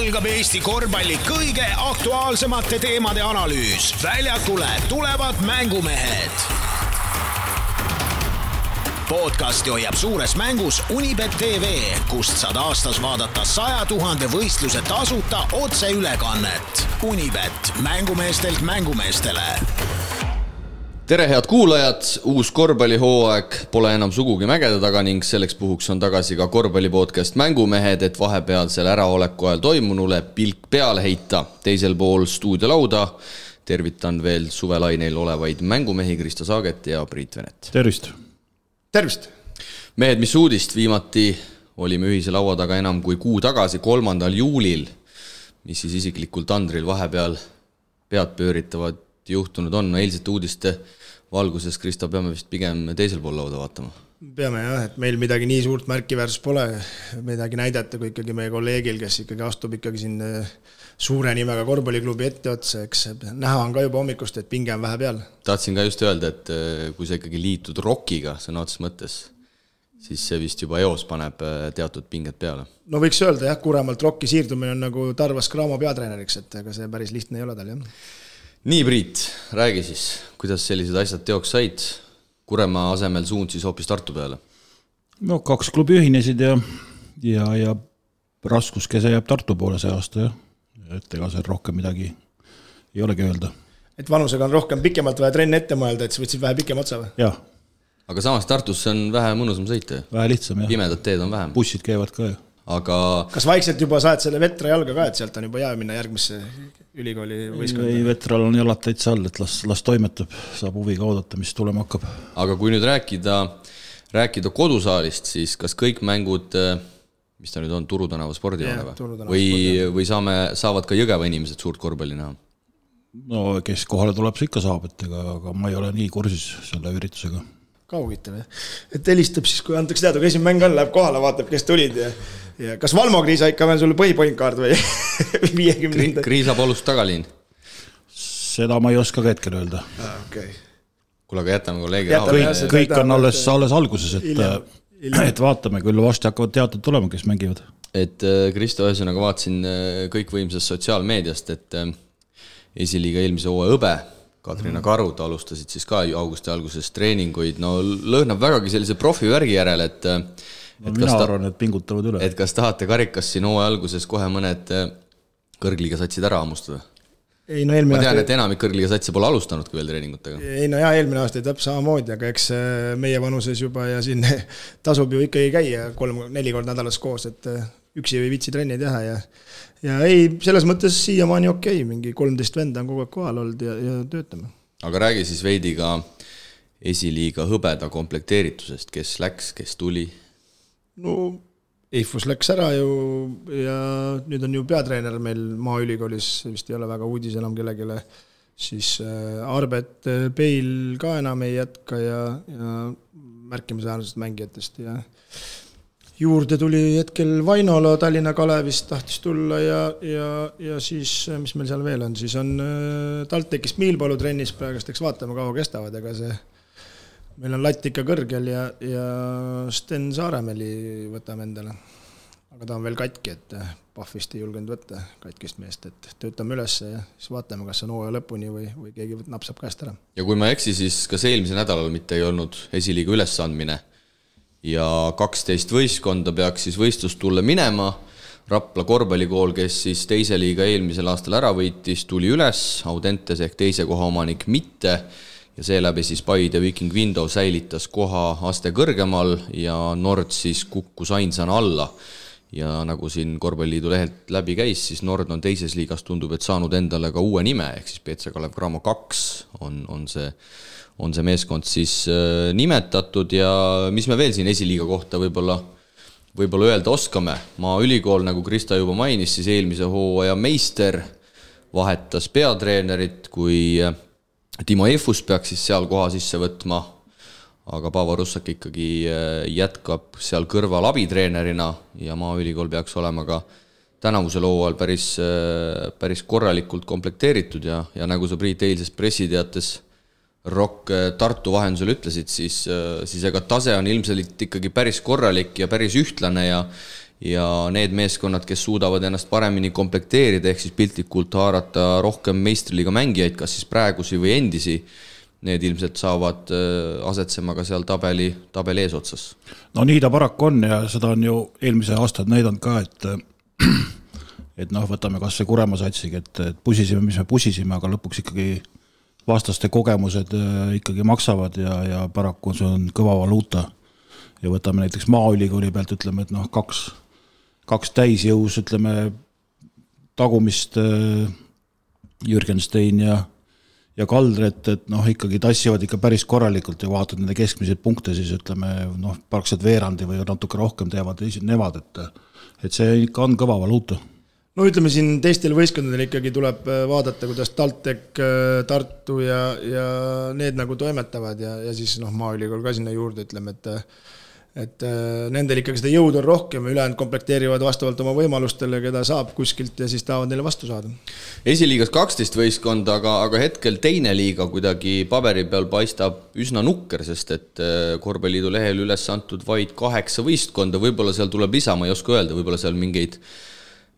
algab Eesti korvpalli kõige aktuaalsemate teemade analüüs. väljakule tulevad mängumehed. podcasti hoiab suures mängus Unibet tv, kust saad aastas vaadata saja tuhande võistluse tasuta otseülekannet. Unibet, mängumeestelt mängumeestele tere, head kuulajad, uus korvpallihooaeg pole enam sugugi mägede taga ning selleks puhuks on tagasi ka korvpalli podcast Mängumehed, et vahepealsel äraoleku ajal toimunule pilk peale heita. teisel pool stuudiolauda tervitan veel suvelainel olevaid mängumehi Kristo Saaget ja Priit Venet. tervist! tervist! mehed, mis uudist, viimati olime ühise laua taga enam kui kuu tagasi, kolmandal juulil, mis siis isiklikul tandril vahepeal pead pööritavad juhtunud on, eilsete uudiste valguses, Kristo, peame vist pigem teisel pool lauda vaatama? peame jah, et meil midagi nii suurt märkiväärsust pole midagi näidata, kui ikkagi meie kolleegil, kes ikkagi astub ikkagi siin äh, suure nimega korvpalliklubi etteotsa, eks näha on ka juba hommikust, et pinge on vähe peal. tahtsin ka just öelda, et äh, kui sa ikkagi liitud ROK-iga sõna otseses mõttes, siis see vist juba eos paneb äh, teatud pinged peale. no võiks öelda jah, Kuremaalt ROK-i siirdumine on nagu Tarvas Cramo peatreeneriks, et ega see päris lihtne ei ole tal jah nii, Priit, räägi siis, kuidas sellised asjad teoks said? Kuremaa asemel suund siis hoopis Tartu peale? no kaks klubi ühinesid ja, ja, ja raskuskese jääb Tartu poole see aasta jah, et ega seal rohkem midagi ei olegi öelda. et vanusega on rohkem pikemalt vaja trenni ette mõelda, et sa võtsid vähe pikema otsa või? jah. aga samas Tartusse on vähe mõnusam sõita ju. vähe lihtsam jah. pimedad teed on vähem. bussid käivad ka ju aga kas vaikselt juba saed selle vetra jalga ka, et sealt on juba hea minna järgmisse ülikooli võistkonda? ei, vetral on jalad täitsa all, et las, las toimetab, saab huviga oodata, mis tulema hakkab. aga kui nüüd rääkida, rääkida kodusaalist, siis kas kõik mängud, mis ta nüüd on, Turu tänava spordihoone või? või, või saame, saavad ka Jõgeva inimesed suurt korvpalli näha? no kes kohale tuleb, see ikka saab, et ega, aga ma ei ole nii kursis selle üritusega ka huvitav jah, et helistab siis, kui antakse teada, kui esimene mäng on, läheb kohale, vaatab, kes tulid ja ja kas Valmo Kriisa ikka veel sul põhipointkaart või viiekümnenda? Kriisa Polust tagaliin. seda ma ei oska ka hetkel öelda ah,. Okay. kuule, aga jätame kolleegi rahu. kõik, kõik on alles, alles alguses, et, et vaatame, küll varsti hakkavad teated tulema, kes mängivad. et äh, Kristo, ühesõnaga vaatasin äh, kõikvõimsast sotsiaalmeediast, et äh, esiliiga eelmise hooaja hõbe Katrina Karud alustasid siis ka augusti alguses treeninguid, no lõhnab vägagi sellise profivärgi järele, et no mina ta, arvan, et pingutavad üle. et kas tahate karikas siin hooaja alguses kohe mõned äh, kõrgliiga satsid ära hammustada? ei no eelmine ma tean aasta..., et enamik kõrgliiga satse pole alustanudki veel treeningutega. ei no jaa, eelmine aasta täpselt samamoodi, aga eks äh, meie vanuses juba ja siin tasub ju ikkagi käia kolm-neli korda nädalas koos, et äh, üksi ei viitsi trenni teha ja ja ei, selles mõttes siiamaani okei okay,, mingi kolmteist venda on kogu aeg kohal olnud ja, ja töötame. aga räägi siis veidi ka esiliiga hõbeda komplekteeritusest, kes läks, kes tuli? No Eifus läks ära ju ja nüüd on ju peatreener meil Maaülikoolis, vist ei ole väga uudis enam kellelegi, siis äh, Arbet Peil äh, ka enam ei jätka ja, ja märkimisväärsetest mängijatest ja juurde tuli hetkel Vainola Tallinna Kalevist tahtis tulla ja, ja, ja siis, mis meil seal veel on, siis on äh, TalTechist Miilpalu trennis praegust, eks vaatame, kaua kestavad, ega see meil on latt ikka kõrgel ja, ja Sten Saaremäeli võtame endale. aga ta on veel katki, et Pahvist ei julgenud võtta katkist meest, et töötame üles ja siis vaatame, kas on hooaja lõpuni või, või keegi napsab käest ära. ja kui ma ei eksi, siis kas eelmisel nädalal mitte ei olnud esiliiga ülesandmine ja kaksteist võistkonda peaks siis võistlustulle minema Rapla korvpallikool, kes siis teise liiga eelmisel aastal ära võitis, tuli üles, Audentes ehk teise koha omanik mitte ja seeläbi siis Paide Viking Window säilitas koha aste kõrgemal ja Nord siis kukkus ainsana alla. ja nagu siin Korvpalliliidu lehelt läbi käis, siis Nord on teises liigas, tundub, et saanud endale ka uue nime, ehk siis BC Kalev Cramo kaks on, on see, on see meeskond siis äh, nimetatud ja mis me veel siin esiliiga kohta võib-olla võib-olla öelda oskame, Maaülikool, nagu Krista juba mainis, siis eelmise hooaja meister vahetas peatreenerit, kui Timo Efus peaks siis seal koha sisse võtma, aga Paavo Russak ikkagi äh, jätkab seal kõrval abitreenerina ja Maaülikool peaks olema ka tänavusel hooajal päris, äh, päris korralikult komplekteeritud ja, ja nagu sa, Priit, eilses pressiteates Rock äh, Tartu vahendusel ütlesid, siis, siis ega tase on ilmselt ikkagi päris korralik ja päris ühtlane ja ja need meeskonnad, kes suudavad ennast paremini komplekteerida, ehk siis piltlikult haarata rohkem meistriliiga mängijaid, kas siis praegusi või endisi, need ilmselt saavad äh, asetsema ka seal tabeli, tabeli eesotsas. no nii ta paraku on ja seda on ju eelmise aastad näidanud ka, et et noh, võtame kas või Kuremaa satsiga, et, et pusisime, mis me pusisime, aga lõpuks ikkagi vastaste kogemused äh, ikkagi maksavad ja, ja paraku see on kõva valuuta. ja võtame näiteks Maaülikooli pealt, ütleme, et noh, kaks kaks täisjõus, ütleme, tagumist äh, Jürgen Stein ja, ja Kaldret, et noh, ikkagi tassivad ikka päris korralikult ja vaatad nende keskmiseid punkte, siis ütleme noh, praktiliselt veerandi või natuke rohkem teevad nemad, et et see ikka on kõva valuuta no ütleme siin teistel võistkondadel ikkagi tuleb äh, vaadata, kuidas TalTech, äh, Tartu ja, ja need nagu toimetavad ja, ja siis noh, Maaülikool ka sinna juurde, ütleme, et et äh, nendel ikkagi seda jõudu on rohkem ja ülejäänud komplekteerivad vastavalt oma võimalustele, keda saab kuskilt ja siis tahavad neile vastu saada. esiliigas kaksteist võistkonda, aga, aga hetkel teine liiga kuidagi paberi peal paistab üsna nukker, sest et korvpalliliidu lehel üles antud vaid kaheksa võistkonda, võib-olla seal tuleb lisa, ma ei oska öelda, võib-olla seal mingeid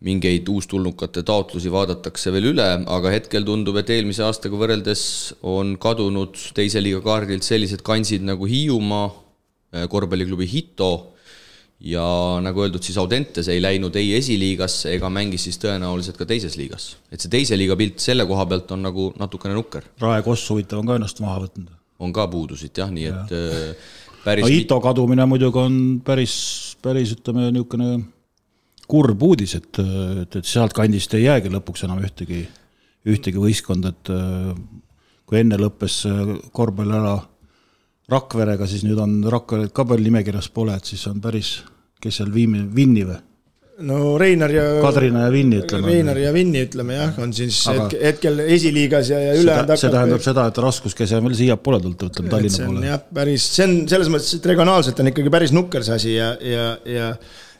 mingeid uustulnukate taotlusi vaadatakse veel üle, aga hetkel tundub, et eelmise aastaga võrreldes on kadunud teise liiga kaardilt sellised kandsid nagu Hiiumaa, Äh, korvpalliklubi Hito ja nagu öeldud, siis Audentes ei läinud ei esiliigasse ega mängis siis tõenäoliselt ka teises liigas. et see teise liiga pilt selle koha pealt on nagu natukene nukker. Rae Koss huvitav on ka ennast maha võtnud. on ka puudusid jah, nii et ja. Äh, päris no Hito kadumine muidugi on päris, päris ütleme, niisugune kurb uudis, et, et, et sealtkandist ei jäägi lõpuks enam ühtegi, ühtegi võistkonda, et äh, kui enne lõppes korvpall ära Rakverega, siis nüüd on Rakvered ka veel nimekirjas pole, et siis on päris, kes seal viimi-, Vinni või? no Reinar ja Kadrina ja Vinni ütleme. Reinar ja Vinni ütleme jah, on siis Aga hetkel, esiliigas ja, ja ülejäänud see tähendab seda, et raskuskese on veel siiapoole tulnud, ütleme Tallinna poole. jah, päris, see on selles mõttes, et regionaalselt on ikkagi päris nukker see asi ja, ja, ja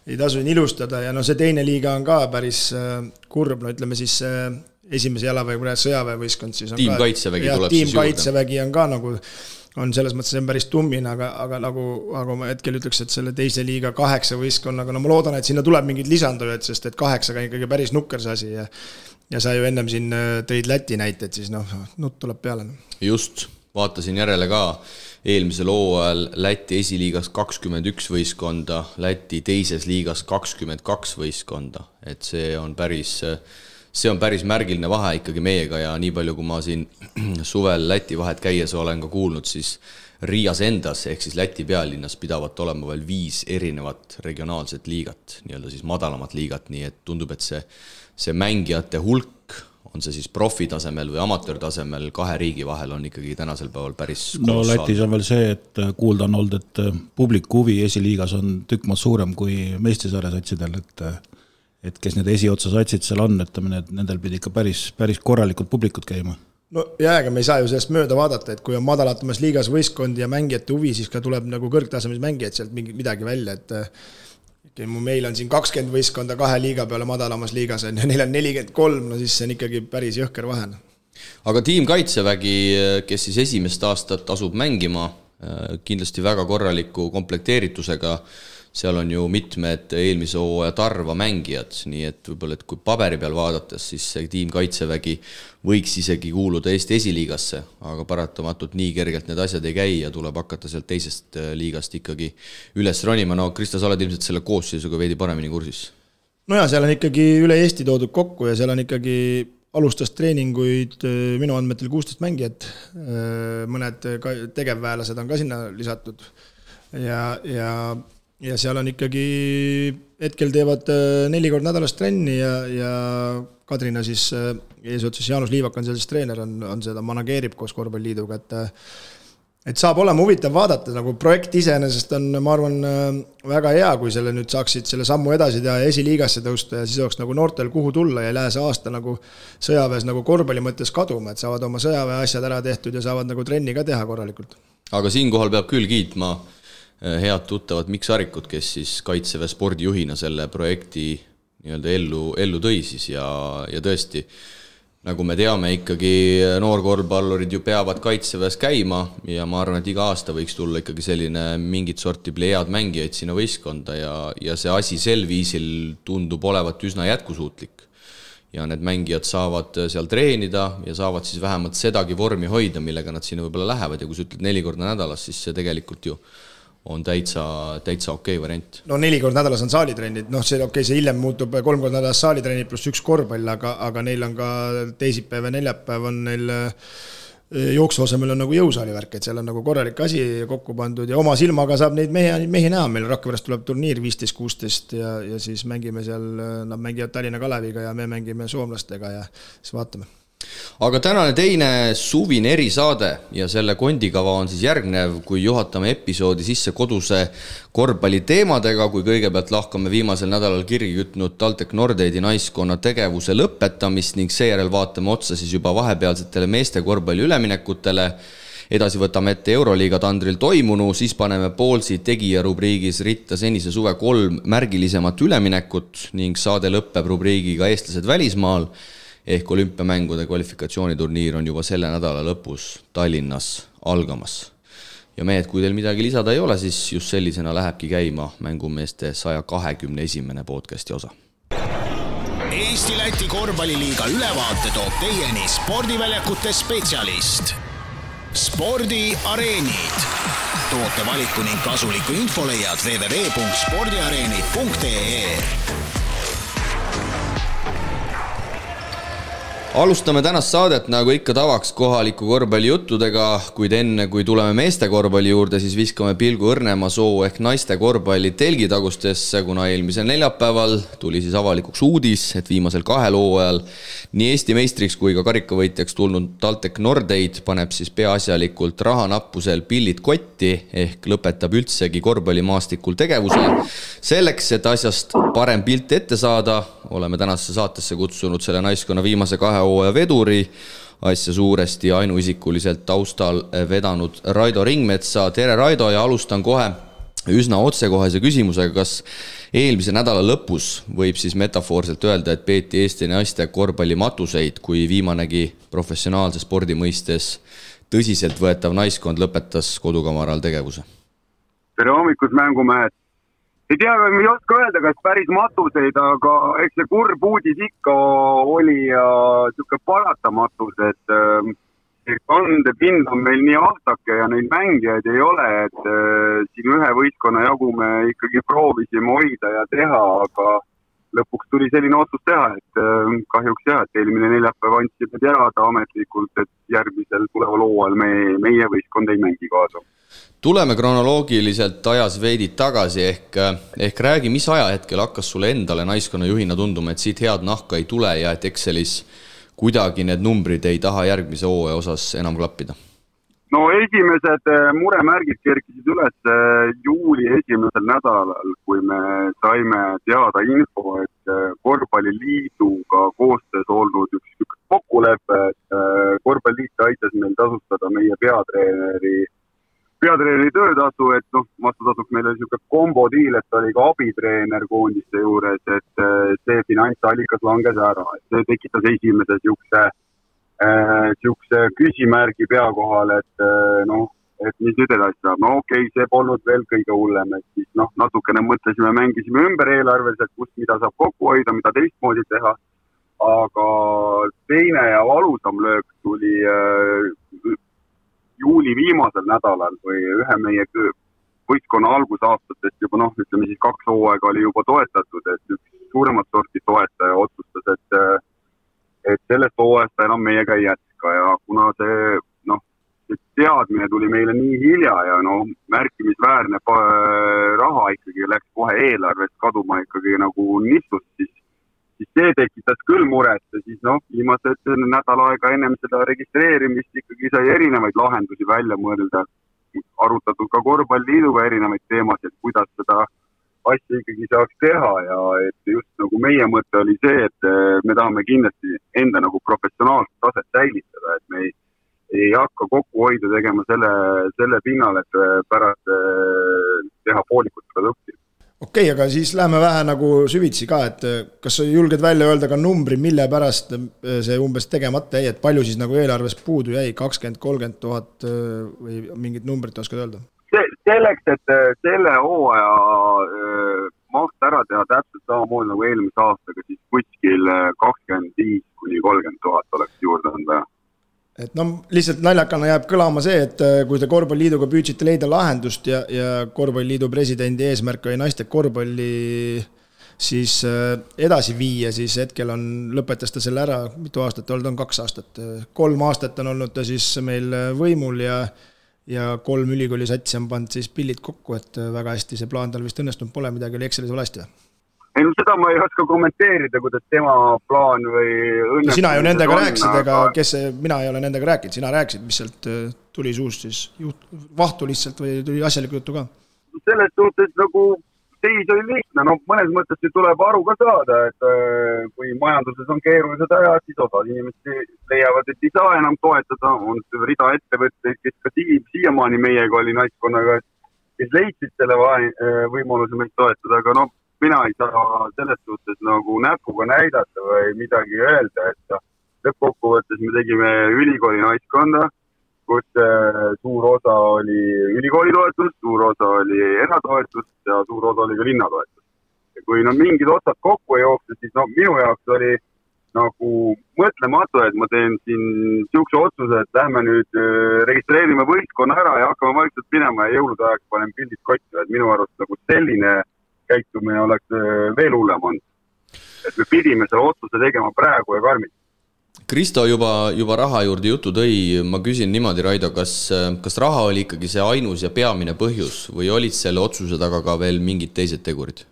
ei tasu nii ilustada ja no see teine liiga on ka päris äh, kurb, no ütleme siis äh, esimese jalaväe sõjaväevõistkond siis on tiim ka, Kaitsevägi tuleb siis juurde. Kaitsevägi on ka nagu on selles mõttes, see on päris tummine, aga, aga nagu, aga ma hetkel ütleks, et selle teise liiga kaheksa võistkonnaga, no ma loodan, et sinna tuleb mingeid lisandujad, sest et kaheksaga on ikkagi päris nukker see asi ja ja sa ju ennem siin äh, tõid Läti näited, siis noh, nutt tuleb peale. just, vaatasin järele ka, eelmisel hooajal Läti esiliigas kakskümmend üks võistkonda, Läti teises liigas kakskümmend kaks võistkonda, et see on päris see on päris märgiline vahe ikkagi meiega ja nii palju, kui ma siin suvel Läti vahet käies olen ka kuulnud, siis Riias endas ehk siis Läti pealinnas pidavat olema veel viis erinevat regionaalset liigat, nii-öelda siis madalamat liigat, nii et tundub, et see, see mängijate hulk, on see siis profitasemel või amatöörtasemel kahe riigi vahel on ikkagi tänasel päeval päris no Lätis on veel see, et kuulda on olnud, et publiku huvi esiliigas on tükk maad suurem kui meistrisarja satsidel, et et kes need esiotsa satsid seal on, ütleme, need, nendel pidi ikka päris, päris korralikud publikud käima. no jaa, ega me ei saa ju sellest mööda vaadata, et kui on madalatamas liigas võistkond ja mängijate huvi, siis ka tuleb nagu kõrgtasemes mängijaid sealt mingi, midagi välja, et meil on siin kakskümmend võistkonda kahe liiga peale madalamas liigas on ju, neil on nelikümmend kolm, no siis see on ikkagi päris jõhker vahe. aga tiim Kaitsevägi, kes siis esimest aastat asub mängima, kindlasti väga korraliku komplekteeritusega seal on ju mitmed eelmise hooaja Tarva mängijad, nii et võib-olla, et kui paberi peal vaadates, siis see tiim Kaitsevägi võiks isegi kuuluda Eesti esiliigasse, aga paratamatult nii kergelt need asjad ei käi ja tuleb hakata sealt teisest äh, liigast ikkagi üles ronima, no Krista, sa oled ilmselt selle koosseisuga veidi paremini kursis? no jaa, seal on ikkagi üle Eesti toodud kokku ja seal on ikkagi alustas treeninguid äh, minu andmetel kuusteist mängijat, äh, mõned tegevväelased on ka sinna lisatud. Ja, ja ja seal on ikkagi, hetkel teevad äh, neli korda nädalas trenni ja, ja Kadrina siis äh, eesotsas Jaanus Liivak on seal siis treener, on, on seda manageerib koos korvpalliliiduga, et äh, et saab olema huvitav vaadata, nagu projekt iseenesest on, ma arvan, väga hea, kui selle nüüd saaksid selle sammu edasi teha ja esiliigasse tõusta ja siis oleks nagu noortel kuhu tulla ja ei lähe see aasta nagu sõjaväes nagu korvpalli mõttes kaduma, et saavad oma sõjaväe asjad ära tehtud ja saavad nagu trenni ka teha korralikult. aga siinkohal peab küll kiitma äh, head tuttavad Mikk Sarikut, kes siis Kaitseväe spordijuhina selle projekti nii-öelda ellu, ellu tõi siis ja, ja tõesti, nagu me teame, ikkagi noorkorvpallurid ju peavad kaitseväes käima ja ma arvan, et iga aasta võiks tulla ikkagi selline mingit sorti plejaad mängijaid sinna võistkonda ja, ja see asi sel viisil tundub olevat üsna jätkusuutlik. ja need mängijad saavad seal treenida ja saavad siis vähemalt sedagi vormi hoida, millega nad sinna võib-olla lähevad ja kui sa ütled neli korda nädalas, siis see tegelikult ju on täitsa, täitsa okei okay variant. no neli korda nädalas on saalitrennid, noh, see okei okay,, see hiljem muutub kolm korda nädalas saalitrennid pluss üks korvpall, aga, aga neil on ka teisipäev ja neljapäev on neil eh, jooksu asemel on nagu jõusaali värk, et seal on nagu korralik asi kokku pandud ja oma silmaga saab neid mehi, mehi näha, meil Rakverest tuleb turniir viisteist, kuusteist ja, ja siis mängime seal, nad mängivad Tallinna Kaleviga ja me mängime soomlastega ja siis vaatame aga tänane teine suvine erisaade ja selle kondikava on siis järgnev, kui juhatame episoodi sisse koduse korvpalli teemadega, kui kõigepealt lahkame viimasel nädalal kirgi kütnud TalTech Nordeidi naiskonna tegevuse lõpetamist ning seejärel vaatame otsa siis juba vahepealsetele meeste korvpalli üleminekutele. Edasi võtame ette Euroliiga tandril toimunu, siis paneme Poolsi tegija rubriigis ritta senise suve kolm märgilisemat üleminekut ning saade lõpeb rubriigiga Eestlased välismaal ehk olümpiamängude kvalifikatsiooniturniir on juba selle nädala lõpus Tallinnas algamas. ja mehed, kui teil midagi lisada ei ole, siis just sellisena lähebki käima mängumeeste saja kahekümne esimene podcasti osa. Eesti-Läti korvpalliliiga ülevaate toob teieni spordiväljakute spetsialist. spordiareenid. toote valiku ning kasuliku info leiad www.spordiareenid.ee alustame tänast saadet nagu ikka tavaks kohaliku korvpallijuttudega, kuid enne kui tuleme meeste korvpalli juurde, siis viskame pilgu õrnema soo ehk naiste korvpalli telgitagustesse, kuna eelmisel neljapäeval tuli siis avalikuks uudis, et viimasel kahel hooajal nii Eesti meistriks kui ka karikavõitjaks tulnud TalTech Nordeid paneb siis peaasjalikult rahanappusel pillid kotti ehk lõpetab üldsegi korvpallimaastikul tegevuse. selleks, et asjast parem pilt ette saada, oleme tänasesse saatesse kutsunud selle naiskonna viimase kahe hooaja veduri, asja suuresti ainuisikuliselt taustal vedanud Raido Ringmetsa. tere, Raido, ja alustan kohe üsna otsekohese küsimusega, kas eelmise nädala lõpus võib siis metafoorselt öelda, et peeti Eesti naiste korvpallimatuseid, kui viimanegi professionaalse spordi mõistes tõsiseltvõetav naiskond lõpetas kodukamaral tegevuse? tere hommikust, mängumehed! Ei tea, ei oska öelda, kas päris matuseid, aga eks see kurb uudis ikka oli ja niisugune paratamatus, et äh, kandepind on meil nii ahtake ja neid mängijaid ei ole, et äh, siin ühe võistkonna jagu me ikkagi proovisime hoida ja teha, aga lõpuks tuli selline otsus teha, et äh, kahjuks jah, et eelmine neljapäev andsime teada ametlikult, et järgmisel tuleval hooajal me, meie võistkond ei mängi kaasa tuleme kronoloogiliselt ajas veidi tagasi, ehk, ehk räägi, mis ajahetkel hakkas sulle endale naiskonnajuhina tunduma, et siit head nahka ei tule ja et Excelis kuidagi need numbrid ei taha järgmise hooaja osas enam klappida? No esimesed eh, muremärgid kerkisid üles eh, juuli esimesel nädalal, kui me saime teada info, et eh, korvpalliliiduga koostöös olnud üks kokkulepe, et korvpalliliit aitas meil tasustada meie peatreeneri peatreeneri töötasu, et noh, vastutasuks meil oli niisugune kombo diil, et oli ka abitreener koondiste juures, et see finantsallikas langes ära, et see tekitas esimese niisuguse niisuguse äh, küsimärgi pea kohal, et äh, noh, et mis nüüd edasi saab, no okei okay,, see polnud veel kõige hullem, et siis noh, natukene mõtlesime, mängisime ümber eelarveliselt, kust, mida saab kokku hoida, mida teistmoodi teha. aga teine ja valusam löök tuli juuli viimasel nädalal või ühe meie võistkonna algusaastatest juba noh, ütleme siis kaks hooaega oli juba toetatud, et üks suuremat sorti toetaja otsustas, et et sellest hooajast ta enam meiega ei jätka ja kuna see noh, see teadmine tuli meile nii hilja ja no märkimisväärne raha ikkagi läks kohe eelarvest kaduma ikkagi nagu nipsust, siis siis see tekitas küll muret ja siis noh, viimased nädal aega ennem seda registreerimist ikkagi sai erinevaid lahendusi välja mõelda. arutatud ka korvpalliliiduga erinevaid teemasid, kuidas seda asja ikkagi saaks teha ja et just nagu meie mõte oli see, et me tahame kindlasti enda nagu professionaalset taset säilitada, et me ei, ei hakka kokkuhoidu tegema selle, selle pinnal, et pärast teha poolikut produkti okei okay,, aga siis lähme vähe nagu süvitsi ka, et kas sa julged välja öelda ka numbri, mille pärast see umbes tegemata jäi, et palju siis nagu eelarves puudu jäi, kakskümmend, kolmkümmend tuhat või mingit numbrit oskad öelda? Selleks, et selle hooaja maht ära teha täpselt samamoodi nagu eelmise aastaga, siis kuskil kakskümmend viis kuni kolmkümmend tuhat oleks juurde anda et noh, lihtsalt naljakana jääb kõlama see, et äh, kui te korvpalliliiduga püüdsite leida lahendust ja, ja korvpalliliidu presidendi eesmärk oli naiste korvpalli siis äh, edasi viia, siis hetkel on, lõpetas ta selle ära, mitu aastat olnud on, kaks aastat, kolm aastat on olnud ta siis meil võimul ja ja kolm ülikooli satsi on pannud siis pillid kokku, et väga hästi see plaan tal vist õnnestunud pole, midagi oli Excelis valesti või? ei no seda ma ei oska kommenteerida, kuidas tema plaan või õnnetus sina ju nendega on, rääkisid, aga kes mina ei ole nendega rääkinud, sina rääkisid, mis sealt äh, tuli suust siis, juht, vahtu lihtsalt või tuli asjalikku juttu ka? selles suhtes nagu seis oli lihtne, no mõnes mõttes tuleb aru ka saada, et äh, kui majanduses on keerulised ajad, siis osad inimesed leiavad, et ei saa enam toetada, on rida ettevõtteid, kes ka siiamaani meiega oli naiskonnaga, kes leidsid selle äh, võimaluse meid toetada, aga noh mina ei saa selles suhtes nagu näpuga näidata või midagi öelda, et lõppkokkuvõttes me tegime ülikooli naiskonda, kus äh, suur osa oli ülikooli toetus, suur osa oli eratoetus ja suur osa oli ka linnatoetus. ja kui no mingid otsad kokku ei jookse, siis no minu jaoks oli nagu mõtlematu, et ma teen siin niisuguse otsuse, et lähme nüüd äh, registreerime võistkonna ära ja hakkame vaikselt minema ja jõulude ajaks panen pildid kotti, et minu arust nagu selline käitumine oleks äh, veel hullem olnud. et me pidime selle otsuse tegema praegu ja karmilt. Kristo juba, juba raha juurde jutu tõi, ma küsin niimoodi, Raido, kas, kas raha oli ikkagi see ainus ja peamine põhjus või olid selle otsuse taga ka veel mingid teised tegurid?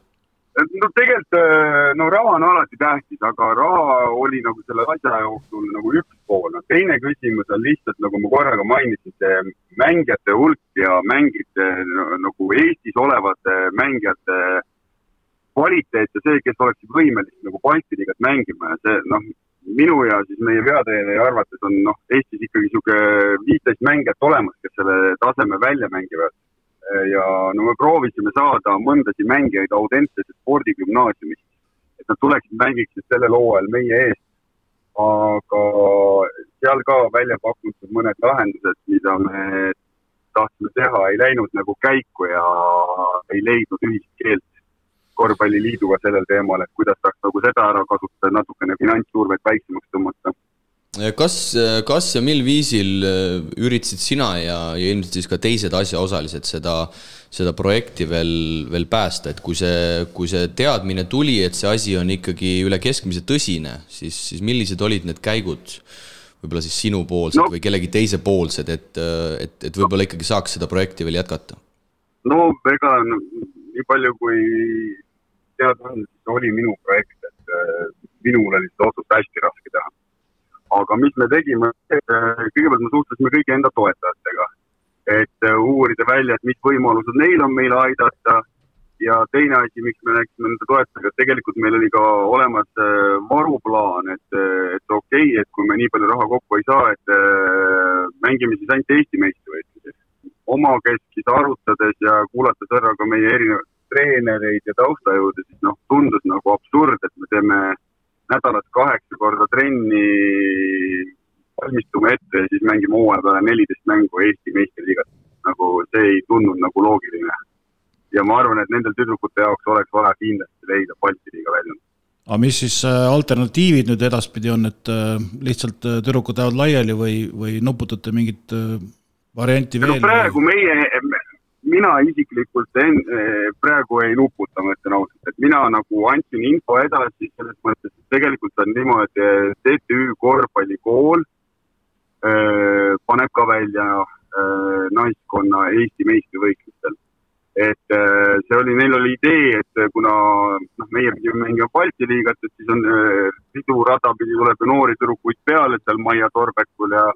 no tegelikult, äh, no raha on alati tähtis, aga raha oli nagu selle asja jooksul nagu üks pool. no teine küsimus on lihtsalt, nagu ma korraga mainisin, see mängijate hulk ja mängijate nagu Eestis olevate mängijate kvaliteet ja see, kes oleksid võimelised nagu Balti liigat mängima ja see noh, minu ja siis meie peatreeneri arvates on noh, Eestis ikkagi niisugune viisteist mängijat olemas, kes selle taseme välja mängivad ja no me proovisime saada mõndasid mängijaid Audentese spordigümnaasiumist, et nad tuleksid, mängiksid sellel hooajal meie eest. aga seal ka välja pakutud mõned lahendused, mida me tahtsime teha, ei läinud nagu käiku ja ei leidnud ühist keelt korvpalliliiduga sellel teemal, et kuidas saaks nagu seda ära kasutada, natukene finantssurvet väiksemaks tõmmata kas, kas ja mil viisil äh, üritasid sina ja, ja ilmselt siis ka teised asjaosalised seda, seda projekti veel, veel päästa, et kui see, kui see teadmine tuli, et see asi on ikkagi üle keskmise tõsine, siis, siis millised olid need käigud, võib-olla siis sinupoolsed no, või kellegi teise poolsed, et, et, et võib-olla ikkagi saaks seda projekti veel jätkata? no ega nii palju, kui teada on, siis oli minu projekt, et äh, minul oli seda otsust hästi raske teha aga mis me tegime, kõigepealt me suhtlesime kõigi enda toetajatega, et äh, uurida välja, et mis võimalused neil on meile aidata ja teine asi, miks me läksime nende toetajatega, et tegelikult meil oli ka olemas äh, varuplaan, et, äh, et okei okay,, et kui me nii palju raha kokku ei saa, et mängime siis ainult Eesti meistrivõistluses. omakeskis arutades ja kuulates ära ka meie erinevaid treenereid ja taustajõude, siis noh, tundus nagu absurd, et me teeme nädalas kaheksa korda trenni, valmistume ette ja siis mängime hooaja peale neliteist mängu Eesti meistriliigat. nagu see ei tundunud nagu loogiline. ja ma arvan, et nendel tüdrukute jaoks oleks vaja kindlasti leida Balti liiga väljund aga mis siis äh, alternatiivid nüüd edaspidi on, et äh, lihtsalt äh, tüdrukud lähevad laiali või, või nuputate mingit varianti veel? no praegu meie, mina isiklikult en, eh, praegu ei nuputa, ma ütlen ausalt, et mina nagu andsin info edasi selles mõttes, et tegelikult on niimoodi, TTÜ korvpallikool äh, paneb ka välja äh, naiskonna Eesti meistrivõistlustel. et äh, see oli, neil oli idee, et kuna noh, meie pidime mängima Balti liigat, et siis on ridurada pidi tuleb ju noori tüdrukuid peale seal Maia Torbekul ja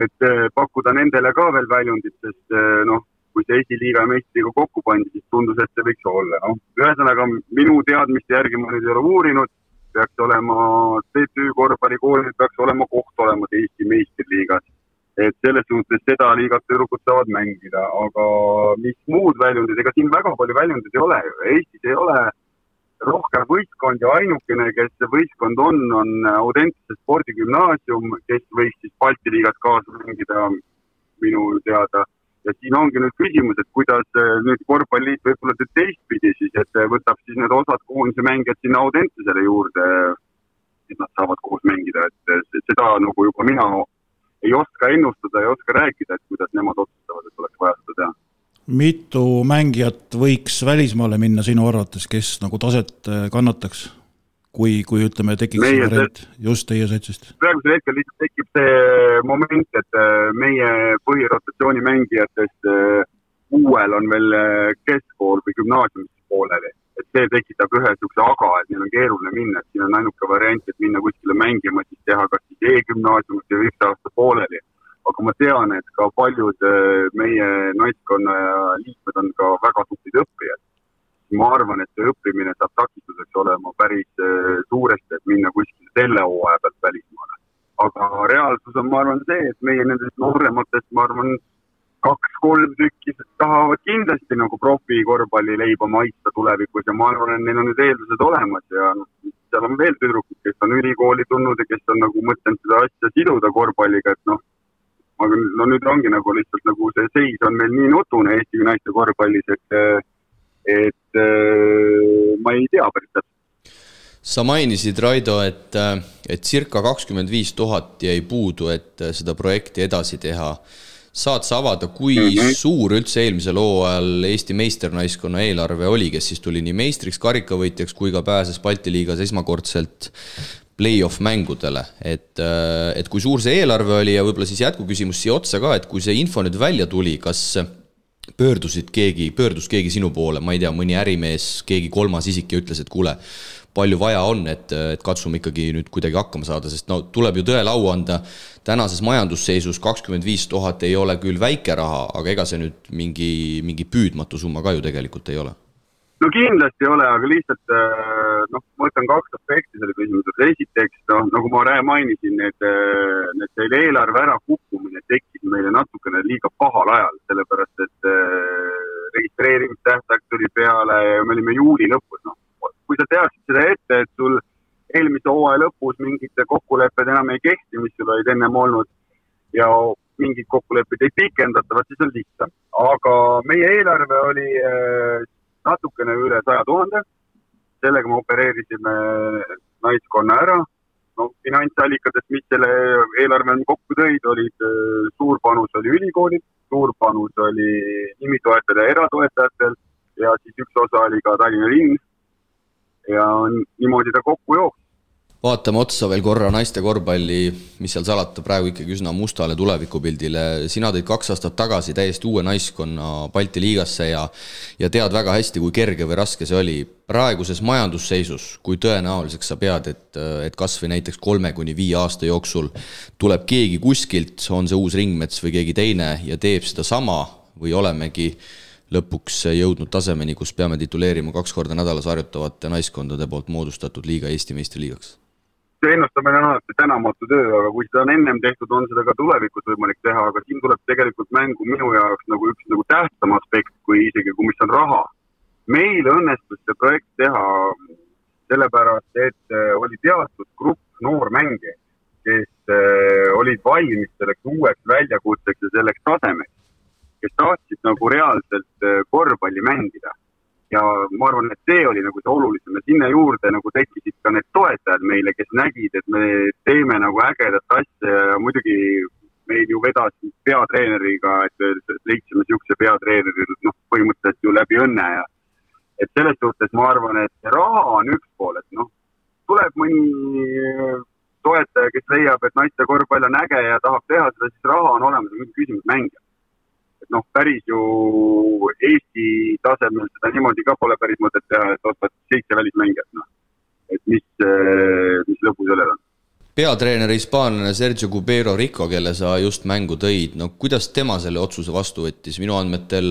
et pakkuda nendele ka veel väljundit, sest noh, kui see esiliiga meistriga kokku pandi, siis tundus, et see võiks olla, noh. ühesõnaga minu teadmiste järgi ma nüüd ei ole uurinud, peaks olema TTÜ korvpallikoolil peaks olema koht olemas Eesti meistriliigas. et selles suhtes seda liigat tüdrukud saavad mängida, aga mis muud väljundid, ega siin väga palju väljundeid ei ole ju, Eestis ei ole rohkem võistkond ja ainukene, kes see võistkond on, on Audentse spordigümnaasium, kes võiks siis Balti liigas kaasa mängida minu teada. Ja siin ongi nüüd küsimus, et kuidas nüüd korvpalliliit võib-olla teeb teistpidi siis, et võtab siis need osad koondise mängijad sinna Audentesele juurde, et nad saavad koos mängida, et seda nagu juba mina ei oska ennustada, ei oska rääkida, et kuidas nemad otsustavad, et oleks vaja seda teha. mitu mängijat võiks välismaale minna sinu arvates, kes nagu taset kannataks? Kui, kui ütleme, tekiks see variant just teie satsist? praegusel hetkel lihtsalt tekib see moment, et äh, meie põhirotatsiooni mängijatest äh, uuel on veel keskkool või gümnaasiumis pooleli et see tekitab ühe niisuguse aga, et neil on keeruline minna, et siin on ainuke variant, et minna kuskile mängima, siis teha kas siis E-gümnaasiumis või üks aasta pooleli. aga ma tean, et ka paljud äh, meie naiskonna liikmed on ka väga tublid õppijad. Ma arvan, et see õppimine saab takistuseks olema päris äh, suuresti, et minna kuskile selle hooaja pealt välismaale. aga reaalsus on, ma arvan, see, et meie nendest noorematest, ma arvan, kaks-kolm tükki tahavad kindlasti nagu profikorvpallileiba maitsta tulevikus ja ma arvan, et neil on need eeldused olemas ja noh, seal on veel tüdrukud, kes on ülikooli tulnud ja kes on nagu mõtelnud seda asja siduda korvpalliga, et noh, aga no nüüd ongi nagu lihtsalt nagu see seis on meil nii nutune Eesti naiste korvpallis, et, et ma ei tea päris täpselt. Sa mainisid, Raido, et, et circa kakskümmend viis tuhat jäi puudu, et seda projekti edasi teha. Saad sa avada, kui mm -hmm. suur üldse eelmisel hooajal Eesti meisternaiskonna eelarve oli, kes siis tuli nii meistriks, karikavõitjaks kui ka pääses Balti liigas esmakordselt play-off mängudele, et, äh, et kui suur see eelarve oli ja võib-olla siis jätkuküsimus siia otsa ka, et kui see info nüüd välja tuli, kas pöördusid keegi, pöördus keegi sinu poole, ma ei tea, mõni ärimees, keegi kolmas isik ja ütles, et kuule, palju vaja on, et, et katsume ikkagi nüüd kuidagi hakkama saada, sest no tuleb ju tõele au anda, tänases majandusseisus kakskümmend viis tuhat ei ole küll väike raha, aga ega see nüüd mingi, mingi püüdmatu summa ka ju tegelikult ei ole no kindlasti ei ole, aga lihtsalt äh, noh, ma võtan kaks aspekti selle küsimuse, esiteks noh, nagu ma mainisin, need, äh, need selle eelarve ärakukkumine tekkis meile natukene liiga pahal ajal, sellepärast et äh, registreerimistähtaeg tuli peale ja me olime juuli lõpus, noh kui sa teaksid seda ette, et sul eelmise hooaja lõpus mingid kokkulepped enam ei kehti, mis sul olid ennem olnud ja mingeid kokkuleppeid ei pikendata, vot siis on lihtsam. aga meie eelarve oli natukene üle saja tuhande. sellega me opereerisime naiskonna ära. no finantsallikatest, mis selle eelarve kokku tõid, olid äh, suur panus oli ülikoolid, suur panus oli nimitoetajatel ja eratoetajatel ja siis üks osa oli ka Tallinna linn ja niimoodi ta kokku jooksis vaatame otsa veel korra naiste korvpalli, mis seal salata, praegu ikkagi üsna mustale tulevikupildile. sina tõid kaks aastat tagasi täiesti uue naiskonna Balti liigasse ja ja tead väga hästi, kui kerge või raske see oli. praeguses majandusseisus, kui tõenäoliseks sa pead, et, et kas või näiteks kolme kuni viie aasta jooksul tuleb keegi kuskilt, on see uus Ringmets või keegi teine ja teeb sedasama või olemegi lõpuks jõudnud tasemeni, kus peame tituleerima kaks korda nädalas harjutavate naiskondade poolt moodustatud liiga Eesti meistriliigaks? See ennustamine on alati tänamatu töö, aga kui seda on ennem tehtud, on seda ka tulevikus võimalik teha, aga siin tuleb tegelikult mängu minu jaoks nagu üks nagu tähtsam aspekt, kui isegi, kui mis on raha. meil õnnestus see projekt teha sellepärast, et äh, oli teatud grupp noormängijaid, kes äh, olid valmis selleks uueks väljakutseks ja selleks tasemeks kes tahtsid nagu reaalselt äh, korvpalli mängida. Ja ma arvan, et see oli nagu see olulisem ja sinna juurde nagu tekkisid ka need toetajad meile, kes nägid, et me teeme nagu ägedat asja ja muidugi meil ju vedas peatreeneriga, et leidsime niisuguse peatreeneri, noh, põhimõtteliselt ju läbi õnne ja et selles suhtes ma arvan, et raha on üks pool, et noh, tuleb mõni toetaja, kes leiab, et naiste korvpall on äge ja tahab teha seda, siis raha on olemas, muidugi küsimus mängijal et noh, päris ju Eesti tasemel seda niimoodi ka pole päris mõtet teha, et ostad seitse välismängijat, noh. et mis, mis lõbu sellel on peatreener hispaanlane Sergio Cubero Rico, kelle sa just mängu tõid, no kuidas tema selle otsuse vastu võttis, minu andmetel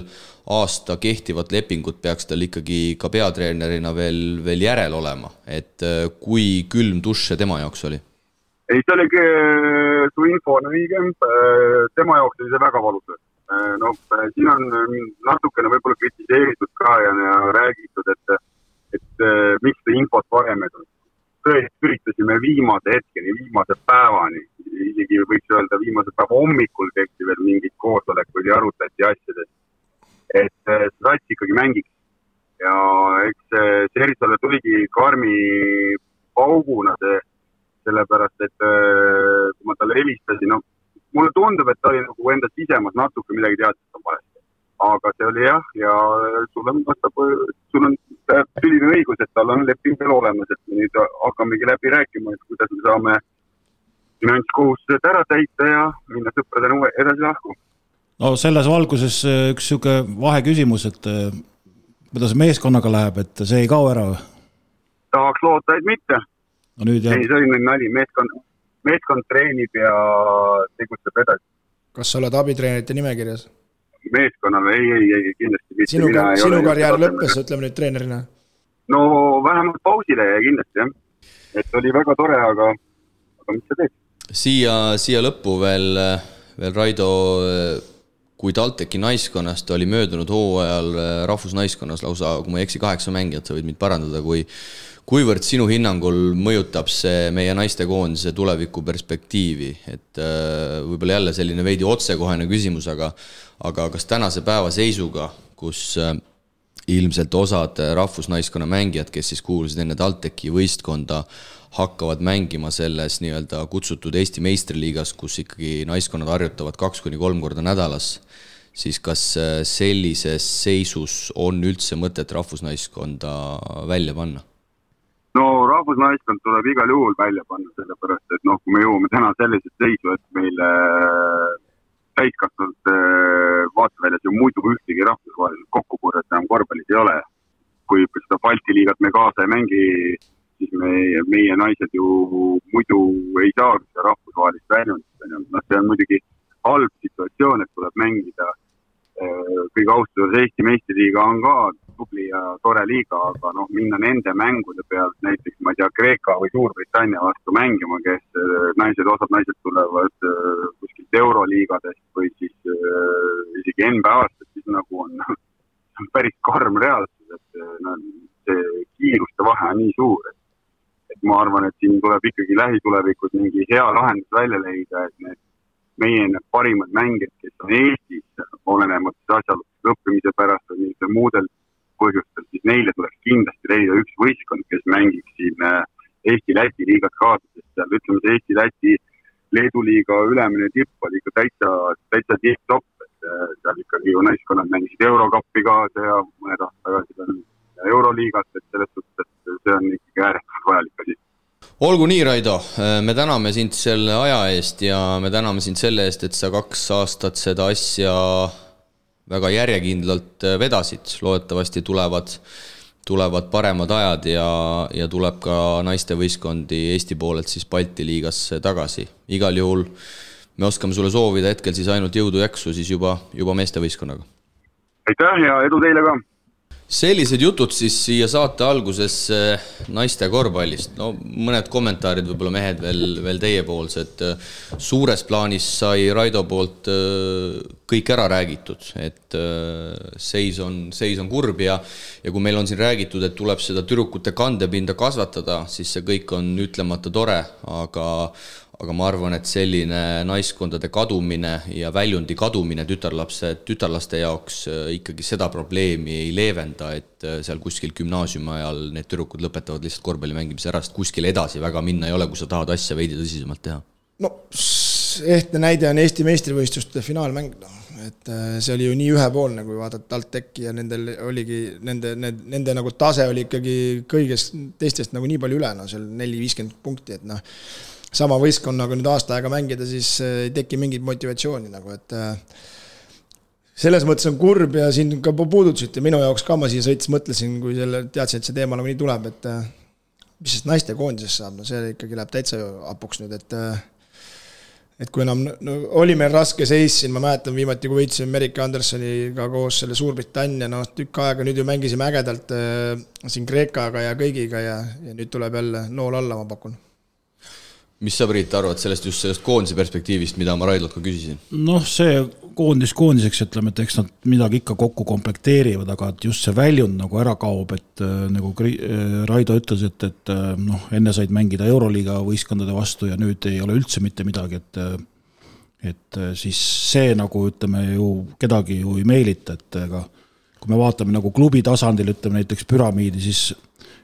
aasta kehtivat lepingut peaks tal ikkagi ka peatreenerina veel, veel järel olema, et kui külm dušš see tema jaoks oli? ei, see oli, su info on õige, tema jaoks oli see väga valus. Noh, siin on natukene võib-olla kritiseeritud ka ja, ja räägitud, et, et miks seda infot varem ei tulnud. tõesti üritasime viimase hetkeni, viimase päevani, isegi võiks öelda viimase päeva hommikul tehti veel mingeid koosolekuid ja arutati asjadest, et see sats ikkagi mängiks. ja eks see Serisole tuligi karmi pauguna see sellepärast et äh, kui ma talle helistasin, no mulle tundub, et ta oli nagu enda sisemas natuke midagi teadis, et on valesti. aga see oli jah, ja sul on, vastab, sul on selline õigus, et tal on leping veel olemas, et nüüd hakkamegi läbi rääkima, et kuidas me saame finantskohustused ära täita ja minna sõpradena edasi lahku. no selles valguses äh, üks niisugune vaheküsimus, et äh, kuidas meeskonnaga läheb, et see ei kao ära või? tahaks loota, et mitte no ei, see oli nali, meeskond, meeskond treenib ja tegutseb edasi. kas sa oled abitreenerite nimekirjas? meeskonnal ei, ei, ei kindlasti mitte. sinu, sinu karjäär lõppes, ütleme nüüd treenerina? no vähemalt pausile jäi kindlasti jah. et oli väga tore, aga, aga mis sa teed? siia, siia lõppu veel, veel Raido, kui TalTechi naiskonnast oli möödunud hooajal rahvusnaiskonnas lausa, kui ma ei eksi, kaheksa mängijat, sa võid mind parandada, kui kuivõrd sinu hinnangul mõjutab see meie naistekoondise tuleviku perspektiivi, et äh, võib-olla jälle selline veidi otsekohene küsimus, aga aga kas tänase päeva seisuga, kus äh, ilmselt osad rahvusnaiskonna mängijad, kes siis kuulusid enne TalTechi võistkonda, hakkavad mängima selles nii-öelda kutsutud Eesti meistriliigas, kus ikkagi naiskonnad harjutavad kaks kuni kolm korda nädalas, siis kas äh, sellises seisus on üldse mõtet rahvusnaiskonda välja panna? no rahvusnaiskond tuleb igal juhul välja panna, sellepärast et noh, kui me jõuame täna sellisesse seisu, et meil äh, täiskasvanute äh, vaateväljas ju muidu ühtegi rahvusvahelist kokkupuudet enam korvpallis ei ole. kui seda Balti liigat me kaasa ei mängi, siis meie, meie naised ju muidu ei saa seda rahvusvahelist väljundit, on ju, noh, see on muidugi halb situatsioon, et tuleb mängida äh, kõige austatud Eesti meistriliiga on ka tubli ja tore liiga, aga noh, minna nende mängude pealt näiteks, ma ei tea, Kreeka või Suurbritannia vastu mängima, kes äh, naised, osad naised tulevad äh, kuskilt euroliigadest või siis isegi NBA-st, et siis nagu on, on päris karm reaalsus, et no, see kiiruste vahe on nii suur, et et ma arvan, et siin tuleb ikkagi lähitulevikus mingi hea lahendus välja leida, et need meie need parimad mängijad, kes on Eestis, olenemata asjaoludest õppimise pärast või mingite muudel põhjustel, siis neile tuleks kindlasti leida üks võistkond, kes mängiks siin äh, Eesti-Läti liigas kaasa, sest seal ütleme, see Eesti-Läti Leedu liiga ülemine tipp oli ikka täitsa, täitsa tipp-topp, et äh, seal ikkagi ju naiskonnad mängisid Eurokappi kaasa ja mõned aastad tagasi veel Euroliigat, et selles suhtes, et see on ikkagi ääretult vajalik asi olgu nii, Raido, me täname sind selle aja eest ja me täname sind selle eest, et sa kaks aastat seda asja väga järjekindlalt vedasid, loodetavasti tulevad, tulevad paremad ajad ja, ja tuleb ka naistevõistkondi Eesti poolelt siis Balti liigasse tagasi. igal juhul me oskame sulle soovida hetkel siis ainult jõudu-jaksu siis juba, juba meestevõistkonnaga. aitäh ja edu teile ka! Sellised jutud siis siia saate algusesse naiste korvpallist, no mõned kommentaarid võib-olla mehed veel, veel teiepoolsed. suures plaanis sai Raido poolt äh, kõik ära räägitud, et äh, seis on, seis on kurb ja ja kui meil on siin räägitud, et tuleb seda tüdrukute kandepinda kasvatada, siis see kõik on ütlemata tore, aga aga ma arvan, et selline naiskondade kadumine ja väljundi kadumine tütarlapse, tütarlaste jaoks äh, ikkagi seda probleemi ei leevenda, et äh, seal kuskil gümnaasiumi ajal need tüdrukud lõpetavad lihtsalt korvpalli mängimise ära, sest kuskile edasi väga minna ei ole, kui sa tahad asja veidi tõsisemalt teha. no ehtne näide on Eesti meistrivõistluste finaalmäng, noh, et äh, see oli ju nii ühepoolne, kui vaadata TalTechi ja nendel oligi, nende, need, nende nagu tase oli ikkagi kõigest teistest nagu nii palju üle, no seal neli-viiskümmend punkti, et noh, sama võistkonnaga nüüd aasta aega mängida, siis äh, ei teki mingit motivatsiooni nagu, et äh, selles mõttes on kurb ja siin ka puudutasite, minu jaoks ka ma siia sõites mõtlesin, kui selle, teadsin, et see teema nagunii tuleb, et äh, mis sest naistekoondisest saab, no see ikkagi läheb täitsa hapuks nüüd, et et kui enam, no oli meil raske seis siin, ma mäletan viimati, kui võitsime Merike Andersoniga koos selle Suurbritannia, noh tükk aega, nüüd ju mängisime ägedalt äh, siin Kreekaga ja kõigiga ja, ja nüüd tuleb jälle nool alla, ma pakun mis sa, Priit, arvad sellest just sellest koondise perspektiivist, mida ma Raidult ka küsisin? noh, see koondis koondiseks, ütleme, et eks nad midagi ikka kokku komplekteerivad, aga et just see väljund nagu ära kaob, et äh, nagu äh, Raido ütles, et, et äh, noh, enne said mängida Euroliiga võistkondade vastu ja nüüd ei ole üldse mitte midagi, et et siis see nagu ütleme ju kedagi ju ei meelita, et ega kui me vaatame nagu klubi tasandil, ütleme näiteks püramiidi, siis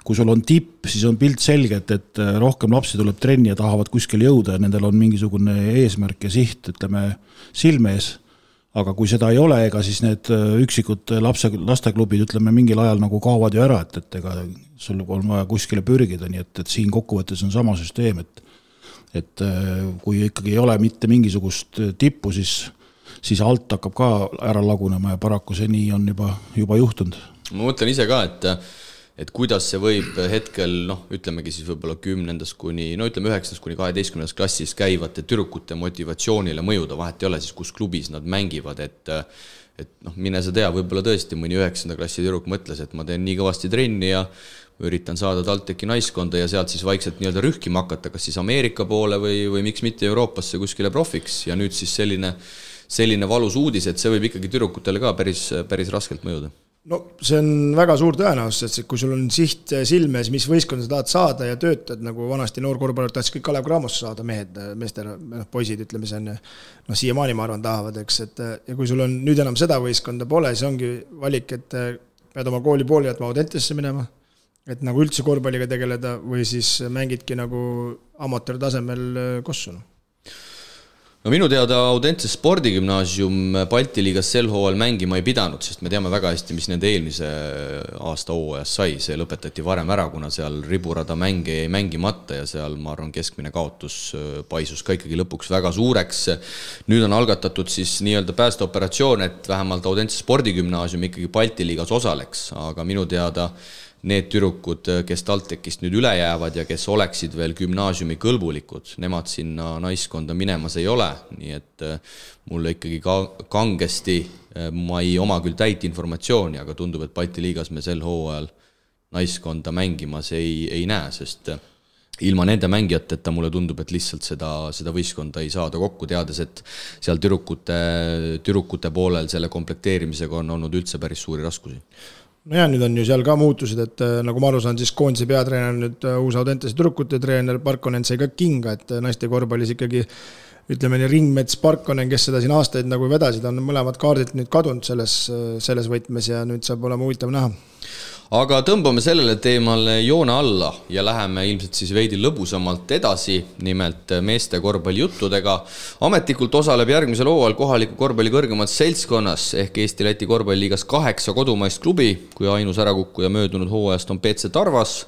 kui sul on tipp, siis on pilt selge, et, et äh, rohkem lapsi tuleb trenni ja tahavad kuskile jõuda ja nendel on mingisugune eesmärk ja siht, ütleme, silme ees. aga kui seda ei ole, ega siis need äh, üksikud lapse, lasteklubid, ütleme, mingil ajal nagu kaovad ju ära, et, et ega sul on vaja kuskile pürgida, nii et, et siin kokkuvõttes on sama süsteem, et et äh, kui ikkagi ei ole mitte mingisugust tippu, siis, siis alt hakkab ka ära lagunema ja paraku see nii on juba, juba juhtunud. ma mõtlen ise ka, et et kuidas see võib hetkel noh, ütlemegi siis võib-olla kümnendast kuni no ütleme, üheksandast kuni kaheteistkümnendas klassis käivate tüdrukute motivatsioonile mõjuda, vahet ei ole siis, kus klubis nad mängivad, et et noh, mine sa tea, võib-olla tõesti mõni üheksanda klassi tüdruk mõtles, et ma teen nii kõvasti trenni ja üritan saada TalTechi naiskonda ja sealt siis vaikselt nii-öelda rühkima hakata, kas siis Ameerika poole või, või miks mitte Euroopasse kuskile profiks. Ja nüüd siis selline, selline valus uudis, et see võib ikkagi tüdrukutele ka päris, päris raskelt mõjuda no see on väga suur tõenäosus, et kui sul on siht silme ees, mis võistkonda sa tahad saada ja töötad, nagu vanasti noorkorvpallurid tahtsid kõik Kalev Cramosse saada, mehed, meestele, noh, poisid, ütleme, see on noh, siiamaani ma arvan, tahavad, eks, et ja kui sul on nüüd enam seda võistkonda pole, siis ongi valik, et pead oma kooli pooli jätma Audentesse minema, et nagu üldse korvpalliga tegeleda või siis mängidki nagu amatöörtasemel kossu, noh no minu teada Audentse spordigümnaasium Balti liigas sel hooajal mängima ei pidanud, sest me teame väga hästi, mis nende eelmise aasta hooajas sai, see lõpetati varem ära, kuna seal riburada mänge jäi mängimata ja seal, ma arvan, keskmine kaotus äh, paisus ka ikkagi lõpuks väga suureks. nüüd on algatatud siis nii-öelda päästeoperatsioon, et vähemalt Audentse spordigümnaasium ikkagi Balti liigas osaleks, aga minu teada need tüdrukud, kes TalTechist nüüd üle jäävad ja kes oleksid veel gümnaasiumi kõlbulikud, nemad sinna naiskonda minemas ei ole, nii et äh, mulle ikkagi ka kangesti, äh, ma ei oma küll täit informatsiooni, aga tundub, et Balti liigas me sel hooajal naiskonda mängimas ei, ei näe, sest äh, ilma nende mängijateta mulle tundub, et lihtsalt seda, seda võistkonda ei saada kokku, teades, et seal tüdrukute, tüdrukute poolel selle komplekteerimisega on olnud üldse päris suuri raskusi nojah, nüüd on ju seal ka muutused, et äh, nagu ma aru saan, siis koondise peatreener nüüd äh, uus Audentese tüdrukute treener Parkonen sai ka kinga, et äh, naiste korvpallis ikkagi ütleme nii, Ringmets, Parkonen, kes seda siin aastaid nagu vedasid, on mõlemad kaardilt nüüd kadunud selles, selles võtmes ja nüüd saab olema huvitav näha aga tõmbame sellele teemale joone alla ja läheme ilmselt siis veidi lõbusamalt edasi, nimelt meeste korvpallijuttudega. ametlikult osaleb järgmisel hooajal kohaliku korvpalli kõrgemas seltskonnas ehk Eesti-Läti korvpalliliigas kaheksa kodumaist klubi, kui ainus ärakukkuja möödunud hooajast on BC Tarvas.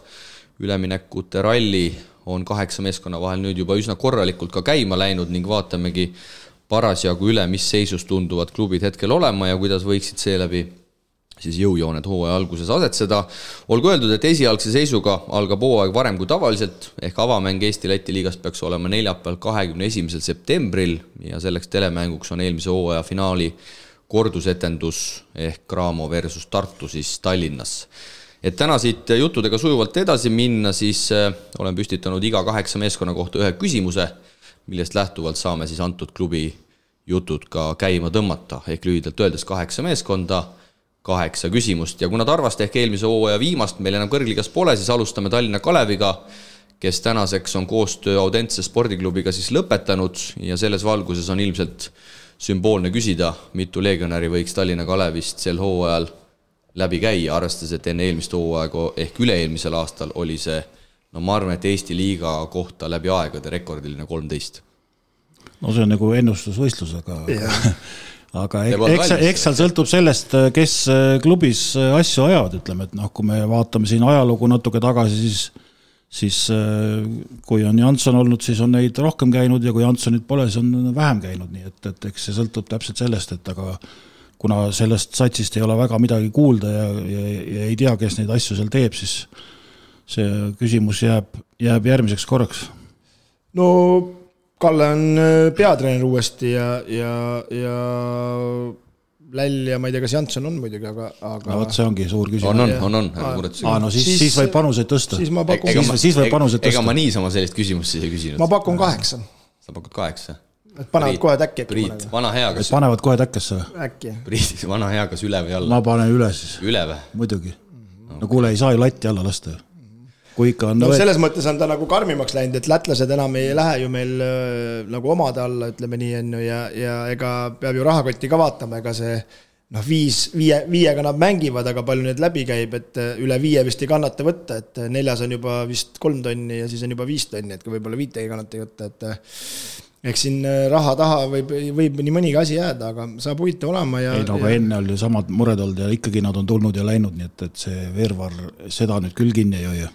üleminekute ralli on kaheksa meeskonna vahel nüüd juba üsna korralikult ka käima läinud ning vaatamegi parasjagu üle, mis seisus tunduvad klubid hetkel olema ja kuidas võiksid seeläbi siis jõujooned hooaja alguses asetseda. olgu öeldud, et esialgse seisuga algab hooaeg varem kui tavaliselt, ehk avamäng Eesti-Läti liigas peaks olema neljapäeval, kahekümne esimesel septembril ja selleks telemänguks on eelmise hooaja finaali kordusetendus ehk Cramo versus Tartu siis Tallinnas. et täna siit juttudega sujuvalt edasi minna, siis äh, olen püstitanud iga kaheksa meeskonna kohta ühe küsimuse, millest lähtuvalt saame siis antud klubi jutud ka käima tõmmata, ehk lühidalt öeldes kaheksa meeskonda kaheksa küsimust. Ja kuna Tarvast ehk eelmise hooaja viimast meil enam kõrgligas pole, siis alustame Tallinna Kaleviga, kes tänaseks on koostöö Audentse spordiklubiga siis lõpetanud. Ja selles valguses on ilmselt sümboolne küsida, mitu legionäri võiks Tallinna Kalevist sel hooajal läbi käia, arvestades, et enne eelmist hooaega ehk üle-eelmisel aastal oli see no ma arvan, et Eesti liiga kohta läbi aegade rekordiline kolmteist. no see on nagu ennustusvõistlus, aga aga eks, eks seal sõltub sellest, kes äh, klubis äh, asju ajavad, ütleme, et noh, kui me vaatame siin ajalugu natuke tagasi, siis siis äh, kui on Janson olnud, siis on neid rohkem käinud ja kui Jansonit pole, siis on vähem käinud, nii et, et eks see sõltub täpselt sellest, et aga kuna sellest satsist ei ole väga midagi kuulda ja, ja, ja ei tea, kes neid asju seal teeb, siis see küsimus jääb, jääb järgmiseks korraks. no Kalle on äh, peatreener uuesti ja, ja, ja Läll ja ma ei tea, kas Janson on muidugi, aga, aga no vot, see ongi suur on, küsimus. on, Jah. on, on, Aa, ärge muretsege aa, no siis, Siis- siis võib panuseid tõsta. siis ma pakun- Ega ma- siis võib panuseid ega tõsta. ma niisama sellist küsimust siis ei küsinud ma. pakun kaheksa. sa pakud kaheksa? et panevad kohe täkki äkki Priit, vana hea, kas, panevad kohe täkkesse või? äkki. Priit, vana hea, kas üle või alla? ma panen üle siis, üle või? muidugi. no kuule, ei saa ju latti alla lasta ju. Kui ikka on no selles mõttes on ta nagu karmimaks läinud, et lätlased enam ei lähe ju meil äh, nagu omade alla, ütleme nii, on ju, ja, ja ega peab ju rahakotti ka vaatama, ega see noh, viis, viie, viiega nad mängivad, aga palju neid läbi käib, et äh, üle viie vist ei kannata võtta, et äh, neljas on juba vist kolm tonni ja siis on juba viis tonni, et ka võib-olla viite ei kannata võtta, et eks siin raha taha võib, võib nii mõnigi asi jääda, aga saab huvitav olema ja ei no aga enne oli samad mured olnud ja ikkagi nad on tulnud ja läinud, nii et, et see Veervar seda nüüd küll kinni ei hoia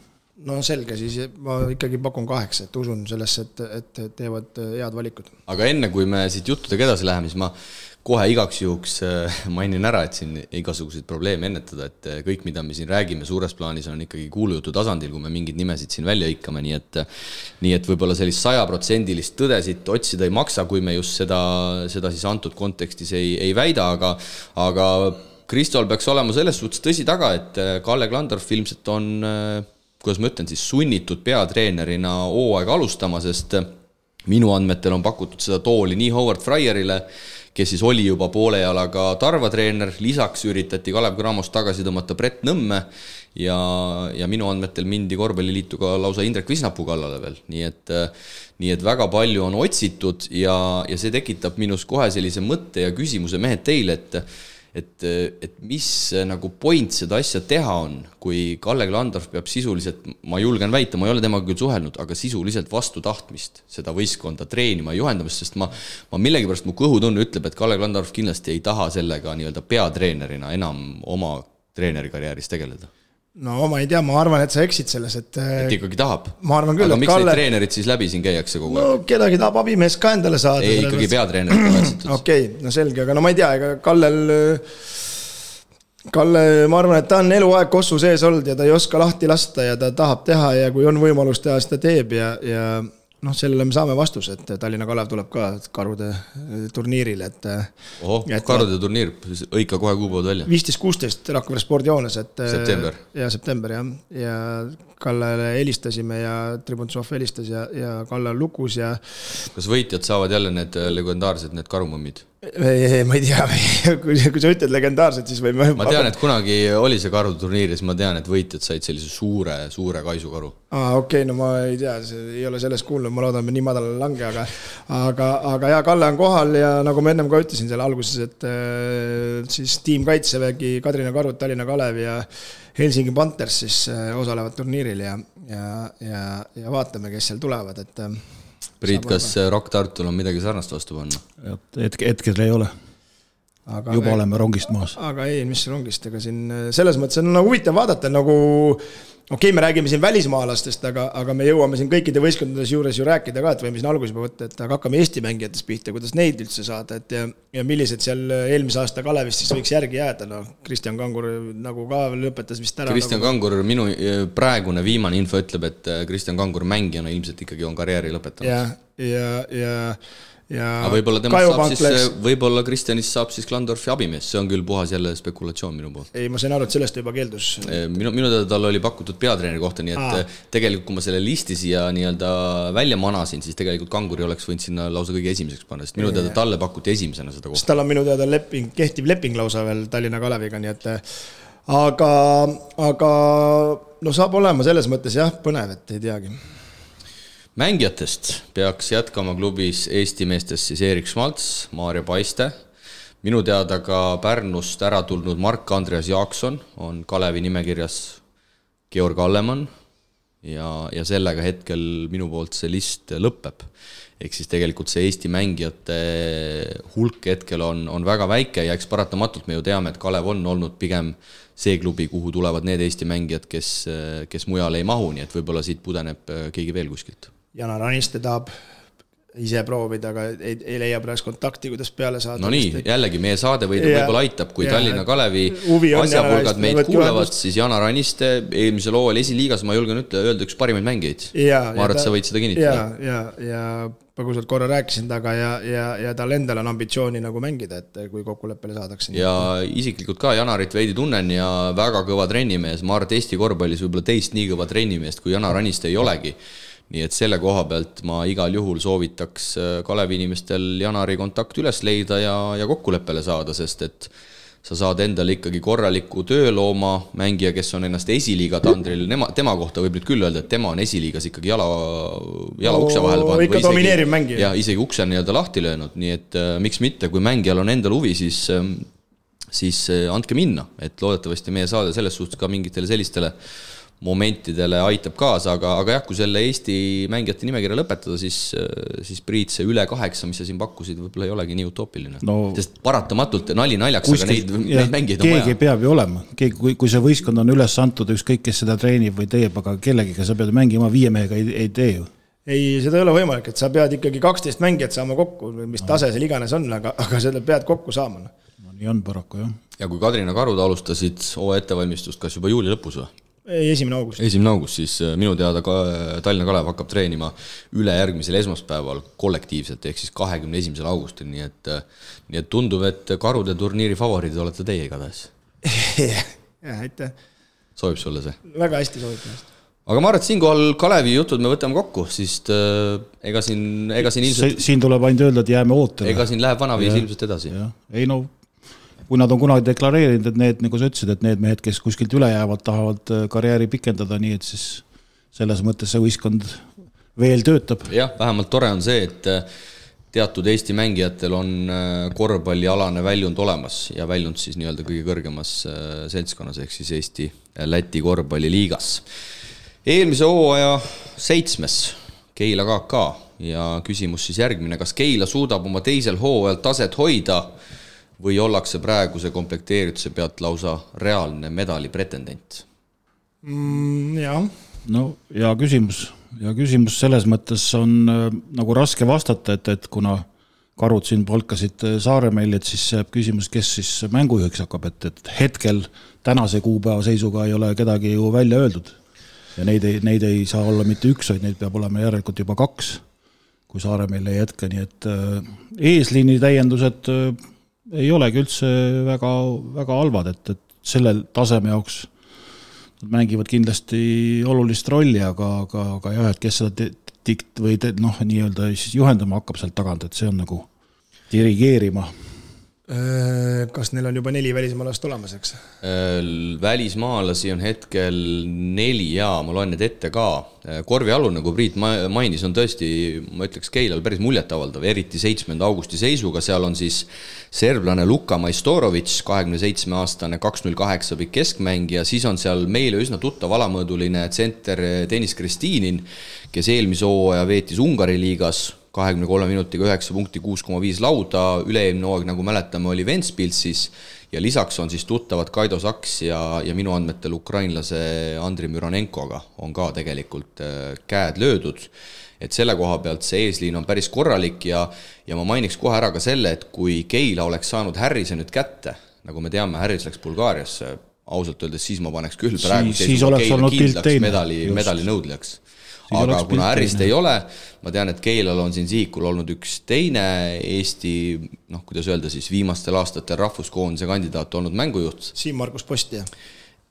no selge, siis ma ikkagi pakun kaheksa, et usun sellesse, et, et teevad head valikud. aga enne, kui me siit juttudega edasi läheme, siis ma kohe igaks juhuks äh, mainin ära, et siin igasuguseid probleeme ennetada, et äh, kõik, mida me siin räägime, suures plaanis on ikkagi kuulujutu tasandil, kui me mingeid nimesid siin välja hõikame, nii et nii et võib-olla sellist sajaprotsendilist tõde siit otsida ei maksa, kui me just seda, seda siis antud kontekstis ei, ei väida, aga aga Kristol peaks olema selles suhtes tõsi taga, et äh, Kalle Klandorf ilmselt on kuidas ma ütlen siis, sunnitud peatreenerina hooaega alustama, sest minu andmetel on pakutud seda tooli nii Howard Fryerile, kes siis oli juba poole jalaga Tarva treener, lisaks üritati Kalev Cramost tagasi tõmmata Brett Nõmme ja, ja minu andmetel mindi korvpalliliitu ka lausa Indrek Visnapuu kallale veel, nii et nii et väga palju on otsitud ja, ja see tekitab minus kohe sellise mõtte ja küsimuse, mehed, teile, et et, et mis nagu point seda asja teha on, kui Kalle Klandorf peab sisuliselt, ma julgen väita, ma ei ole temaga küll suhelnud, aga sisuliselt vastu tahtmist seda võistkonda treenima ja juhendamas, sest ma, ma millegipärast, mu kõhutunne ütleb, et Kalle Klandorf kindlasti ei taha sellega nii-öelda peatreenerina enam oma treenerikarjääris tegeleda. No ma ei tea, ma arvan, et sa eksid selles, et et ikkagi tahab? ma arvan küll, et miks Kalle... neid treenerid siis läbi siin käiakse kogu aeg no,? kedagi tahab abimeest ka endale saada. ei, ikkagi peatreenerit on otsitud. okei okay,, no selge, aga no ma ei tea, ega Kallel Kalle, ma arvan, et ta on eluaeg kossu sees olnud ja ta ei oska lahti lasta ja ta tahab teha ja kui on võimalus teha, siis ta teeb ja, ja noh, sellele me saame vastuse, et Tallinna Kalev tuleb ka karude turniirile, et. ohoh, karude turniir, hõika kohe kuupäevad välja. viisteist, kuusteist Rakvere spordihoones, et. september. ja september jah, ja Kallele helistasime ja Tribuntsov helistas ja, ja Kalle lukus ja. kas võitjad saavad jälle need legendaarsed, need karumõmmid? ma ei tea, kui, kui sa ütled legendaarsed, siis võime. ma tean, et kunagi oli see karude turniir ja siis ma tean, et võitjad said sellise suure, suure kaisukaru. aa, okei okay,, no ma ei tea, ei ole sellest kuulnud, ma loodan, et nii madalale ei lange, aga aga, aga jaa, Kalle on kohal ja nagu ma ennem ka ütlesin seal alguses, et äh, siis tiim Kaitsevägi, Kadrina Karud, Tallinna Kalev ja Helsingi Panthers siis äh, osalevad turniiril ja, ja, ja, ja vaatame, kes seal tulevad, et äh, Priit, kas Rock Tartul on midagi sarnast vastu panna? hetke, hetkel ei ole. aga juba ei, oleme rongist maas. aga ei, mis rongist, ega siin selles mõttes on nagu huvitav vaadata, nagu okei okay,, me räägime siin välismaalastest, aga, aga me jõuame siin kõikide võistkondades juures ju rääkida ka, et võime siin alguses juba võtta, et aga hakkame Eesti mängijatest pihta, kuidas neid üldse saada, et ja, ja millised seal eelmise aasta Kalevist siis võiks järgi jääda, noh, Kristjan Kangur nagu ka lõpetas vist ära. Kristjan nagu... Kangur, minu praegune viimane info ütleb, et Kristjan Kangur mängijana ilmselt ikkagi on karjääri lõpetanud. ja, ja, ja ja võib-olla temast saab siis, võib-olla Kristjanist saab siis Klandorfi abimees, see on küll puhas jälle spekulatsioon minu poolt. ei, ma sain aru, et sellest ta juba keeldus. minu, minu teada talle oli pakutud peatreeneri kohta, nii et Aa. tegelikult kui ma selle listi siia nii-öelda välja manasin, siis tegelikult Kanguri oleks võinud sinna lausa kõige esimeseks panna, sest minu teada talle pakuti esimesena seda kohta. sest tal on minu teada leping, kehtiv leping lausa veel Tallinna Kaleviga, nii et aga, aga no saab olema selles mõttes jah, põnev, et ei teagi mängijatest peaks jätkama klubis Eesti meestest siis Erik Schmaltz, Maarja Paiste, minu teada ka Pärnust ära tulnud Mark-Andreas Jaakson on Kalevi nimekirjas Georg Allemann. Ja, ja sellega hetkel minu poolt see list lõpeb. ehk siis tegelikult see Eesti mängijate hulk hetkel on, on väga väike ja eks paratamatult me ju teame, et Kalev on olnud pigem see klubi, kuhu tulevad need Eesti mängijad, kes, kes mujale ei mahu, nii et võib-olla siit pudeneb keegi veel kuskilt Janar Aniste tahab ise proovida, aga ei, ei leia praegu kontakti, kuidas peale saada. no nii, jällegi meie saade või võib-olla aitab, kui ja, Tallinna Kalevi asjapulgad meid kuulavad, siis Janar Aniste eelmisel hooajal esiliigas, ma julgen ütle, öelda üks parimaid mängijaid. ma arvan, et sa võid seda kinnitada. ja, ja, ja põgusalt korra rääkisin temaga ja, ja, ja tal endal on ambitsiooni nagu mängida, et kui kokkuleppele saadakse. ja isiklikult ka Janarit veidi tunnen ja väga kõva trennimees, ma arvan, et Eesti korvpallis võib-olla teist nii kõva trennimeest kui Janar Aniste ei olegi nii et selle koha pealt ma igal juhul soovitaks äh, Kalevi inimestel Janari kontakt üles leida ja, ja kokkuleppele saada, sest et sa saad endale ikkagi korraliku töölooma, mängija, kes on ennast esiliiga tandril, nema, tema kohta võib nüüd küll öelda, et tema on esiliigas ikkagi jala, jala ukse vahele pannud. ikka domineeriv mängija. jah, isegi ukse nii-öelda lahti löönud, nii et äh, miks mitte, kui mängijal on endal huvi, siis äh, siis andke minna, et loodetavasti meie saade selles suhtes ka mingitele sellistele äh, momentidele aitab kaasa, aga, aga jah, kui selle Eesti mängijate nimekirja lõpetada, siis, siis Priit, see üle kaheksa, mis sa siin pakkusid, võib-olla ei olegi nii utoopiline no,. sest paratamatult nali naljaks, aga neid, neid mängijaid on vaja. keegi peab ju olema, keegi, kui, kui see võistkond on üles antud, ükskõik, kes seda treenib või teeb, aga kellegiga sa pead mängima, viie mehega ei, ei tee ju ei, seda ei ole võimalik, et sa pead ikkagi kaksteist mängijat saama kokku mis tase seal iganes on, aga, aga seda pead kokku saama. no nii on paraku jah. ja kui Kadrina Karud alustasid hooaja ettevalmistust, kas juba juuli lõpus või? Ei, esimene august. esimene august, siis äh, minu teada ka äh, Tallinna Kalev hakkab treenima ülejärgmisel esmaspäeval kollektiivselt, ehk siis kahekümne esimesel augustil, nii et äh, nii et tundub, et karude turniiri favoriidid olete teie igatahes jah, aitäh. sobib sulle see? väga hästi sobib jah aga ma arvan, et siinkohal Kalevi jutud me võtame kokku, sest ega siin, ega siin ilmselt siin tuleb ainult öelda, et jääme ootama. ega siin läheb vanaviisi ilmselt edasi. ei no kui nad on kunagi deklareerinud, et need, nagu sa ütlesid, et need mehed, kes kuskilt üle jäävad, tahavad äh, karjääri pikendada, nii et siis selles mõttes see võistkond veel töötab. jah, vähemalt tore on see, et äh, teatud Eesti mängijatel on äh, korvpallialane väljund olemas ja väljund siis nii-öelda kõige kõrgemas seltskonnas, ehk siis Eesti-Läti korvpalliliigas. eelmise hooaja seitsmes Keila KK ja küsimus siis järgmine, kas Keila suudab oma teisel hooajal taset hoida või ollakse praeguse komplekteerituse pealt lausa reaalne medali pretendent mm,? jah. no hea küsimus, hea küsimus selles mõttes on äh, nagu raske vastata, et, et kuna karud siin palkasid äh, Saaremäel, et siis jääb küsimus, kes siis mängujuhiks hakkab, et, et hetkel tänase kuupäeva seisuga ei ole kedagi ju välja öeldud. ja neid ei, neid ei saa olla mitte üks, vaid neid peab olema järelikult juba kaks, kui Saaremäel ei jätka, nii et äh, eesliini täiendused äh, ei olegi üldse väga, väga halvad, et, et selle taseme jaoks nad mängivad kindlasti olulist rolli, aga, aga, aga jah, et kes seda dikt- või noh, nii-öelda siis juhendama hakkab sealt tagant, et see on nagu dirigeerima kas neil on juba neli välismaalast olemas, eks? Äh, välismaalasi on hetkel neli ja ma loen need ette ka. Äh, korvialune, nagu Priit mainis, on tõesti, ma ütleks, Keilal päris muljetavaldav, eriti seitsmenda augusti seisuga, seal on siis serblane Luka Maistorovitš, kahekümne seitsme aastane, kaks null kaheksa pikk keskmängija, siis on seal meile üsna tuttav alamõõduline tsenter Deniss Kristinin, kes eelmise hooaja veetis Ungari liigas kahekümne kolme minutiga üheksa punkti, kuus koma viis lauda, üle-eelmine hooaeg, nagu mäletame, oli Ventspilsis ja lisaks on siis tuttavad Kaido Saks ja, ja minu andmetel ukrainlase Andrei Müronenkoga on ka tegelikult äh, käed löödud. et selle koha pealt see eesliin on päris korralik ja, ja ma mainiks kohe ära ka selle, et kui Keila oleks saanud Harrise nüüd kätte, nagu me teame, Harris läks Bulgaariasse, ausalt öeldes siis ma paneks küll praegu siis, siis oleks olnud pilt teine. medali, medali nõudjaks aga kuna Ärist ei ole, ma tean, et Keilal on siin sihikul olnud üks teine Eesti noh, kuidas öelda siis, viimastel aastatel rahvuskoondise kandidaat olnud mängujuht. Siim-Margus Post, jah?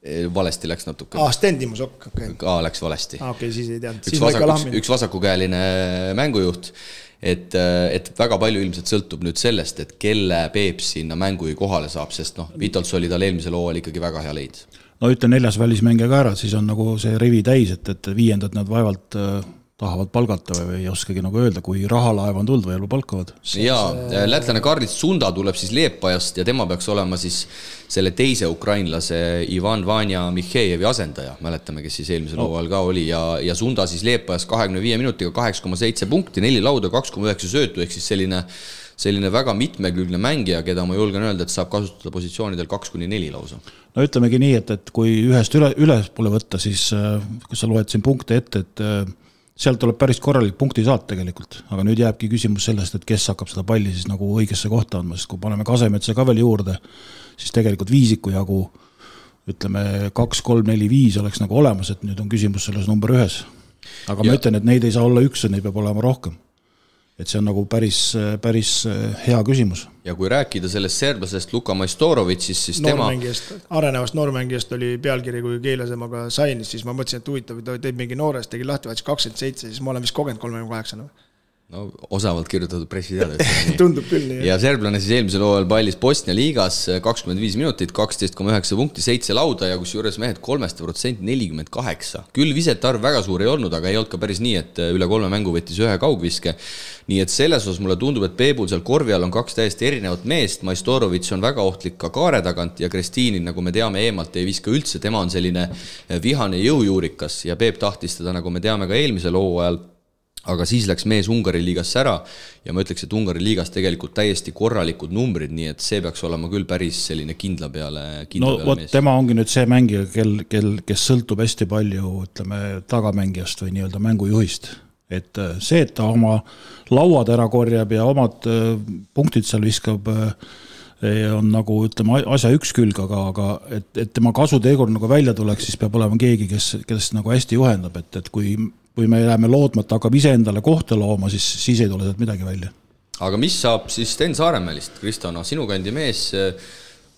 E, valesti läks natuke. aa, Sten Timo Sokk, okei okay.. aa, läks valesti. aa, okei okay,, siis ei teadnud. üks vasak, üks, vasakukäeline mängujuht et, et väga palju ilmselt sõltub nüüd sellest, et kelle Peep sinna mängujuhi kohale saab, sest noh, Vitols oli tal eelmisel hooajal ikkagi väga hea leid no ütle neljas välismängija ka ära, siis on nagu see rivi täis, et, et viiendat nad vaevalt äh, tahavad palgata või ei oskagi nagu öelda, kui rahalaev on tulnud, võib-olla palkavad. jaa, äh, lätlane Karlis Sunda tuleb siis Liepajast ja tema peaks olema siis selle teise ukrainlase Ivan Vanja Mihhejevi asendaja, mäletame, kes siis eelmisel no. hooajal ka oli ja, ja Sunda siis Liepajas kahekümne viie minutiga kaheksa koma seitse punkti, neli lauda, kaks koma üheksa söötu, ehk siis selline selline väga mitmekülgne mängija, keda ma julgen öelda, et saab kasutada positsioonidel kaks kuni neli lausa. no ütlemegi nii, et, et kui ühest üle, ülespoole võtta, siis äh, kui sa loed siin punkte ette, et äh, sealt tuleb päris korralik punktisaat tegelikult, aga nüüd jääbki küsimus sellest, et kes hakkab seda palli siis nagu õigesse kohta andma, sest kui paneme Kasemetsa ka veel juurde, siis tegelikult viisiku jagu ütleme, kaks, kolm, neli, viis oleks nagu olemas, et nüüd on küsimus selles number ühes. aga ja. ma ütlen, et neid ei saa olla üks, neid peab olema rohkem et see on nagu päris, päris hea küsimus. ja kui rääkida sellest serblasest Luka Maistorovitšist, siis tema arenevast noormängijast oli pealkiri, kui Keila temaga sainis, siis ma mõtlesin, et huvitav, ta teeb mingi noorest, tegi lahti, vaatas kakskümmend seitse, siis ma olen vist kogenud kolmekümne kaheksane no osavalt kirjutatud pressiteade tundub küll nii. ja serblane siis eelmisel hooajal pallis Bosnia liigas kakskümmend viis minutit, kaksteist koma üheksa punkti, seitse lauda ja kusjuures mehed kolmest protsent nelikümmend kaheksa. küll visete arv väga suur ei olnud, aga ei olnud ka päris nii, et üle kolme mängu võttis ühe kaugviske. nii et selles osas mulle tundub, et Peebul seal korvi all on kaks täiesti erinevat meest, Maistorovitš on väga ohtlik ka kaare tagant ja Krestiini, nagu me teame, eemalt ei viska üldse, tema on selline vihane jõujuurikas ja Peep tahtis teda, nagu me teame, ka eelmisel hooajal aga siis läks mees Ungari liigasse ära ja ma ütleks, et Ungari liigas tegelikult täiesti korralikud numbrid, nii et see peaks olema küll päris selline kindla peale, kindla no vot, tema ongi nüüd see mängija, kel, kel, kes sõltub hästi palju, ütleme, tagamängijast või nii-öelda mängujuhist. et äh, see, et ta oma lauad ära korjab ja omad äh, punktid seal viskab, äh, on nagu ütleme, asja üks külg, aga, aga et, et tema kasutegur nagu välja tuleks, siis peab olema keegi, kes, kes nagu hästi juhendab, et, et kui kui me jääme lootma, et ta hakkab iseendale kohta looma, siis, siis ei tule sealt midagi välja. aga mis saab siis Sten Saaremäelist, Kristo, noh, sinu kandi mees,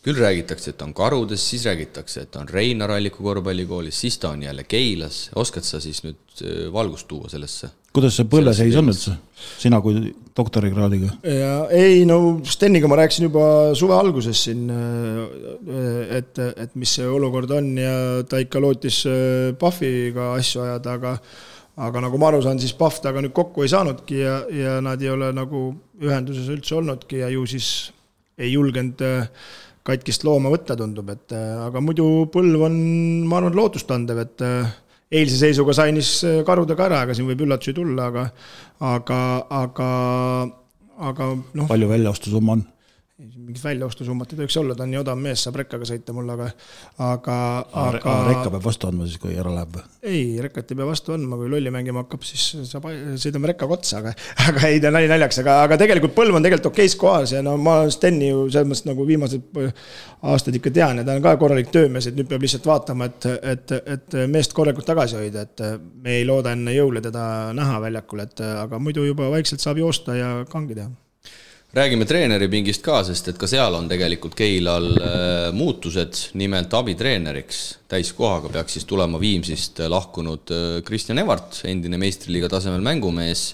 küll räägitakse, et ta on Karudes, siis räägitakse, et ta on Reinar Alliku korvpallikoolis, siis ta on jälle Keilas, oskad sa siis nüüd äh, valgust tuua sellesse? kuidas see põlleseis on üldse, sina kui doktorikraadiga? ja ei no Steniga ma rääkisin juba suve alguses siin, äh, et, et mis see olukord on ja ta ikka lootis Pahviga asju ajada, aga aga nagu ma aru saan, siis Pahv temaga nüüd kokku ei saanudki ja, ja nad ei ole nagu ühenduses üldse olnudki ja ju siis ei julgenud äh, katkist looma võtta, tundub, et äh, aga muidu põlv on, ma arvan, lootustandev, et äh, eilse seisuga sainis karudega ära, ega siin võib üllatusi tulla, aga aga, aga, aga noh. palju väljaostusumma on? Mingit väljaostusummat ei tohiks olla, ta on nii odav mees, saab rekkaga sõita mul, aga, aga, aga. rekka peab vastu andma siis, kui ära läheb ei, rekkat ei pea vastu andma, kui lolli mängima hakkab, siis saab, sõidame rekkaga otsa, aga, aga ei, ta nali naljaks, aga, aga tegelikult põlv on tegelikult okeis kohas ja no ma Steni ju selles mõttes nagu viimased aastad ikka tean ja ta on ka korralik töömees, et nüüd peab lihtsalt vaatama, et, et, et meest korralikult tagasi hoida, et me ei looda enne jõule teda näha väljakul, et aga muidu juba vaikselt saab joosta ja kangi teha räägime treeneripingist ka, sest et ka seal on tegelikult Keilal äh, muutused, nimelt abitreeneriks täiskohaga peaks siis tulema Viimsist lahkunud äh, Kristjan Evart, endine meistriliiga tasemel mängumees.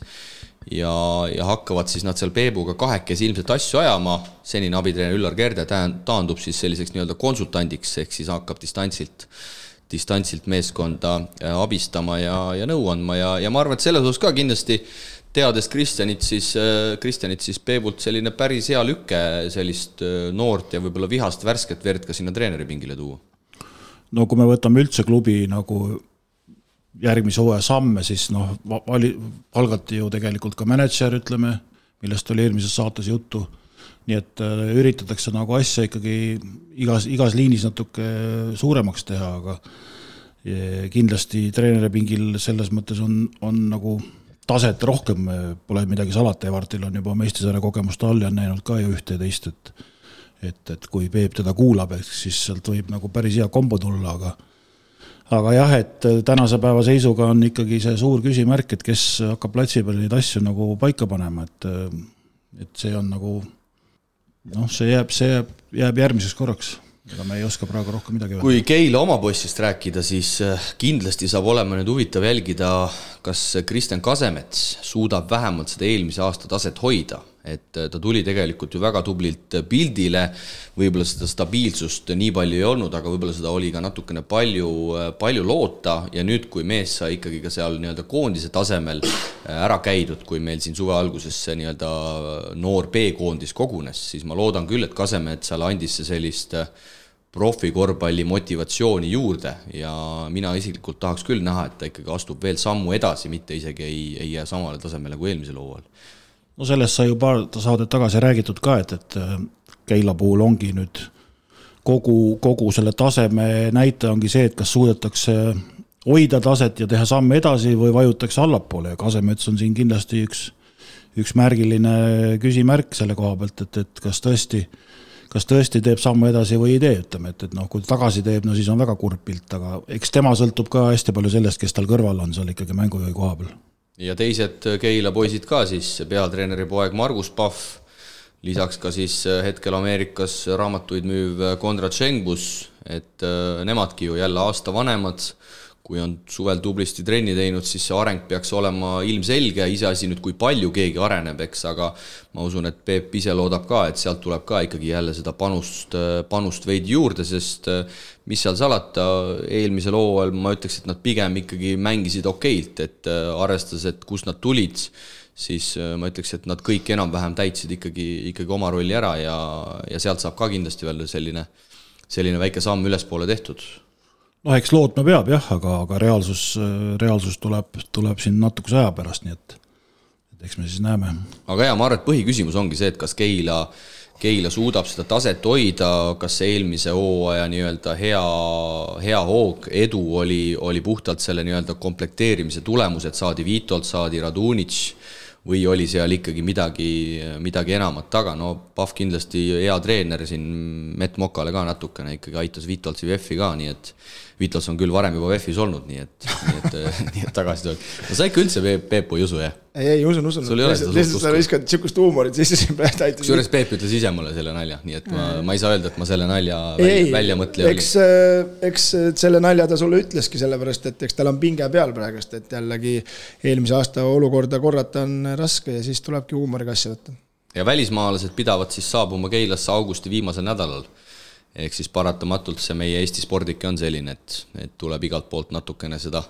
Ja, ja hakkavad siis nad seal Peebuga kahekesi ilmselt asju ajama, senine abitreener Üllar Kerde taandub siis selliseks nii-öelda konsultandiks, ehk siis hakkab distantsilt distantsilt meeskonda äh, abistama ja, ja nõu andma. Ja, ja ma arvan, et selles osas ka kindlasti teades Kristjanit, siis, äh, Kristjanit, siis Peebult selline päris hea lüke sellist äh, noort ja võib-olla vihast värsket verd ka sinna treeneripingile tuua. no kui me võtame üldse klubi nagu järgmise hooaja samme, siis noh, vali-, palgati ju tegelikult ka mänedžer, ütleme, millest oli eelmises saates juttu, nii et äh, üritatakse nagu asja ikkagi igas, igas liinis natuke suuremaks teha, aga kindlasti treeneripingil selles mõttes on, on nagu taset rohkem, pole midagi salata, Evartil on juba meistrisarja kogemust all ja on näinud ka ju ühte ja teist, et et, et kui Peep teda kuulab, eks siis sealt võib nagu päris hea kombo tulla, aga aga jah, et tänase päeva seisuga on ikkagi see suur küsimärk, et kes hakkab platsi peal neid asju nagu paika panema, et et see on nagu noh, see jääb, see jääb, jääb järgmiseks korraks ega me ei oska praegu rohkem midagi öelda. kui Keila oma poissist rääkida, siis äh, kindlasti saab olema nüüd huvitav jälgida, kas Kristjan Kasemets suudab vähemalt seda eelmise aasta taset hoida et äh, ta tuli tegelikult ju väga tublilt pildile, võib-olla seda stabiilsust nii palju ei olnud, aga võib-olla seda oli ka natukene palju, äh, palju loota. Ja nüüd, kui mees sai ikkagi ka seal nii-öelda koondise tasemel äh, ära käidud, kui meil siin suve alguses see nii-öelda noor B-koondis kogunes, siis ma loodan küll, et Kasemetsale andis see sellist profikorvpalli motivatsiooni juurde. Ja mina isiklikult tahaks küll näha, et ta ikkagi astub veel sammu edasi, mitte isegi ei, ei jää samale tasemele kui eelmisel hooajal no sellest sai ju paar saadet tagasi räägitud ka, et, et äh, Keila puhul ongi nüüd kogu, kogu selle taseme näitaja ongi see, et kas suudetakse hoida taset ja teha samme edasi või vajutakse allapoole ja Kasemets on siin kindlasti üks, üks märgiline küsimärk selle koha pealt, et, et kas tõesti, kas tõesti teeb sammu edasi või ei tee, ütleme, et, et noh, kui ta tagasi teeb, no siis on väga kurb pilt, aga eks tema sõltub ka hästi palju sellest, kes tal kõrval on seal ikkagi mängujuhi koha peal. Ja teised Keila poisid ka siis, peatreeneri poeg Margus Pahv, lisaks ka siis hetkel Ameerikas raamatuid müüv Konrad Šengbus, et nemadki ju jälle aasta vanemad kui on suvel tublisti trenni teinud, siis see areng peaks olema ilmselge, iseasi nüüd, kui palju keegi areneb, eks, aga ma usun, et Peep ise loodab ka, et sealt tuleb ka ikkagi jälle seda panust, panust veidi juurde, sest mis seal salata, eelmisel hooajal ma ütleks, et nad pigem ikkagi mängisid okeilt, et arvestades, et kust nad tulid, siis ma ütleks, et nad kõik enam-vähem täitsid ikkagi, ikkagi oma rolli ära ja, ja sealt saab ka kindlasti veel selline, selline väike samm ülespoole tehtud noh, eks lootma peab jah, aga, aga reaalsus, reaalsus tuleb, tuleb siin natukese aja pärast, nii et, et eks me siis näeme. aga jaa, ma arvan, et põhiküsimus ongi see, et kas Keila, Keila suudab seda taset hoida, kas see eelmise hooaja nii-öelda hea, hea hoog, edu oli, oli puhtalt selle nii-öelda komplekteerimise tulemus, et saadi Vitolt, saadi Radunitš või oli seal ikkagi midagi, midagi enamat taga, no Pahv kindlasti hea treener siin, Mett Mokale ka natukene ikkagi aitas Vitoltsi VEF-i ka, nii et Vitals on küll varem juba VEF-is olnud, nii et, nii et, nii et tagasi tuleb. no sa ikka üldse Peep, Peepu ei usu, jah? ei, ei usun, usun. lihtsalt sa viskad sihukest huumorit sisse kusjuures Peep ütles ise mulle selle nalja, nii et ma, ma ei saa öelda, et ma selle nalja ei, välja mõtleja eks, eks selle nalja ta sulle ütleski, sellepärast et eks tal on pinge peal praegust, et jällegi eelmise aasta olukorda korrata on raske ja siis tulebki huumoriga asja võtta. ja välismaalased pidavad siis saabuma Keilasse augusti viimasel nädalal ehk siis paratamatult see meie Eesti spordike on selline, et, et tuleb igalt poolt natukene seda,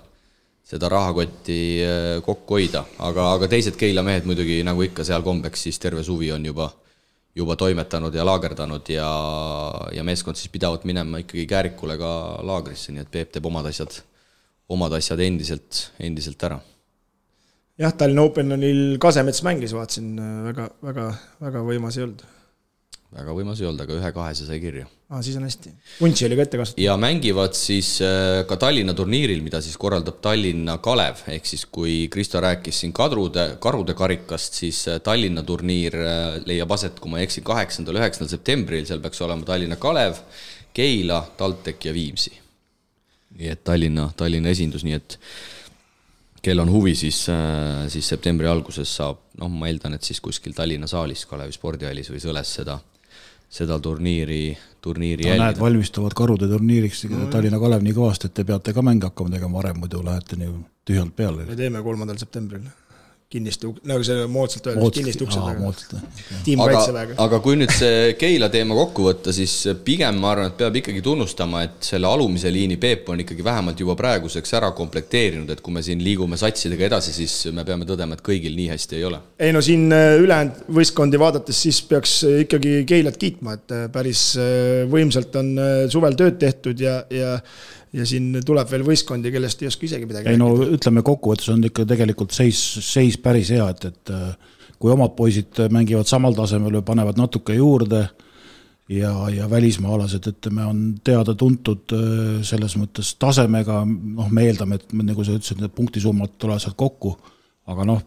seda rahakotti äh, kokku hoida, aga, aga teised Keila mehed muidugi nagu ikka seal kombeks, siis terve suvi on juba, juba toimetanud ja laagerdanud ja, ja meeskond siis pidavat minema ikkagi Käärikule ka laagrisse, nii et Peep teeb omad asjad, omad asjad endiselt, endiselt ära. Jah, Tallinna Openil Kasemets mängis, vaatasin, väga, väga, väga võimas ei olnud väga võimas ei olnud, aga ühe-kahese sai kirja. aa, siis on hästi. vuntsi oli ka ette kasutatud. ja mängivad siis äh, ka Tallinna turniiril, mida siis korraldab Tallinna Kalev, ehk siis kui Kristo rääkis siin kadrude, karude karikast, siis äh, Tallinna turniir äh, leiab aset, kui ma ei eksi, kaheksandal, üheksandal septembril, seal peaks olema Tallinna Kalev, Keila, TalTech ja Viimsi. nii et Tallinna, Tallinna esindus, nii et kel on huvi, siis, siis septembri alguses saab, noh, ma eeldan, et siis kuskil Tallinna saalis, Kalevi spordihallis või Sõles seda seda turniiri, turniiri no, jälgida. näed, valmistuvad karude turniiriks no, Tallinna Kalev nii kõvasti, et te peate ka mänge hakkama tegema varem, muidu lähete nii tühjalt peale. me teeme kolmandal septembril kinniste, nagu see moodsalt öeldakse, kinniste ukse taga. tiim Kaitseväega. aga kui nüüd see Keila teema kokku võtta, siis pigem ma arvan, et peab ikkagi tunnustama, et selle alumise liini Peep on ikkagi vähemalt juba praeguseks ära komplekteerinud, et kui me siin liigume satsidega edasi, siis me peame tõdema, et kõigil nii hästi ei ole. ei no siin äh, ülejäänud võistkondi vaadates, siis peaks ikkagi Keilat kiitma, et äh, päris äh, võimsalt on suvel tööd tehtud ja, ja ja siin tuleb veel võistkondi, kellest ei oska isegi midagi ei no ütleme, kokkuvõttes on ikka tegelikult seis, seis päris hea, et, et äh, kui omad poisid mängivad samal tasemel või panevad natuke juurde ja, ja välismaalased, ütleme, on teada-tuntud äh, selles mõttes tasemega, noh, me eeldame, et nagu sa ütlesid, need punktisummad tulevad sealt kokku, aga noh,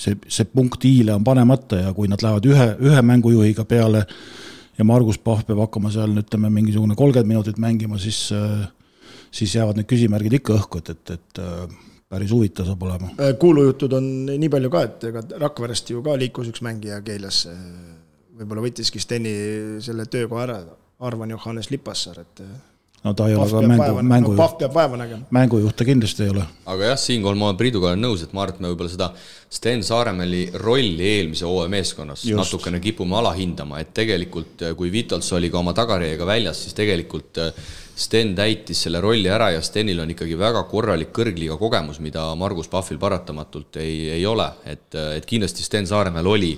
see, see punkt i-le on panemata ja kui nad lähevad ühe, ühe mängujuhiga peale ja Margus Pahv peab hakkama seal, ütleme, mingisugune kolmkümmend minutit mängima, siis äh, siis jäävad need küsimärgid ikka õhku, et, et, et äh, päris huvitav saab olema. Äh, kuulujutud on nii palju ka, et ega Rakverest ju ka liikus üks mängija Keilasse, võib-olla võttiski Steni selle töökoha ära, Arvan Johannes Lipassaar, et äh, no ta ei ole ka mängu, mängu. no Pahv peab vaeva nägema. mängujuht ta kindlasti ei ole. aga jah, siinkohal ma Priiduga olen nõus, et ma arvan, et me võib-olla seda Sten Saaremäeli rolli eelmise hooaja meeskonnas Just. natukene kipume alahindama, et tegelikult kui Vitols oli ka oma tagareiaga väljas, siis tegelikult Sten täitis selle rolli ära ja Stenil on ikkagi väga korralik kõrgliiga kogemus, mida Margus Pahvil paratamatult ei, ei ole, et, et kindlasti Sten Saaremäel oli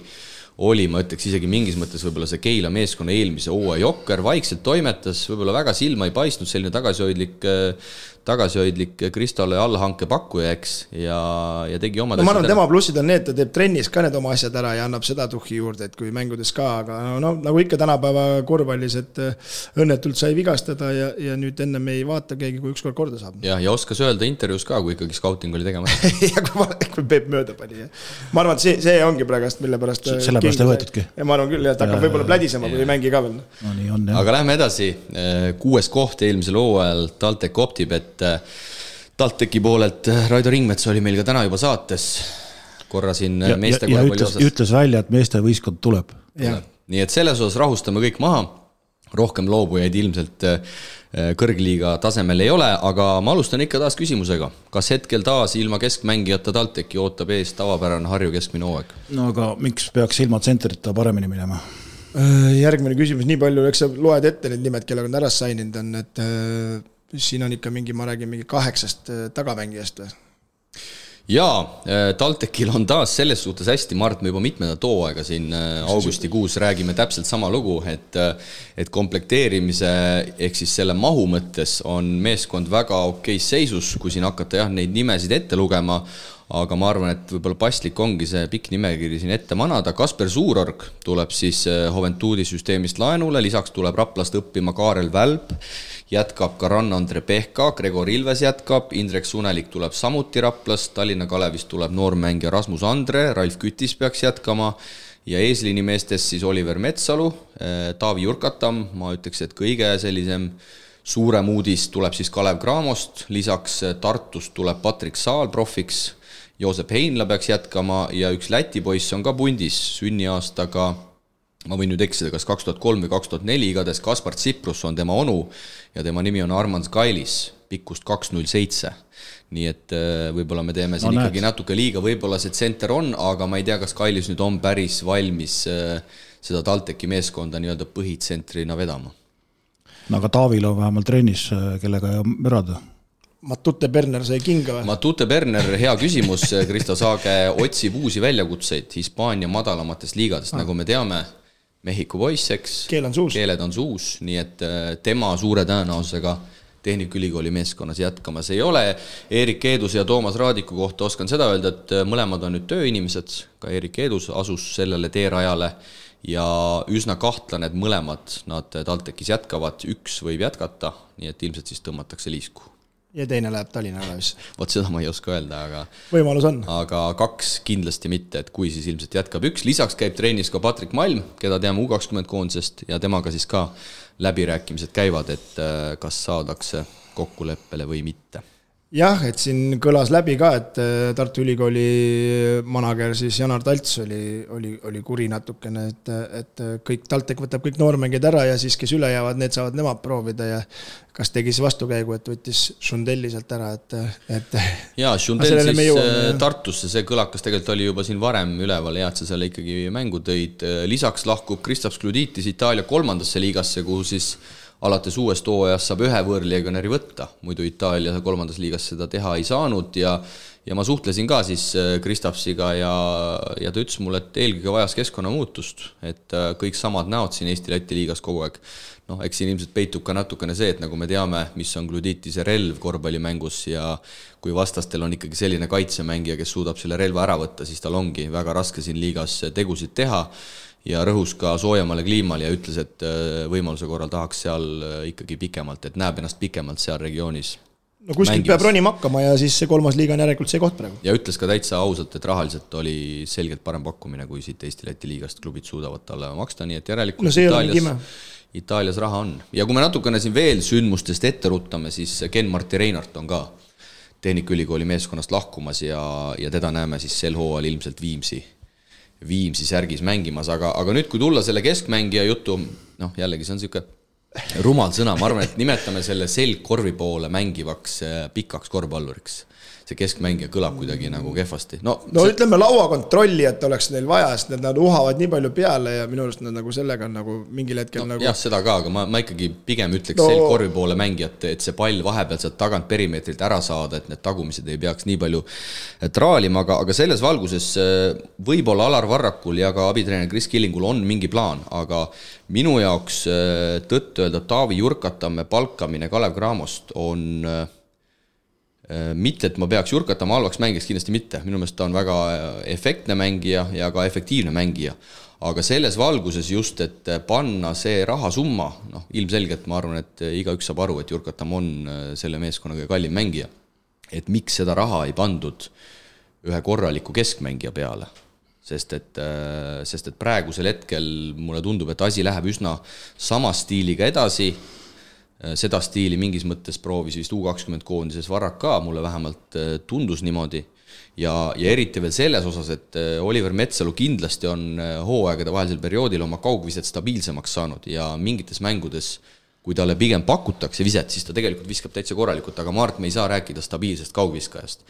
oli, ma ütleks isegi mingis mõttes võib-olla see Keila meeskonna eelmise hooaja jokker, vaikselt toimetas, võib-olla väga silma ei paistnud, selline tagasihoidlik, tagasihoidlik Kristole allhanke pakkuja, eks, ja, ja tegi omad no ma arvan, tema plussid on need, ta teeb trennis ka need oma asjad ära ja annab seda tuhhi juurde, et kui mängudes ka, aga no, no nagu ikka tänapäeva korvpallis, et äh, õnnetult sai vigastada ja, ja nüüd ennem ei vaata keegi, kui ükskord korda saab. jah, ja oskas öelda intervjuus ka, kui ikkagi scouting oli tegemata ja kui, kui Peep mööda pani, jah. ma arvan, et see, see ongi praegast, mille pärast sellepärast ei võetudki. ja ma arvan küll, jah, et hakkab võib-olla plädisema, kui ei mängi ka veel. no nii on, jah. aga lähme edasi, kuues koht eelmisel hooajal, TalTech Optibet. TalTechi poolelt Raido Ringmets oli meil ka täna juba saates, korra siin ja, meeste ja, ja ütles, ütles välja, et meestevõistkond tuleb. nii et selles osas rahustame kõik maha, rohkem loobujaid ilmselt kõrgliiga tasemel ei ole, aga ma alustan ikka taas küsimusega. kas hetkel taas ilma keskmängijata TalTechi ootab ees tavapärane Harju keskmine hooaeg? no aga miks peaks ilma tsentrita paremini minema? Äh, järgmine küsimus, nii palju, eks sa loed ette need nimed, kellega nad ära sign inud on, et äh, siin on ikka mingi, ma räägin mingi kaheksast äh, tagamängijast või? jaa, TalTechil on taas selles suhtes hästi, Mart, me juba mitmendat hooaega siin augustikuus räägime täpselt sama lugu, et et komplekteerimise ehk siis selle mahu mõttes on meeskond väga okeis seisus, kui siin hakata jah, neid nimesid ette lugema, aga ma arvan, et võib-olla paslik ongi see pikk nimekiri siin ette manada, Kasper Suurorg tuleb siis äh, Juventudi süsteemist laenule, lisaks tuleb Raplast õppima Kaarel Välp, jätkab ka Rann-Andre Pehka, Gregor Ilves jätkab, Indrek Sunelik tuleb samuti Raplast, Tallinna Kalevist tuleb noormängija Rasmus Andre, Ralf Kütis peaks jätkama ja eesliini meestest siis Oliver Metsalu, äh, Taavi Jurkatam, ma ütleks, et kõige sellisem suurem uudis tuleb siis Kalev Cramost, lisaks äh, Tartust tuleb Patrik Saal profiks Joosep Heinla peaks jätkama ja üks Läti poiss on ka pundis sünniaastaga, ma võin nüüd eksida, kas kaks tuhat kolm või kaks tuhat neli, igatahes Kaspar Tsiprus on tema onu ja tema nimi on Armand Skailis, pikkust kaks null seitse. nii et äh, võib-olla me teeme siin no, ikkagi näed. natuke liiga, võib-olla see tsenter on, aga ma ei tea, kas Kailis nüüd on päris valmis äh, seda TalTechi meeskonda nii-öelda põhitsentrina vedama. no aga Taavil on vähemalt trennis, äh, kellega mürada Matute Berner sai kinga või? Matute Berner, hea küsimus, Kristo Saage otsib uusi väljakutseid Hispaania madalamatest liigadest ah., nagu me teame, Mehhiko poiss, eks. keel on suus. keeled on suus, nii et äh, tema suure tõenäosusega Tehnikaülikooli meeskonnas jätkamas ei ole. Erik Eeduse ja Toomas Raadiku kohta oskan seda öelda, et äh, mõlemad on nüüd tööinimesed, ka Erik Eedus asus sellele teerajale ja üsna kahtlane, et mõlemad nad TalTechis jätkavad, üks võib jätkata, nii et ilmselt siis tõmmatakse liisku ja teine läheb Tallinna Kalevisse. vot seda ma ei oska öelda, aga võimalus on. aga kaks kindlasti mitte, et kui, siis ilmselt jätkab üks, lisaks käib trennis ka Patrik Malm, keda teame U kakskümmend koondisest ja temaga siis ka läbirääkimised käivad, et äh, kas saadakse kokkuleppele või mitte jah, et siin kõlas läbi ka, et äh, Tartu Ülikooli manager siis Janar Talts oli, oli, oli kuri natukene, et, et kõik, TalTech võtab kõik noormängijad ära ja siis, kes üle jäävad, need saavad nemad proovida ja kas tegi siis vastukäigu, et võttis Šundelli sealt ära, et, et jaa, Šundell siis jõuame, äh, Tartusse, see kõlakas tegelikult oli juba siin varem üleval, hea, et sa selle ikkagi mängu tõid, lisaks lahkub Kristaps Kluditis Itaalia kolmandasse liigasse, kuhu siis alates uuest hooajast saab ühe võõrlegionäri võtta, muidu Itaalia kolmandas liigas seda teha ei saanud ja ja ma suhtlesin ka siis äh, Kristapsiga ja, ja ta ütles mulle, et eelkõige vajas keskkonnamuutust, et äh, kõik samad näod siin Eesti-Läti liigas kogu aeg. noh, eks siin ilmselt peitub ka natukene see, et nagu me teame, mis on Gluditise relv korvpallimängus ja kui vastastel on ikkagi selline kaitsemängija, kes suudab selle relva ära võtta, siis tal ongi väga raske siin liigas tegusid teha ja rõhus ka soojemale kliimale ja ütles, et äh, võimaluse korral tahaks seal äh, ikkagi pikemalt, et näeb ennast pikemalt seal regioonis. no kuskilt mängimas. peab ronima hakkama ja siis see kolmas liiga on järelikult see koht praegu. ja ütles ka täitsa ausalt, et rahaliselt oli selgelt parem pakkumine, kui siit Eesti-Läti liigast klubid suudavad talle maksta, nii et järelikult no Itaalias, Itaalias raha on. ja kui me natukene siin veel sündmustest ette ruttame, siis Ken-Marti Reinart on ka Tehnikaülikooli meeskonnast lahkumas ja, ja teda näeme siis sel hooajal ilmselt Viimsi Viimsi särgis mängimas, aga, aga nüüd, kui tulla selle keskmängija jutu, noh, jällegi see on niisugune rumal sõna, ma arvan, et nimetame selle selgkorvi poole mängivaks äh, pikaks korvpalluriks see keskmängija kõlab kuidagi nagu kehvasti, no no see... ütleme lauakontrollijat oleks neil vaja, sest nad, nad uhavad nii palju peale ja minu arust nad nagu sellega on nagu mingil hetkel no, nagu jah, seda ka, aga ma, ma ikkagi pigem ütleks no... selgkorvi poole mängijat, et see pall vahepeal sealt tagant perimeetrilt ära saada, et need tagumised ei peaks nii palju eh, traalima, aga, aga selles valguses eh, võib-olla Alar Varrakul ja ka abitreener Kris Killingul on mingi plaan, aga minu jaoks eh, tõtt-öelda Taavi Jurkatamme palkamine Kalev Cramost on mitte, et ma peaks Jurkatama halvaks mängijaks, kindlasti mitte, minu meelest ta on väga efektne mängija ja ka efektiivne mängija. aga selles valguses just, et panna see rahasumma, noh, ilmselgelt ma arvan, et igaüks saab aru, et Jurkatam on selle meeskonna kõige kallim mängija. et miks seda raha ei pandud ühe korraliku keskmängija peale sest et, sest et praegusel hetkel mulle tundub, et asi läheb üsna sama stiiliga edasi Äh, seda stiili mingis mõttes proovis vist U kakskümmend koondises Varrak ka, mulle vähemalt äh, tundus niimoodi. ja, ja eriti veel selles osas, et äh, Oliver Metsalu kindlasti on hooaegade vahelisel perioodil oma kaugviset stabiilsemaks saanud ja mingites mängudes kui talle pigem pakutakse viset, siis ta tegelikult viskab täitsa korralikult, aga Mart, me ei saa rääkida stabiilsest kaugviskajast.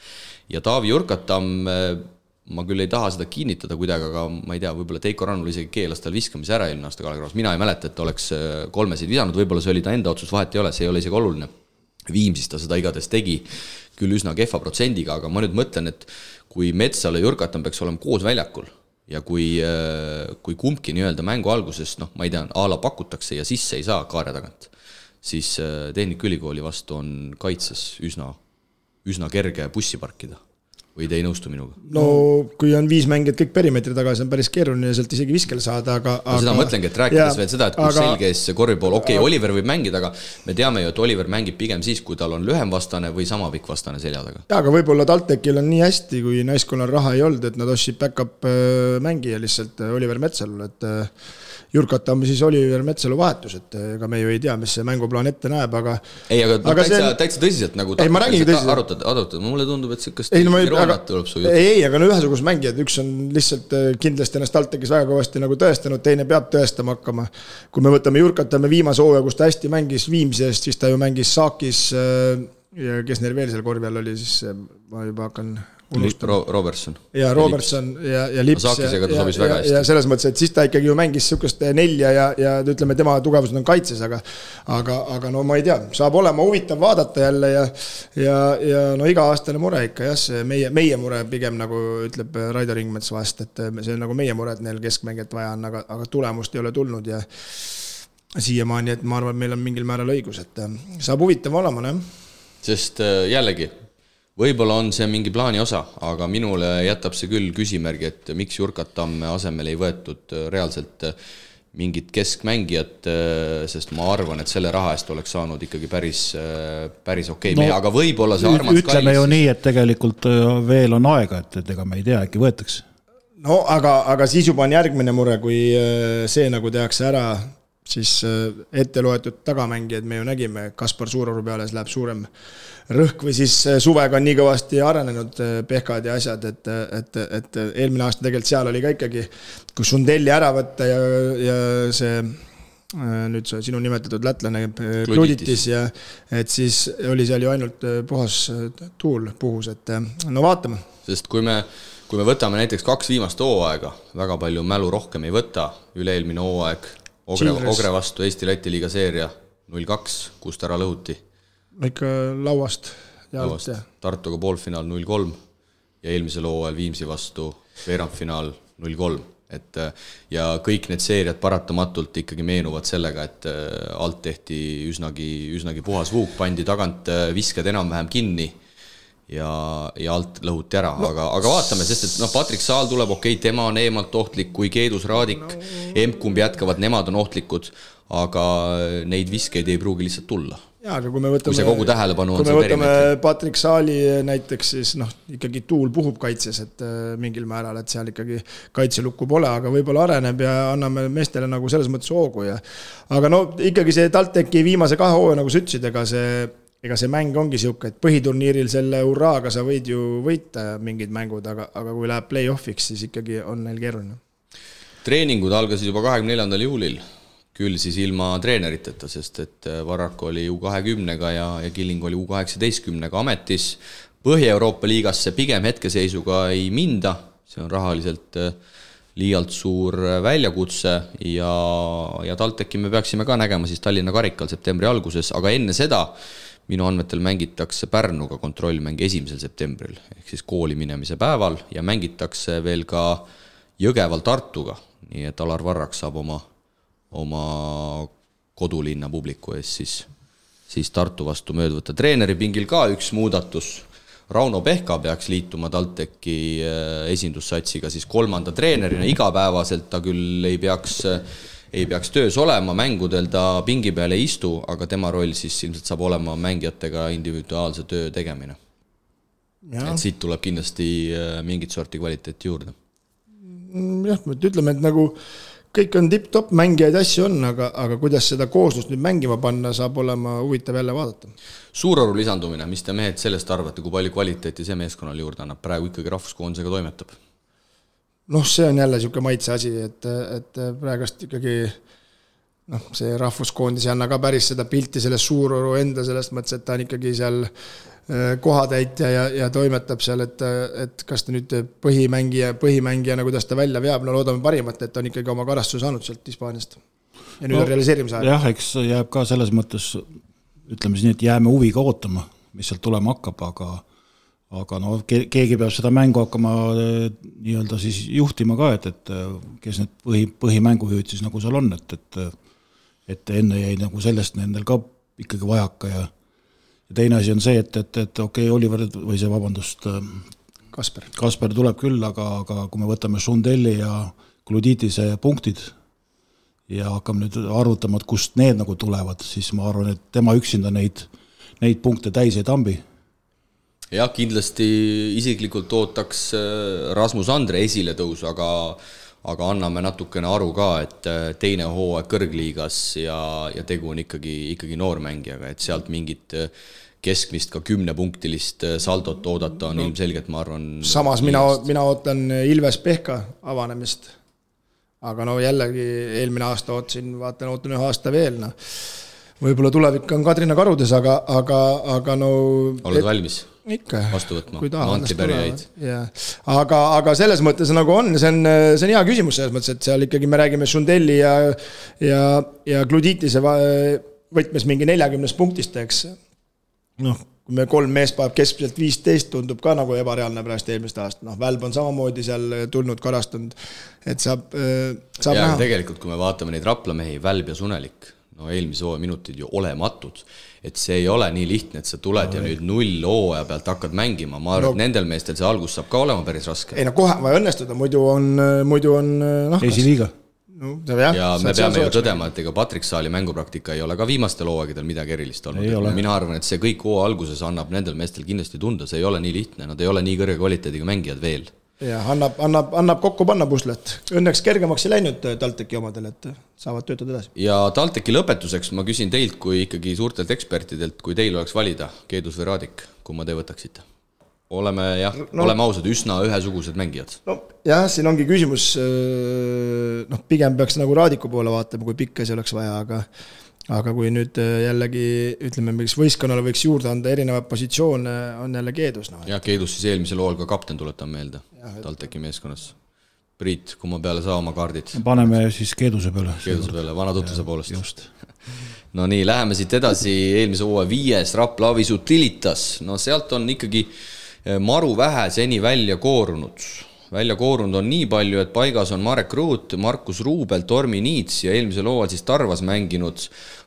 ja Taavi Jurkatam ma küll ei taha seda kinnitada kuidagi, aga ma ei tea, võib-olla Teiko Rannul isegi keelas tal viskamise ära eelmine aasta Kalev Cravos, mina ei mäleta, et oleks äh, kolmesid visanud, võib-olla see oli ta enda otsus, vahet ei ole, see ei ole isegi oluline. Viimsis ta seda igatahes tegi, küll üsna kehva protsendiga, aga ma nüüd mõtlen, et kui Metsal ja Jürkatan peaks olema koos väljakul ja kui, äh, kui kumbki nii-öelda mängu alguses, noh, ma ei tea, a la pakutakse ja sisse ei saa kaare tagant, siis äh, Tehnikaülikooli vastu on kaitses üsna, üsna kerge bussi parkida või te ei nõustu minuga? no kui on viis mängijat kõik perimeetri taga, siis on päris keeruline sealt isegi viskele saada, aga no seda ma mõtlengi, et rääkides ja, veel seda, et kus aga, selge ees see korvipool, okei okay,, Oliver võib mängida, aga me teame ju, et Oliver mängib pigem siis, kui tal on lühem vastane või sama pikk vastane selja taga. jaa, aga võib-olla TalTechil on nii hästi, kui naiskonnal raha ei olnud, et nad ostsid back-up äh, mängija lihtsalt äh, Oliver Metsalule, et äh, Jürkatame siis Oliver Metsalu vahetus, et ega me ju ei tea, mis see mänguplaan ette näeb, aga. ei, aga, aga täitsa see..., täitsa tõsiselt nagu. ei, ma räägingi tõsiselt. arutad, arutad, mulle tundub, et sihukest. ei, no ma ei, aga, ei, aga no ühesugused mängijad, üks on lihtsalt äh, kindlasti ennast TalTechis väga kõvasti nagu tõestanud, teine peab tõestama hakkama. kui me võtame Jürkatame viimase hooaja, kus ta hästi mängis Viimsi eest, siis ta ju mängis Saakis äh, ja kes neil veel seal korvi all oli, siis ma juba hakkan Ro Robertson. ja Robertson ja, ja Lips ja, ja, ja, ja selles mõttes, et siis ta ikkagi ju mängis sihukest nelja ja, ja ütleme, tema tugevused on kaitses, aga aga, aga no ma ei tea, saab olema huvitav vaadata jälle ja ja, ja no iga-aastane mure ikka jah, see meie, meie mure pigem nagu ütleb Raido Ringmets vahest, et see on nagu meie mure, et neil keskmängijat vaja on, aga, aga tulemust ei ole tulnud ja siiamaani, et ma arvan, et meil on mingil määral õigus, et saab huvitav olema, noh. sest jällegi võib-olla on see mingi plaani osa, aga minule jätab see küll küsimärgi, et miks Jurkat Tamme asemele ei võetud äh, reaalselt äh, mingit keskmängijat, äh, sest ma arvan, et selle raha eest oleks saanud ikkagi päris, päris okei okay no, mehe, aga võib-olla see armas ütleme kallis... ju nii, et tegelikult veel on aega, et, et ega me ei tea, äkki võetakse. no aga, aga siis juba on järgmine mure, kui see nagu tehakse ära, siis ette loetud tagamängijad me ju nägime, Kaspar Suuroru peale läheb suurem rõhk või siis äh, suvega on nii kõvasti arenenud äh, pehkad ja asjad, et, et, et eelmine aasta tegelikult seal oli ka ikkagi, kui Sundelli ära võtta ja, ja see äh, nüüd see sinu nimetatud lätlane Kluditis ja et siis oli seal ju ainult puhas tuul puhus, et no vaatame. sest kui me, kui me võtame näiteks kaks viimast hooaega, väga palju mälu rohkem ei võta, üle-eelmine hooaeg Ogre, Ogre vastu Eesti-Läti liiga seeria null kaks, kust ära lõhuti. Ikka lauast ja alt, jah. Tartuga poolfinaal null kolm ja eelmisel hooajal Viimsi vastu veerandfinaal null kolm, et ja kõik need seeriad paratamatult ikkagi meenuvad sellega, et äh, alt tehti üsnagi, üsnagi puhas vuuk, pandi tagant äh, visked enam-vähem kinni ja, ja alt lõhuti ära no,, aga, aga vaatame, sest et noh, Patrick Saal tuleb, okei okay,, tema on eemalt ohtlik, kui Keedus, Raadik no., emb-kumb jätkavad, nemad on ohtlikud, aga neid viskeid ei pruugi lihtsalt tulla jaa, aga kui me võtame. kui see kogu tähelepanu on. kui me võtame Patrick Saali näiteks, siis noh, ikkagi tuul puhub kaitses, et äh, mingil määral, et seal ikkagi kaitselukku pole, aga võib-olla areneb ja anname meestele nagu selles mõttes hoogu ja. aga no ikkagi see TalTechi viimase kahe hooaja, nagu sa ütlesid, ega see ega see mäng ongi niisugune, et põhiturniiril selle hurraaga sa võid ju võita mingid mängud, aga, aga kui läheb play-off'iks, siis ikkagi on neil keeruline. treeningud algasid juba kahekümne neljandal juulil küll siis ilma treeneriteta, sest et äh, Varrak oli U kahekümnega ja, ja Killing oli U kaheksateistkümnega ametis. Põhja-Euroopa liigasse pigem hetkeseisuga ei minda, see on rahaliselt äh, liialt suur äh, väljakutse ja, ja TalTechi me peaksime ka nägema siis Tallinna karikal septembri alguses, aga enne seda minu andmetel mängitakse Pärnuga kontrollmäng esimesel septembril, ehk siis kooli minemise päeval ja mängitakse veel ka Jõgeval Tartuga, nii et Alar Varrak saab oma oma kodulinna publiku ees siis, siis Tartu vastu mööda võtta. treeneri pingil ka üks muudatus, Rauno Pehka peaks liituma TalTechi äh, esindussatsiga siis kolmanda treenerina. Igapäevaselt, ta küll ei peaks, ei peaks töös olema, mängudel ta pingi peal ei istu, aga tema roll siis ilmselt saab olema mängijatega individuaalse töö tegemine. et siit tuleb kindlasti äh, mingit sorti kvaliteeti juurde. Mm, jah, ütleme, et nagu kõik on tipp-topp, mängijaid, asju on, aga, aga kuidas seda kooslust nüüd mängima panna, saab olema huvitav jälle vaadata. Suuraru lisandumine, mis te mehed sellest arvate, kui palju kvaliteeti see meeskonnale juurde annab, praegu ikkagi rahvuskoondisega toimetab? Noh, see on jälle niisugune maitse asi, et, et praegust ikkagi noh, see rahvuskoondis ei anna ka päris seda pilti sellest Suuraru enda selles mõttes, et ta on ikkagi seal Äh, kohatäitja ja, ja toimetab seal, et, et kas ta nüüd põhimängija, põhimängijana, kuidas ta välja veab, no loodame parimat, et on ikkagi oma karastuse saanud sealt Hispaaniast. ja nüüd no, on realiseerimise aeg. jah, eks jääb ka selles mõttes, ütleme siis nii, et jääme huviga ootama, mis sealt tulema hakkab, aga aga no keegi peab seda mängu hakkama äh, nii-öelda siis juhtima ka, et, et äh, kes need põhi, põhimängujuhid siis nagu seal on, et, et et enne jäi nagu sellest nendel ka ikkagi vajaka ja ja teine asi on see, et, et, et okei okay,, Oliver või see, vabandust, Kasper. Kasper tuleb küll, aga, aga kui me võtame Šundelli ja Gluditise punktid ja hakkame nüüd arvutama, et kust need nagu tulevad, siis ma arvan, et tema üksinda neid, neid punkte täis ei tambi jah, kindlasti isiklikult ootaks äh, Rasmus Andre esiletõusu, aga aga anname natukene aru ka, et äh, teine hooaeg kõrgliigas ja, ja tegu on ikkagi, ikkagi noormängijaga, et sealt mingit keskmist ka kümnepunktilist äh, saldot oodata on no, ilmselgelt, ma arvan. samas mina, mina ootan Ilves Pehka avanemist. aga no jällegi eelmine aasta ootasin, vaatan, ootan ühe aasta veel, noh. võib-olla tulevik on Kadrina karudes, aga, aga, aga no. oled valmis? Ikka. võtma, antipärijaid. jah, aga, aga selles mõttes nagu on, see on, see on hea küsimus selles mõttes, et seal ikkagi me räägime Šundelli ja, ja, ja Gluditise võtmes mingi neljakümnest punktist, eks. Noh, kui me kolm meest paneb keskmiselt viisteist, tundub ka nagu ebareaalne pärast eelmist aastat, noh, Välb on samamoodi seal tulnud, karastunud, et saab, äh, saab ja, näha. tegelikult, kui me vaatame neid Rapla mehi, Välb ja Sunelik, no eelmise hooaja minutid ju olematud, et see ei ole nii lihtne, et sa tuled no, ja nüüd null hooaja pealt hakkad mängima, ma arvan no,, et nendel meestel see algus saab ka olema päris raske. ei no kohe on vaja õnnestuda, muidu on, muidu on noh. esiliiga no jah, ja me peame ju tõdema, et ega Patrick Saali mängupraktika ei ole ka viimastel hooaegadel midagi erilist olnud, mina arvan, et see kõik hooaja alguses annab nendel meestel kindlasti tunda, see ei ole nii lihtne, nad ei ole nii kõrge kvaliteediga mängijad veel. Jah, annab, annab, annab kokku panna puslet, õnneks kergemaks ei läinud äh, TalTechi omadel, et äh, saavad töötada edasi. ja TalTechi lõpetuseks ma küsin teilt kui ikkagi suurtelt ekspertidelt, kui teil oleks valida, Keedus või Raadik, kumma te võtaksite? oleme jah no,, oleme ausad, üsna ühesugused mängijad. nojah, siin ongi küsimus, äh, noh, pigem peaks nagu Raadiku poole vaatama, kui pikk asi oleks vaja, aga aga kui nüüd äh, jällegi ütleme, miks võistkonnale võiks juurde anda erinevaid positsioone, on jälle Keedus, noh. jah, Keedus siis eelmisel hooajal ka kapten, tuletan meelde, TalTechi meeskonnas. Priit, kumma peale sa oma kaardid? paneme siis Keeduse peale. Keeduse peale, vana tutvuse poolest. just no nii, läheme siit edasi, eelmise hooaja viies Rapla Avisu Tilitas, no sealt on ikkagi äh, maru vähe seni välja koorunud. Välja koorunud on nii palju, et paigas on Marek Ruut, Markus Ruubel, Tormi Niits ja eelmisel hooajal siis Tarvas mänginud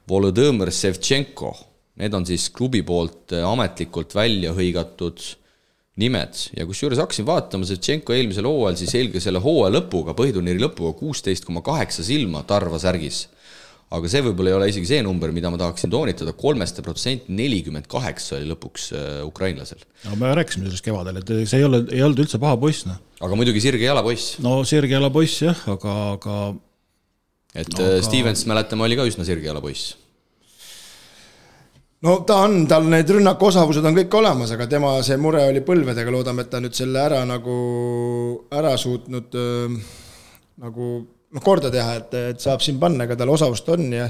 Volodõmõr Sevtšenko. Need on siis klubi poolt eh, ametlikult välja hõigatud nimed ja kusjuures hakkasin vaatama, Sevtšenko eelmisel hooajal siis eelkõige selle hooaja lõpuga, põhiturniiri lõpuga kuusteist koma kaheksa silma Tarva särgis aga see võib-olla ei ole isegi see number, mida ma tahaksin toonitada, kolmeste protsent nelikümmend kaheksa oli lõpuks äh, ukrainlasel. no me rääkisime sellest kevadel, et see ei ole, ei olnud üldse paha poiss, noh. aga muidugi sirge jala poiss. no sirge jala poiss jah, aga, aga et no, äh, aga... Stevens, mäletame, oli ka üsna sirge jala poiss no ta on, tal need rünnakuosavused on kõik olemas, aga tema see mure oli põlvedega, loodame, et ta nüüd selle ära nagu, ära suutnud äh, nagu noh, korda teha, et, et saab siin panna, ega tal osavust on ja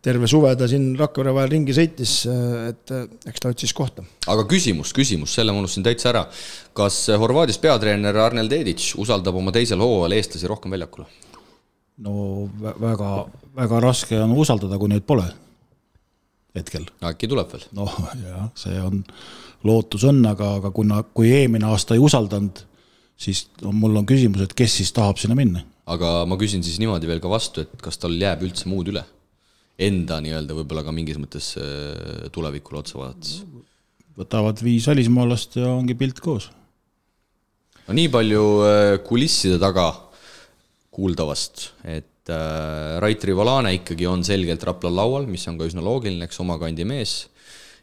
terve suve ta siin Rakvere vahel ringi sõitis, et eks ta otsis kohta. aga küsimus, küsimus, selle ma unustasin täitsa ära. kas Horvaadias peatreener Arnel Dedic usaldab oma teisel hooajal eestlasi rohkem väljakule? no väga, väga raske on usaldada, kui neid pole hetkel. äkki tuleb veel? noh, jah, see on, lootus on, aga, aga kuna, kui eelmine aasta ei usaldanud, siis on, mul on küsimus, et kes siis tahab sinna minna aga ma küsin siis niimoodi veel ka vastu, et kas tal jääb üldse muud üle? Enda nii-öelda võib-olla ka mingis mõttes äh, tulevikule otsa vaadates. võtavad viis välismaalast ja ongi pilt koos. no nii palju äh, kulisside taga kuuldavast, et äh, Rait Rivolane ikkagi on selgelt Raplal laual, mis on ka üsna loogiline, eks oma kandi mees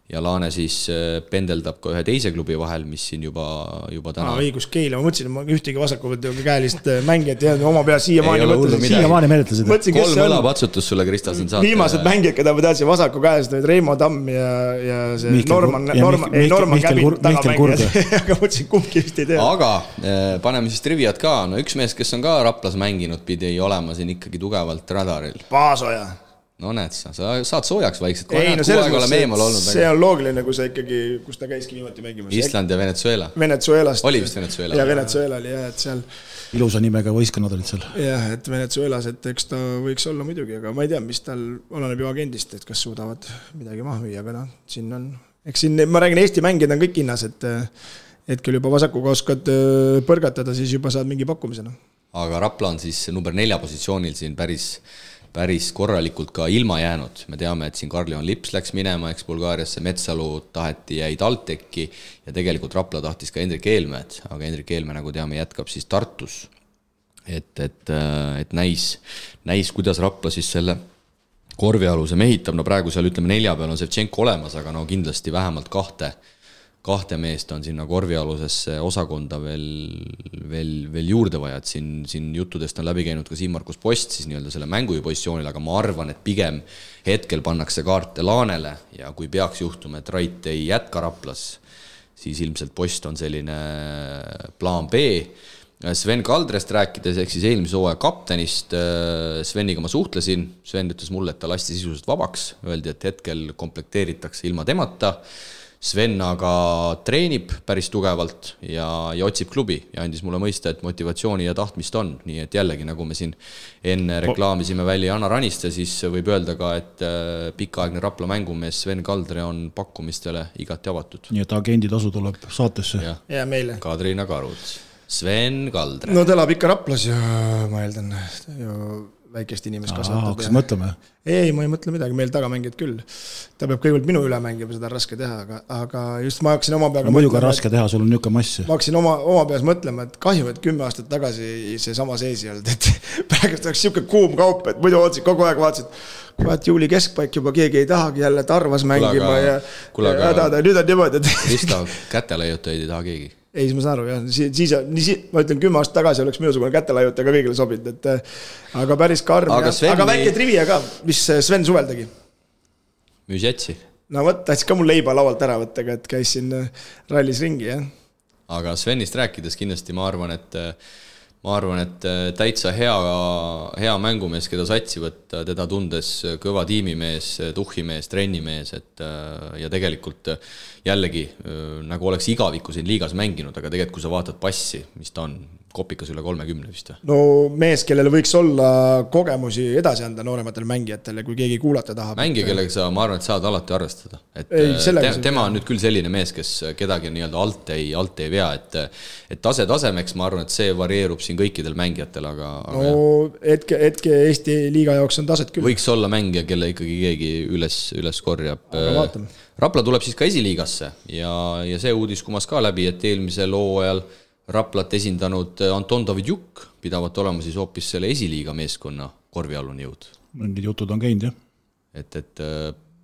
ja Laane siis äh, pendeldab ka ühe teise klubi vahel, mis siin juba, juba täna aa, õigus, Keila, ma mõtlesin, ma ühtegi vasaku pealt käelist äh, mängijat ei olnud, oma peas siiamaani mõtlesin. siiamaani menetlesid? kolm õlapatsutust sulle, Krista, siin saate. viimased mängijad, keda ma teadsin vasaku käest, olid Reimo Tamm ja, ja see Mihkel Norman, Norman, ei Norman Mihkel tagamängijad, aga mõtlesin, kumbki vist ei tea. aga eh, paneme siis triviat ka, no üks mees, kes on ka Raplas mänginud, pidi olema siin ikkagi tugevalt radaril. Paasoja. No näed sa, sa saad soojaks vaikselt, ei kohe no kuu selles aega oleme eemal mõttes, olnud. see on loogiline, kui sa ikkagi, kus ta käiski viimati mängimas. Island ja Venezuela. Venezuelast. Oli vist Venezuela? ja Venezuela oli jah, et seal ilusa nimega võistkonnad olid seal. jah, et Venezuelas, et eks ta võiks olla muidugi, aga ma ei tea, mis tal, oleneb ju agendist, et kas suudavad midagi maha müüa, aga noh, siin on, eks siin, ma räägin, Eesti mängijad on kõik hinnas, et hetkel juba vasakuga oskad öö, põrgatada, siis juba saad mingi pakkumise, noh. aga Rapla on siis number nelja positsioonil siin päris, päris korralikult ka ilma jäänud. me teame, et siin Karl-Juhan Lips läks minema, eks Bulgaariasse, Metsalu taheti, jäi TalTechi ja tegelikult Rapla tahtis ka Hendrik Eelmäed, aga Hendrik Eelmäe, nagu teame, jätkab siis Tartus. et, et, et näis, näis, kuidas Rapla siis selle korvialuse mehitab, no praegu seal ütleme nelja peal on Sevtšenko olemas, aga no kindlasti vähemalt kahte kahte meest on sinna korvialusesse osakonda veel, veel, veel juurde vaja, et siin, siin juttudest on läbi käinud ka Siim-Markus Post siis nii-öelda selle mängujuhi positsioonil, aga ma arvan, et pigem hetkel pannakse kaarte Laanele ja kui peaks juhtuma, et Rait ei jätka Raplas, siis ilmselt Post on selline plaan B. Sven Kaldrest rääkides, ehk siis eelmise hooaja kaptenist, Sveniga ma suhtlesin, Sven ütles mulle, et ta lasti sisuliselt vabaks, öeldi, et hetkel komplekteeritakse ilma temata Sven aga treenib päris tugevalt ja, ja otsib klubi ja andis mulle mõista, et motivatsiooni ja tahtmist on, nii et jällegi, nagu me siin enne reklaamisime välja Jana Raniste, siis võib öelda ka, et äh, pikaaegne Rapla mängumees Sven Kaldre on pakkumistele igati avatud. nii et agenditasu tuleb saatesse. ja meile. Kadrina Karud, Sven Kaldre. no ta elab ikka Raplas ja ma eeldan, ju väikest inimest kasvatab. hakkasid mõtlema? ei, ma ei mõtle midagi, meil tagamängijad küll. ta peab kõigepealt minu üle mängima, seda on raske teha, aga, aga just ma hakkasin oma peaga no, muidugi on raske teha, sul on niisugune mass. ma hakkasin oma, oma peas mõtlema, et kahju, et kümme aastat tagasi seesama seis ei olnud, et praegu oleks niisugune kuum kaup, et muidu ootasid kogu aeg, vaatasid, kurat, juuli keskpaik juba keegi ei tahagi jälle Tarvas mängima aga, ja, ja hädad, nüüd on niimoodi, et Krista, kätelaiutajaid ei taha keegi ei, ma saan aru jah, siis, siis, siis ma ütlen, kümme aastat tagasi oleks minusugune kätelaiutaja ka kõigile sobinud, et äh, aga päris karm aga, Sveni... aga väike trivia ka, mis Sven suvel tegi? müüs jätsi. no vot, tahtis ka mul leiba laualt ära võtta, aga et käis siin äh, rallis ringi, jah. aga Svenist rääkides kindlasti ma arvan, et ma arvan, et täitsa hea, hea mängumees, keda satsi võtta, teda tundes kõva tiimimees, tuhhimees, trennimees, et ja tegelikult jällegi nagu oleks igavikku siin liigas mänginud, aga tegelikult, kui sa vaatad passi, mis ta on, kopikas üle kolmekümne vist või? no mees, kellel võiks olla kogemusi edasi anda noorematele mängijatele, kui keegi kuulata tahab. mängija, kellega sa, ma arvan, et saad alati arvestada. et ei, te, tema on nüüd küll selline mees, kes kedagi nii-öelda alt ei, alt ei vea, et et tase tasemeks, ma arvan, et see varieerub siin kõikidel mängijatel, aga, aga no hetke, hetke Eesti liiga jaoks on taset küll. võiks olla mängija, kelle ikkagi keegi üles, üles korjab. vaatame. Rapla tuleb siis ka esiliigasse ja, ja see uudis kumas ka läbi, et eelmisel hooajal Raplat esindanud Anton Davidjuk pidavat olema siis hoopis selle esiliiga meeskonna korvialune jõud. Need jutud on käinud, jah. et, et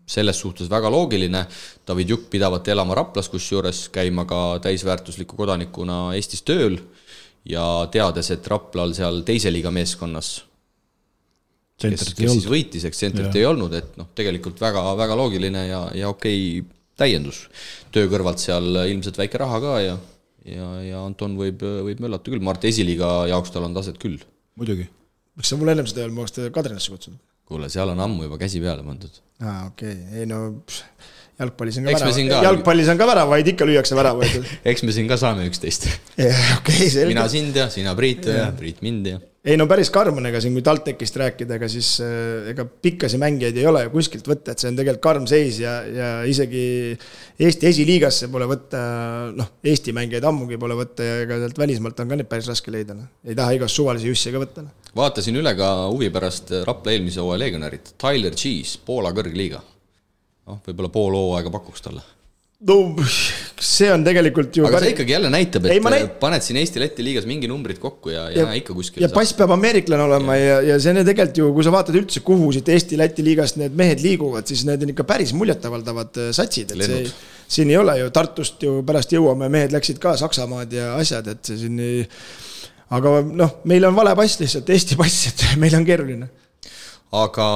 selles suhtes väga loogiline, Davidjuk pidavat elama Raplas, kusjuures käima ka täisväärtusliku kodanikuna Eestis tööl ja teades, et Raplal seal teise liiga meeskonnas kes, kes siis võitis, eks tsentrit ei olnud, et noh, tegelikult väga, väga loogiline ja, ja okei okay, täiendus. töö kõrvalt seal ilmselt väike raha ka ja ja, ja Anton võib, võib möllata küll, ma arvan, et esiliiga jaoks tal on taset küll. muidugi. miks sa mulle ennem seda ei öelnud, ma oleks teda Kadrinasse kutsunud. kuule, seal on ammu juba käsi peale pandud. aa, okei okay., ei no pff, jalgpallis on ka väravaid, jalgpallis on ka väravaid, ikka lüüakse väravaid eks me siin ka saame üksteist. okei, selge. mina sind ja sina Priit ja, ja Priit mind ja ei no päris karm on, ega siin, kui TalTechist rääkida, ega siis ega pikkasi mängijaid ei ole ju kuskilt võtta, et see on tegelikult karm seis ja, ja isegi Eesti esiliigasse pole võtta, noh, Eesti mängijaid ammugi pole võtta ja ega sealt välismaalt on ka neid päris raske leida, noh. ei taha igast suvalisi jussi ka võtta. vaatasin üle ka huvi pärast Rapla eelmise hooaja legionärid, Tyler Cheese, Poola kõrgliiga. noh, võib-olla pool hooaega pakuks talle no see on tegelikult ju aga see ikkagi jälle näitab, et Ei, näit- paned siin Eesti-Läti liigas mingi numbrid kokku ja, ja, ja ikka kuskil ja pass peab ameeriklane olema ja, ja see on ju tegelikult ju, kui sa vaatad üldse, kuhu siit Eesti-Läti liigast need mehed liiguvad, siis need on ikka päris muljetavaldavad äh, satsid, et see Lennud. siin ei ole ju Tartust ju pärast jõuame, mehed läksid ka Saksamaad ja asjad, et see siin ei aga noh, meil on vale pass lihtsalt, Eesti pass, et meil on keeruline aga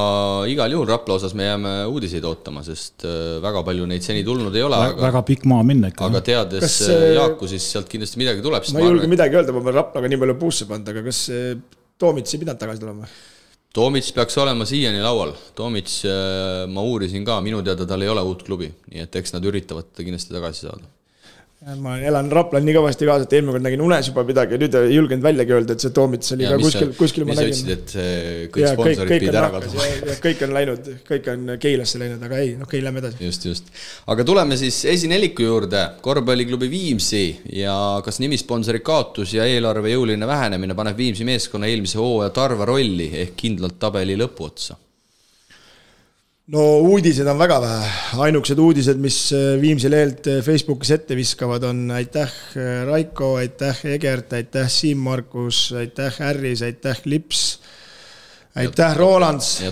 igal juhul Rapla osas me jääme uudiseid ootama, sest äh, väga palju neid seni tulnud ei ole, aga, väga pikk maa minna ikka aga. teades Kas Kas, see- Jaaku, siis sealt kindlasti midagi tuleb, ma ei julge arvan, midagi öelda, ma pean Raplaga nii palju puusse pannud, aga kas see Toomits ei pidanud tagasi tulema? Toomits peaks olema siiani laual. Toomits, äh, ma uurisin ka, minu teada tal ei ole uut klubi, nii et eks nad üritavad ta kindlasti tagasi saada. Ma elan Raplas nii kõvasti kaasa, et eelmine kord nägin unes juba midagi ja nüüd ei julgenud väljagi öelda, et see Toomits oli ka kuskil kuskil ma mis sa ütlesid, nägin. et see kõik sponsorid pidid ära kaduma? kõik on läinud, kõik on Keilasse läinud, aga ei, noh, Keila lähme edasi. just, just. aga tuleme siis esineliku juurde, korvpalliklubi Viimsi ja kas nimisponsori kaotus ja eelarve jõuline vähenemine paneb Viimsi meeskonna eelmise hooaja tarva rolli ehk kindlalt tabeli lõpuotsa? No uudised on väga vähe, ainukesed uudised, mis äh, Viimsi lehelt äh, Facebookis ette viskavad, on aitäh äh, Raiko, aitäh Egert, aitäh Siim-Markus, aitäh Harris, aitäh Lips. Aitäh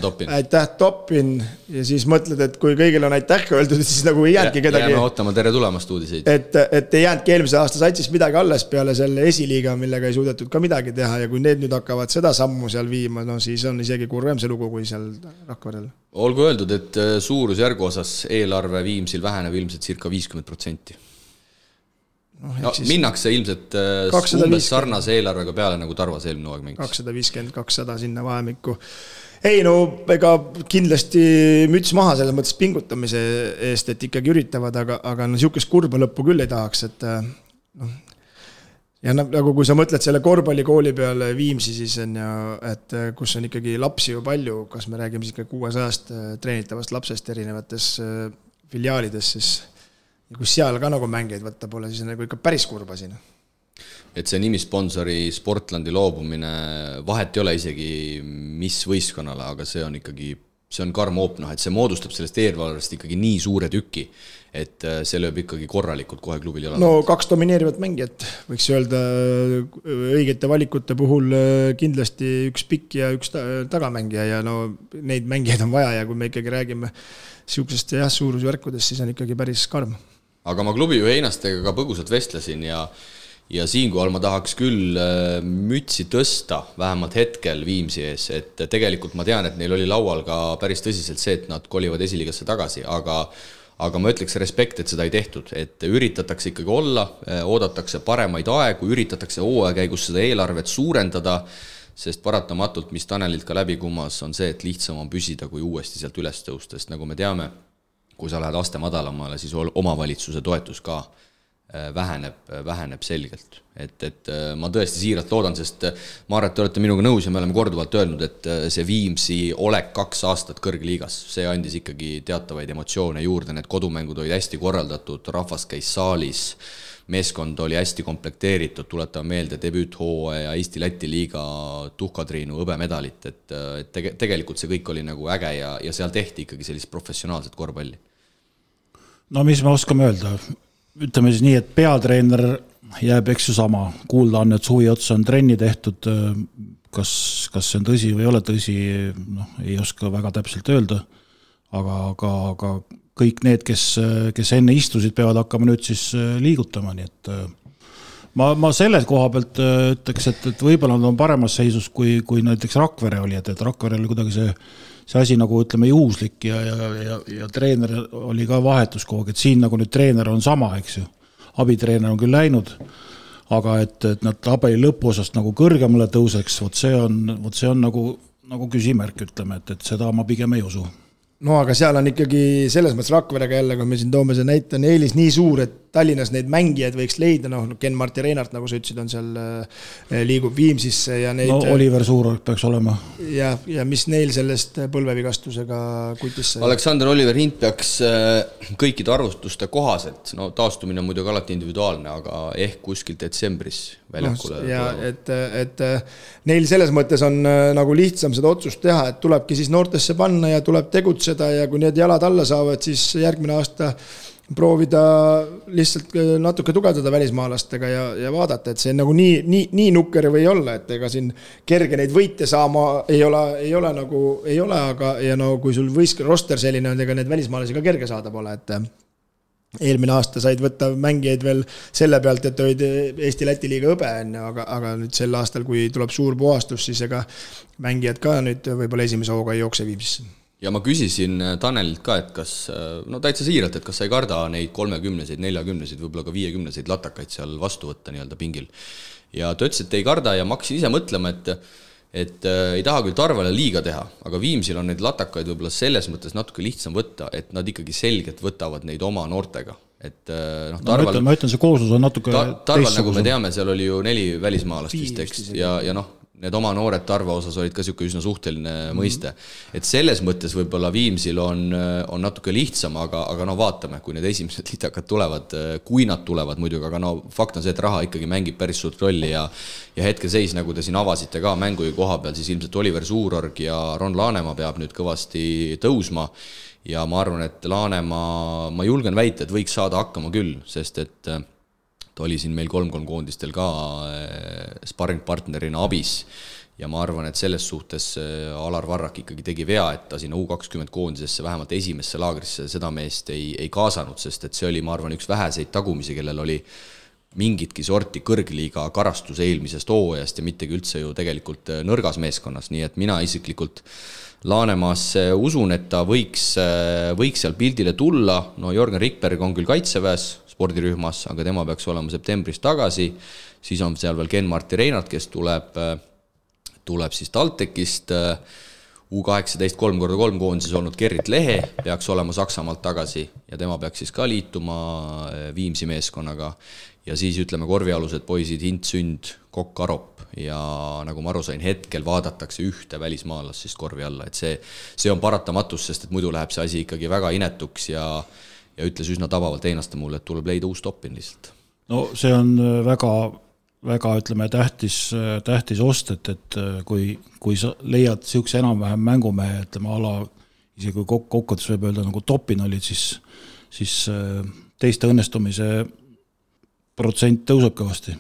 Toppin. aitäh Toppin ja siis mõtled, et kui kõigile on aitäh öeldud, siis nagu ei jäänudki kedagi jääme ootama tere tulemast uudiseid. et, et ei jäänudki eelmise aasta satsist midagi alles peale selle esiliiga, millega ei suudetud ka midagi teha ja kui need nüüd hakkavad seda sammu seal viima, no siis on isegi kurvem see lugu, kui seal Rakverel. olgu öeldud, et äh, suurusjärgu osas eelarve Viimsil väheneb ilmselt circa viiskümmend protsenti. No, siis- minnakse ilmselt äh, 250. umbes sarnase eelarvega peale, nagu Tarvas eelmine hooaeg mängis. kakssada viiskümmend, kakssada sinna vahemikku. ei no ega kindlasti müts maha selles mõttes pingutamise eest, et ikkagi üritavad, aga, aga no sihukest kurba lõppu küll ei tahaks, et äh, noh. ja noh, nagu kui sa mõtled selle korvpallikooli peale Viimsi, siis on ju, et äh, kus on ikkagi lapsi ju palju, kas me räägime siis ikka kuuesajast treenitavast lapsest erinevates filiaalides, siis ja kui seal ka nagu mängijaid võtta pole, siis on nagu ikka päris kurb asi noh. et see nimisponsori Sportlandi loobumine, vahet ei ole isegi, mis võistkonnale, aga see on ikkagi, see on karm hoop, noh et see moodustab sellest eelarvest ikkagi nii suure tüki, et äh, see lööb ikkagi korralikult kohe klubil jala no kaks domineerivat mängijat, võiks öelda õigete valikute puhul äh, kindlasti üks pikk ja üks ta- tagamängija ja no neid mängijaid on vaja ja kui me ikkagi räägime sihukesest jah, suurusjärkudest, siis on ikkagi päris karm. Aga ma klubijuhi Einastega ka põgusalt vestlesin ja ja siinkohal ma tahaks küll äh, mütsi tõsta, vähemalt hetkel Viimsi ees, et tegelikult ma tean, et neil oli laual ka päris tõsiselt see, et nad kolivad esiliigasse tagasi, aga aga ma ütleks respekt, et seda ei tehtud, et üritatakse ikkagi olla, oodatakse paremaid aegu, üritatakse hooaja käigus seda eelarvet suurendada, sest paratamatult, mis Tanelilt ka läbi kummas, on see, et lihtsam on püsida, kui uuesti sealt üles tõusta, sest nagu me teame, kui sa lähed aste madalamale, siis omavalitsuse toetus ka äh, väheneb, väheneb selgelt. et, et äh, ma tõesti siiralt loodan, sest äh, ma arvan, et te olete minuga nõus ja me oleme korduvalt öelnud, et äh, see Viimsi olek kaks aastat kõrgliigas, see andis ikkagi teatavaid emotsioone juurde, need kodumängud olid hästi korraldatud, rahvas käis saalis, meeskond oli hästi komplekteeritud, tuletame meelde debüüthooaja Eesti-Läti liiga tuhkatriinu hõbemedalit, et, et tege-, tegelikult see kõik oli nagu äge ja, ja seal tehti ikkagi sellist professionaalset korvpalli no mis me oskame öelda, ütleme siis nii, et peatreener jääb, eks ju, sama, kuulda on, et suvi otsa on trenni tehtud. kas, kas see on tõsi või ei ole tõsi, noh, ei oska väga täpselt öelda. aga, aga, aga kõik need, kes, kes enne istusid, peavad hakkama nüüd siis liigutama, nii et ma, ma selle koha pealt ütleks, et, et võib-olla nad on paremas seisus, kui, kui näiteks Rakvere oli, et, et Rakverel kuidagi see, see asi nagu ütleme, juhuslik ja, ja, ja, ja treener oli ka vahetus kogu aeg, et siin nagu nüüd treener on sama, eks ju. abitreener on küll läinud, aga et, et nad tabeli lõpuosast nagu kõrgemale tõuseks, vot see on, vot see on nagu, nagu küsimärk, ütleme, et, et seda ma pigem ei usu no aga seal on ikkagi selles mõttes Rakverega jälle, kui me siin toome see näite, on eelis nii suur, et Tallinnas neid mängijaid võiks leida, noh, Ken-Marti Reinart, nagu sa ütlesid, on seal, liigub Viimsisse ja neid no Oliver Suurorg peaks olema. ja, ja mis neil sellest põlvevigastusega kutis sai? Aleksander Oliver Hint peaks kõikide arvustuste kohaselt, no taastumine on muidugi alati individuaalne, aga ehk kuskil detsembris väljakule no, ja et, et neil selles mõttes on nagu lihtsam seda otsust teha, et tulebki siis noortesse panna ja tuleb tegutseda ja kui need jalad alla saavad, siis järgmine aasta proovida lihtsalt natuke tugevdada välismaalastega ja, ja vaadata, et see nagu nii, nii, nii nukker ei või olla, et ega siin kerge neid võite saama ei ole, ei ole nagu, ei ole, aga, ja no kui sul võist-, roster selline on, ega neid välismaalasi ka kerge saada pole, et eelmine aasta said võtta mängijaid veel selle pealt, et olid Eesti-Läti liiga hõbe, on ju, aga, aga nüüd sel aastal, kui tuleb suur puhastus, siis ega mängijad ka nüüd võib-olla esimese hooga ei jookse Viimsisse. Ja ma küsisin äh, Tanelilt ka, et kas, äh, no täitsa siiralt, et kas sa ei karda neid kolmekümneseid, neljakümneseid, võib-olla ka viiekümneseid latakaid seal vastu võtta nii-öelda pingil. ja ta ütles, et ei karda ja ma hakkasin ise mõtlema, et et äh, ei taha küll Tarvele liiga teha, aga Viimsil on neid latakaid võib-olla selles mõttes natuke lihtsam võtta, et nad ikkagi selgelt võtavad neid oma noortega. Et äh, noh, Tarval no, ma ütlen, see kooslus on natuke ta, Tarval, nagu me teame, seal oli ju neli välismaalast vist, eks, ja, ja noh, need oma noored Tarva osas olid ka niisugune üsna suhteline mm -hmm. mõiste. et selles mõttes võib-olla Viimsil on, on natuke lihtsam, aga, aga no vaatame, kui need esimesed litakad tulevad, kui nad tulevad muidugi, aga no fakt on see, et raha ikkagi mängib päris suurt rolli ja ja hetkeseis, nagu te siin avasite ka mängu koha peal, siis ilmselt Oliver Suurorg ja Ron Laanemaa peab nüüd kõvasti tõusma ja ma arvan, et Laanemaa, ma julgen väita, et võiks saada hakkama küll, sest et ta oli siin meil kolm-kolm koondistel ka äh, sparringpartnerina abis. Ja ma arvan, et selles suhtes äh, Alar Varrak ikkagi tegi vea, et ta sinna U kakskümmend koondisesse, vähemalt esimesse laagrisse seda meest ei, ei kaasanud, sest et see oli, ma arvan, üks väheseid tagumisi, kellel oli mingitki sorti kõrgliiga karastus eelmisest hooajast ja mittegi üldse ju tegelikult äh, nõrgas meeskonnas, nii et mina isiklikult Laanemaasse usun, et ta võiks, võiks seal pildile tulla, no Jörgen Rikberg on küll kaitseväes, spordirühmas, aga tema peaks olema septembris tagasi, siis on seal veel Ken-Marti Reinart, kes tuleb, tuleb siis TalTechist, U kaheksateist kolm korda kolm koondises olnud Gerrit Lehe peaks olema Saksamaalt tagasi ja tema peaks siis ka liituma eh, Viimsi meeskonnaga. ja siis ütleme, korvialused poisid Hint Sünd, Kokk Arop ja nagu ma aru sain, hetkel vaadatakse ühte välismaalast siis korvi alla, et see, see on paratamatus, sest et muidu läheb see asi ikkagi väga inetuks ja ja ütles üsna tabavalt Einaste mulle, et tuleb leida uus Toppin lihtsalt. no see on äh, väga, väga ütleme, tähtis, äh, tähtis ost, et, et äh, kui, kui sa leiad niisuguse enam-vähem mängumehe, ütleme ala, isegi kui kok-, kokkuvõttes võib öelda nagu Toppin olid, siis, siis teiste õnnestumise protsent tõuseb kõvasti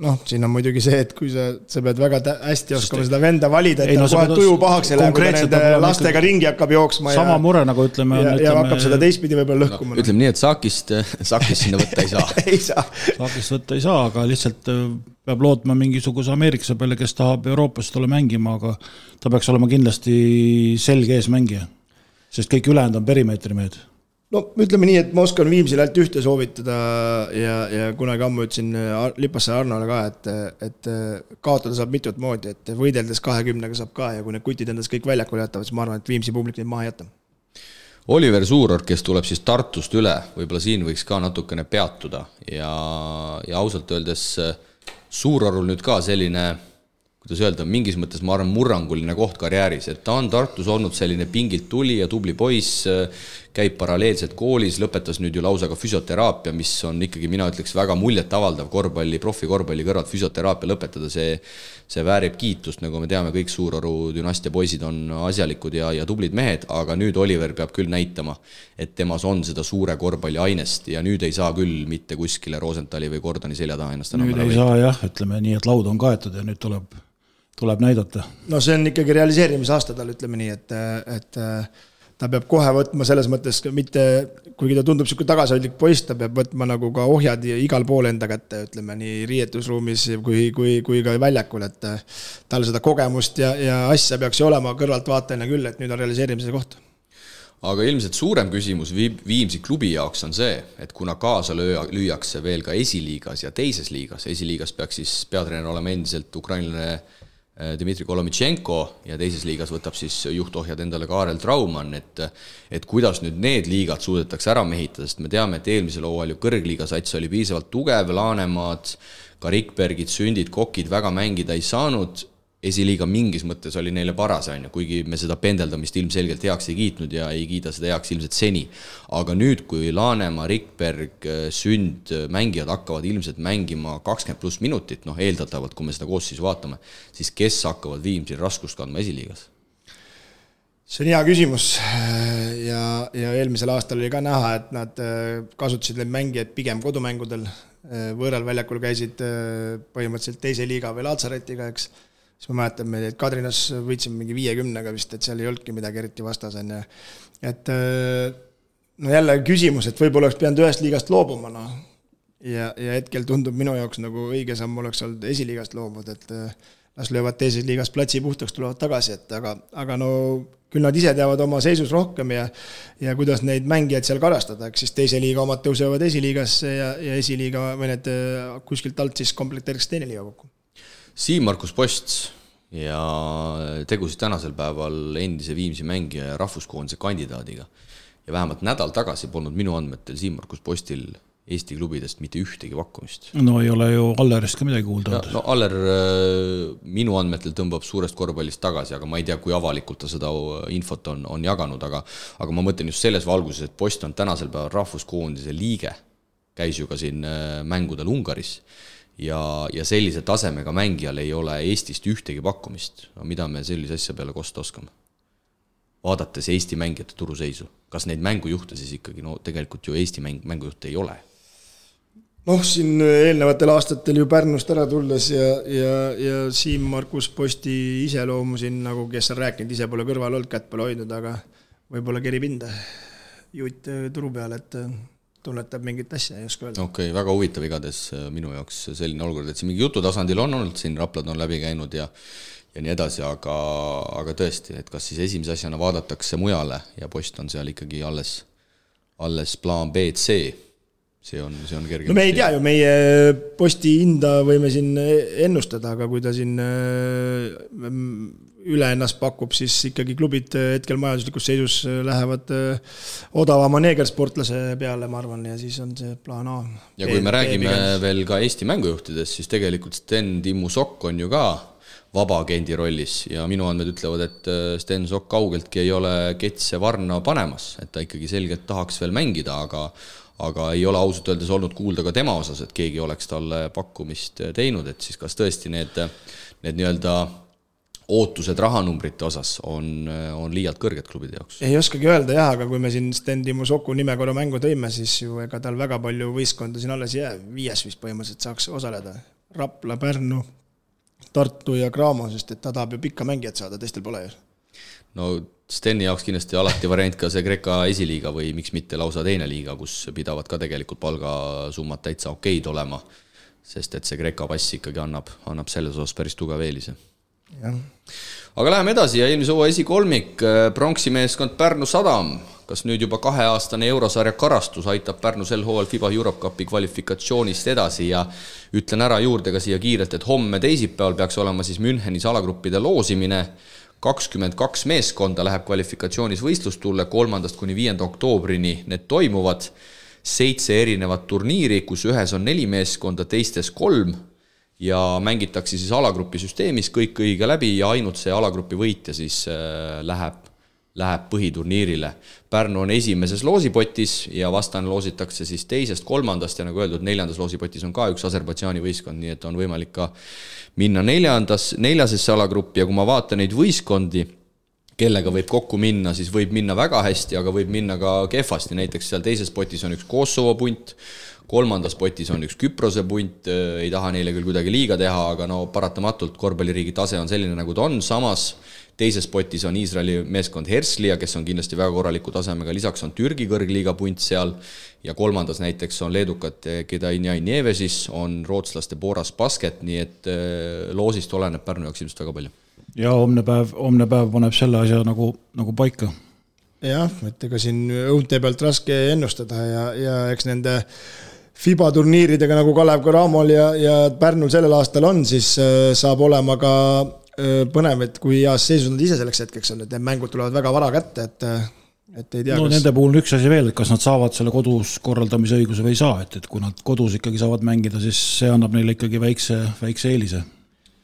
noh, siin on muidugi see, et kui sa, sa pead väga hästi oskama seda venda valida, et tal no, kohe tuju pahaks ei lähe, kui ta nende lastega ringi hakkab jooksma. sama ja, mure nagu ütleme. ja, ütleme, ja hakkab seda teistpidi võib-olla lõhkuma no,. ütleme nii, et saakist, saakist sinna võtta ei saa ei saa. saakist võtta ei saa, aga lihtsalt äh, peab lootma mingisuguse ameeriklase peale, kes tahab Euroopas tulla mängima, aga ta peaks olema kindlasti selge eesmängija. sest kõik ülejäänud on perimeetri mehed no ütleme nii, et ma oskan Viimsile ainult ühte soovitada ja, ja kunagi ammu ütlesin Lipasse Arnole ka, et, et kaotada saab mitut moodi, et võideldes kahekümnega saab ka ja kui need kutid endast kõik väljakule jätavad, siis ma arvan, et Viimsi publik neid maha ei jäta. Oliver Suurorg, kes tuleb siis Tartust üle, võib-olla siin võiks ka natukene peatuda ja, ja ausalt öeldes Suurorul nüüd ka selline kuidas öelda, mingis mõttes ma arvan, murranguline koht karjääris, et ta on Tartus olnud selline pingilt tulija, tubli poiss, käib paralleelselt koolis, lõpetas nüüd ju lausa ka füsioteraapia, mis on ikkagi, mina ütleks, väga muljetavaldav korvpalli, profikorvpalli kõrvalt füsioteraapia lõpetada, see see väärib kiitust, nagu me teame, kõik Suuroru dünastia poisid on asjalikud ja, ja tublid mehed, aga nüüd Oliver peab küll näitama, et temas on seda suure korvpalli ainest ja nüüd ei saa küll mitte kuskile Rosenthali või Gordoni selja taha ennast enam nüüd ei võita. saa jah, ütleme nii, et laud on kaetud ja nüüd tuleb tuleb näidata. no see on ikkagi realiseerimisaasta tal, ütleme nii, et, et ta peab kohe võtma selles mõttes mitte, kuigi ta tundub niisugune tagasihoidlik poiss, ta peab võtma nagu ka ohjad igal pool enda kätte, ütleme nii riietusruumis kui, kui, kui ka väljakul, et tal seda kogemust ja, ja asja peaks ju olema kõrvaltvaatajana küll, et nüüd on realiseerimise koht. Aga ilmselt suurem küsimus Viimsi klubi jaoks on see, et kuna kaasa löö-, lüüakse veel ka esiliigas ja teises liigas, esiliigas peaks siis peatreener olema endiselt ukrainlane Äh, Dmitri Kolomitšenko ja teises liigas võtab siis juhtohjad endale Kaarel Traumann, et et kuidas nüüd need liigad suudetakse ära mehitada, sest me teame, et eelmisel hooajal ju kõrgliiga sats oli piisavalt tugev, Laanemaad, ka Rikbergid, Sündid, Kokid väga mängida ei saanud esiliiga mingis mõttes oli neile paras, on ju, kuigi me seda pendeldamist ilmselgelt heaks ei kiitnud ja ei kiida seda heaks ilmselt seni. aga nüüd, kui Laanemaa, Rikberg, Sünd, mängijad hakkavad ilmselt mängima kakskümmend pluss minutit, noh eeldatavalt, kui me seda koosseisu vaatame, siis kes hakkavad Viimsil raskust kandma esiliigas? see on hea küsimus ja ja eelmisel aastal oli ka näha, et nad kasutasid neid mängijaid pigem kodumängudel, võõral väljakul käisid põhimõtteliselt teise liiga või Latsaretiga, eks siis ma mäletan, me Kadrinas võitsime mingi viiekümnega vist, et seal ei olnudki midagi eriti vastas, on ju. et äh, no jälle küsimus, et võib-olla oleks pidanud ühest liigast loobuma, noh. ja, ja hetkel tundub minu jaoks nagu õige samm oleks olnud esiliigast loobuda, et äh, las löövad teises liigas platsi puhtaks, tulevad tagasi, et aga, aga no küll nad ise teavad oma seisus rohkem ja ja kuidas neid mängijaid seal karastada, eks siis teise liiga omad tõusevad esiliigasse ja, ja esiliiga või need äh, kuskilt alt siis komplekteeriks teine liiga kokku Siim-Markus Post ja tegusid tänasel päeval endise Viimsi mängija ja rahvuskoondise kandidaadiga. ja vähemalt nädal tagasi polnud minu andmetel Siim-Markus Postil Eesti klubidest mitte ühtegi pakkumist. no ei ole ju Allerist ka midagi kuulda olnud. no Aller äh, minu andmetel tõmbab suurest korvpallist tagasi, aga ma ei tea, kui avalikult ta seda infot on, on jaganud, aga aga ma mõtlen just selles valguses, et Post on tänasel päeval rahvuskoondise liige, käis ju ka siin äh, mängudel Ungaris ja, ja sellise tasemega mängijal ei ole Eestist ühtegi pakkumist, no mida me sellise asja peale kosta oskame? vaadates Eesti mängijate turuseisu, kas neid mängujuhte siis ikkagi, no tegelikult ju Eesti mäng, mängujuhte ei ole? noh, siin eelnevatel aastatel ju Pärnust ära tulles ja, ja, ja Siim-Markus Posti iseloomu siin nagu, kes on rääkinud, ise pole kõrval olnud, kätt pole hoidnud, aga võib-olla kerib hinda juut turu peale, et tunnetab mingit asja, ei oska öelda. okei okay,, väga huvitav igatahes äh, minu jaoks selline olukord, et siin mingi jututasandil on olnud, siin Raplad on läbi käinud ja ja nii edasi, aga, aga tõesti, et kas siis esimese asjana vaadatakse mujale ja post on seal ikkagi alles, alles plaan B, C see on, see on kerge. no me ei tea ju, meie posti hinda võime siin ennustada, aga kui ta siin äh, üle ennast pakub, siis ikkagi klubid äh, hetkel majanduslikus seisus äh, lähevad äh, odavama neegersportlase peale, ma arvan, ja siis on see plaan A. ja kui me räägime veel ka Eesti mängujuhtidest, siis tegelikult Sten Timmu Sokk on ju ka vabaagendi rollis ja minu andmed ütlevad, et Sten Sokk kaugeltki ei ole ketse varna panemas, et ta ikkagi selgelt tahaks veel mängida, aga aga ei ole ausalt öeldes olnud kuulda ka tema osas, et keegi oleks talle pakkumist teinud, et siis kas tõesti need, need nii-öelda ootused rahanumbrite osas on, on liialt kõrged klubide jaoks? ei oskagi öelda jah, aga kui me siin Sten Timo Soku nime korra mängu tõime, siis ju ega tal väga palju võistkonda siin alles ei jää, viies vist põhimõtteliselt saaks osaleda. Rapla, Pärnu, Tartu ja Cramo, sest et ta tahab ju pikka mängijat saada, teistel pole ju. no Steni jaoks kindlasti alati variant ka see Kreeka esiliiga või miks mitte lausa teine liiga, kus pidavad ka tegelikult palgasummad täitsa okeid olema, sest et see Kreeka pass ikkagi annab, annab selles osas päris tugeva eelise aga läheme edasi ja eelmise hooaja esikolmik, äh, pronksi meeskond Pärnu Sadam. kas nüüd juba kaheaastane eurosarja karastus aitab Pärnu sel hooajal Fiba Eurocupi kvalifikatsioonist edasi ja ütlen ära juurde ka siia kiirelt, et homme teisipäeval peaks olema siis Münchenis alagruppide loosimine kakskümmend kaks meeskonda läheb kvalifikatsioonis võistlustulle, kolmandast kuni viienda oktoobrini need toimuvad. seitse erinevat turniiri, kus ühes on neli meeskonda, teistes kolm ja mängitakse siis alagrupi süsteemis kõik õige läbi ja ainult see alagrupi võitja siis äh, läheb, läheb põhiturniirile. Pärnu on esimeses loosipotis ja vastane loositakse siis teisest, kolmandast ja nagu öeldud, neljandas loosipotis on ka üks Aserbaidžaani võistkond, nii et on võimalik ka minna neljandas, neljasesse alagruppi ja kui ma vaatan neid võistkondi, kellega võib kokku minna, siis võib minna väga hästi, aga võib minna ka kehvasti, näiteks seal teises potis on üks Kosovo punt, kolmandas potis on üks Küprose punt, ei taha neile küll kuidagi liiga teha, aga no paratamatult korvpalliriigi tase on selline, nagu ta on, samas teises potis on Iisraeli meeskond Herslia, kes on kindlasti väga korraliku tasemega, lisaks on Türgi kõrgliiga punt seal ja kolmandas näiteks on leedukad Gedainjai Nievesis, on rootslaste Boras Basket, nii et äh, loosist oleneb Pärnu jaoks ilmselt väga palju. ja homne päev, homne päev paneb selle asja nagu, nagu paika. Jah, et ega siin õunte pealt raske ennustada ja, ja eks nende FIBA turniiridega nagu Kalev Caramol ja, ja Pärnul sellel aastal on, siis äh, saab olema ka äh, põnev, et kui heas seisus nad ise selleks hetkeks on, et need mängud tulevad väga vara kätte, et äh, et ei tea. no kas... nende puhul on üks asi veel, et kas nad saavad selle kodus korraldamise õiguse või ei saa, et, et kui nad kodus ikkagi saavad mängida, siis see annab neile ikkagi väikse, väikse eelise.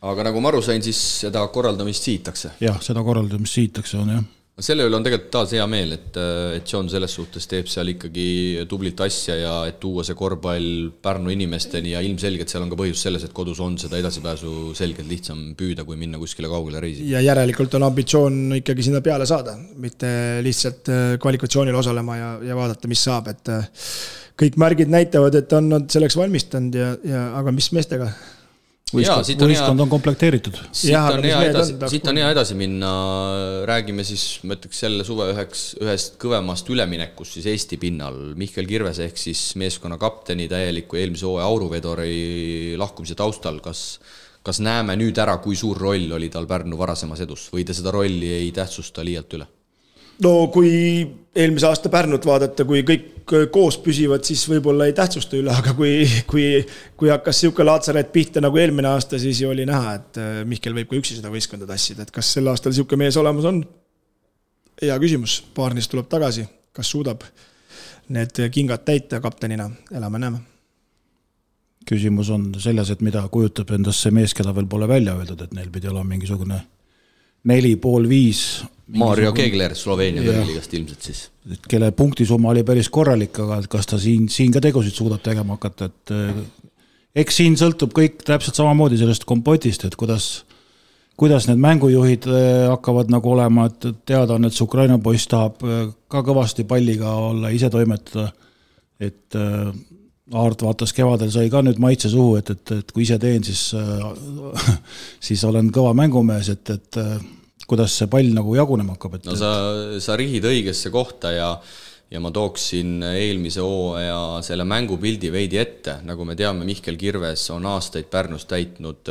aga nagu ma aru sain, siis seda korraldamist sihitakse? jah, seda korraldamist sihitakse, on jah selle üle on tegelikult taas hea meel, et, et John selles suhtes teeb seal ikkagi tublit asja ja et tuua see korvpall Pärnu inimesteni ja ilmselgelt seal on ka põhjus selles, et kodus on seda edasipääsu selgelt lihtsam püüda, kui minna kuskile kaugele reisima. ja järelikult on ambitsioon ikkagi sinna peale saada, mitte lihtsalt äh, kvalifikatsioonil osalema ja, ja vaadata, mis saab, et äh, kõik märgid näitavad, et on nad selleks valmistunud ja, ja aga mis meestega võistkond, võistkond on komplekteeritud. siit on hea edasi, siit on hea edasi minna, räägime siis, ma ütleks selle suve üheks, ühest kõvemast üleminekust siis Eesti pinnal. Mihkel Kirves ehk siis meeskonna kapteni täieliku eelmise hooaja auruvedori lahkumise taustal, kas kas näeme nüüd ära, kui suur roll oli tal Pärnu varasemas edus või te seda rolli ei tähtsusta liialt üle? No kui eelmise aasta Pärnut vaadata, kui kõik koos püsivad, siis võib-olla ei tähtsusta üle, aga kui, kui, kui hakkas niisugune laatsaret pihta nagu eelmine aasta, siis ju oli näha, et äh, Mihkel võib ka üksi seda võistkonda tassida, et kas sel aastal niisugune mees olemas on? hea küsimus, Paarnis tuleb tagasi, kas suudab need kingad täita kaptenina, elame-näeme. küsimus on selles, et mida kujutab endast see mees, keda veel pole välja öeldud, et neil pidi olema mingisugune neli pool viis Mario Kegler Sloveenia kõrgliigast ilmselt siis. kelle punktisumma oli päris korralik, aga kas ta siin, siin ka tegusid suudab tegema hakata, et eh, eks siin sõltub kõik täpselt samamoodi sellest kompotist, et kuidas, kuidas need mängujuhid eh, hakkavad nagu olema, et teada on, et see Ukraina poiss tahab eh, ka kõvasti palliga olla, ise toimetada, et Aart vaatas kevadel, sai ka nüüd maitse suhu, et, et, et kui ise teen, siis siis olen kõva mängumees, et, et kuidas see pall nagu jagunema hakkab, et no sa, sa rihid õigesse kohta ja ja ma tooksin eelmise hooaja selle mängupildi veidi ette, nagu me teame, Mihkel Kirves on aastaid Pärnus täitnud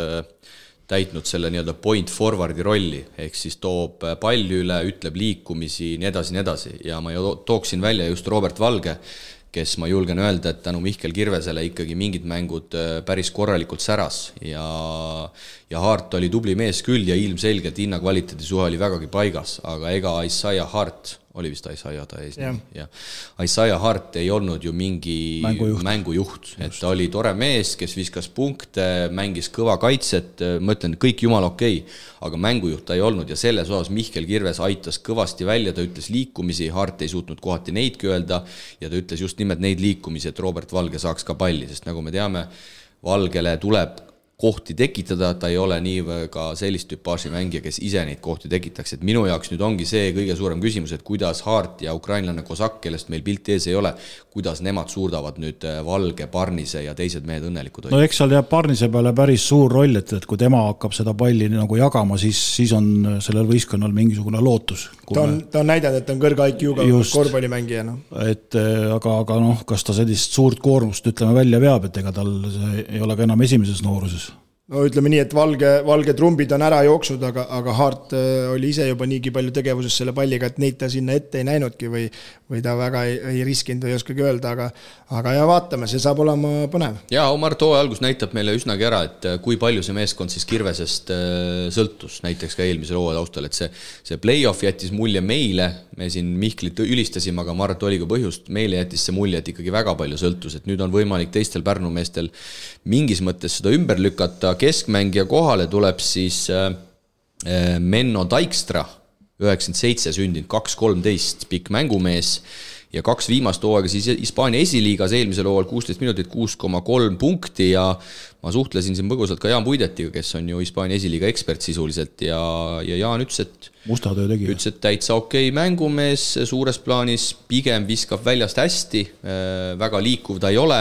täitnud selle nii-öelda point forward'i rolli, ehk siis toob palli üle, ütleb liikumisi, nii edasi, nii edasi. Ja ma tooksin välja just Robert Valge, kes ma julgen öelda, et tänu Mihkel Kirvesele ikkagi mingid mängud päris korralikult säras. Ja ja Hart oli tubli mees küll ja ilmselgelt hinnakvaliteedi suhe oli vägagi paigas, aga ega Isaiah Hart oli vist Isaiah ta eesnimi, jah. Isaiah Hart ei olnud ju mingi mängujuht, mängujuht, et ta oli tore mees, kes viskas punkte, mängis kõva kaitset, ma ütlen, kõik jumala okei okay,, aga mängujuht ta ei olnud. Ja selles osas Mihkel Kirves aitas kõvasti välja, ta ütles liikumisi, Hart ei suutnud kohati neidki öelda. Ja ta ütles just nimelt neid liikumisi, et Robert Valge saaks ka palli, sest nagu me teame, Valgele tuleb kohti tekitada, ta ei ole nii väga sellist tüpaaži mängija, kes ise neid kohti tekitaks, et minu jaoks nüüd ongi see kõige suurem küsimus, et kuidas Hart ja ukrainlane Kozak, kellest meil pilti ees ei ole, kuidas nemad suudavad nüüd äh, Valge, Parnise ja teised mehed õnnelikud hoida? no eks seal jääb Parnise peale päris suur roll, et, et kui tema hakkab seda palli nagu jagama, siis, siis on sellel võistkonnal mingisugune lootus. ta on, ta on näidanud, et ta on kõrge IQ-ga korvpallimängija, noh. et äh, aga, aga noh, kas ta sellist suurt koormust, ütleme, välja veab, et ega tal see ei ole ka enam esimeses nooruses no ütleme nii, et valge, valged trumbid on ära jooksnud, aga, aga Hart äh, oli ise juba niigi palju tegevuses selle palliga, et neid ta sinna ette ei näinudki või, või ta väga ei, ei riskinud või ei oskagi öelda, aga, aga ja vaatame, see saab olema põnev. ja Omar Too algus näitab meile üsnagi ära, et äh, kui palju see meeskond siis Kirvesest äh, sõltus, näiteks ka eelmise hooaja taustal, et see, see play-off jättis mulje meile, me siin Mihklit ülistasime, aga ma arvan, et oli ka põhjust, meile jättis see mulje, et ikkagi väga palju sõltus, et nüüd on võimalik teistel Pärnu meestel mingis mõttes seda ümber lükata keskmängija kohale tuleb siis äh, äh, Menno Taikstra, üheksakümmend seitse sündinud, kaks kolmteist, pikk mängumees ja kaks viimast hooaega siis Hispaania esiliigas, eelmisel hooajal kuusteist minutit, kuus koma kolm punkti ja ma suhtlesin siin põgusalt ka Jaan Puidetiga, kes on ju Hispaania esiliiga ekspert sisuliselt ja, ja Jaan ütles, et musta töö tegija. ütles, et täitsa okei okay mängumees suures plaanis, pigem viskab väljast hästi, äh, väga liikuv ta ei ole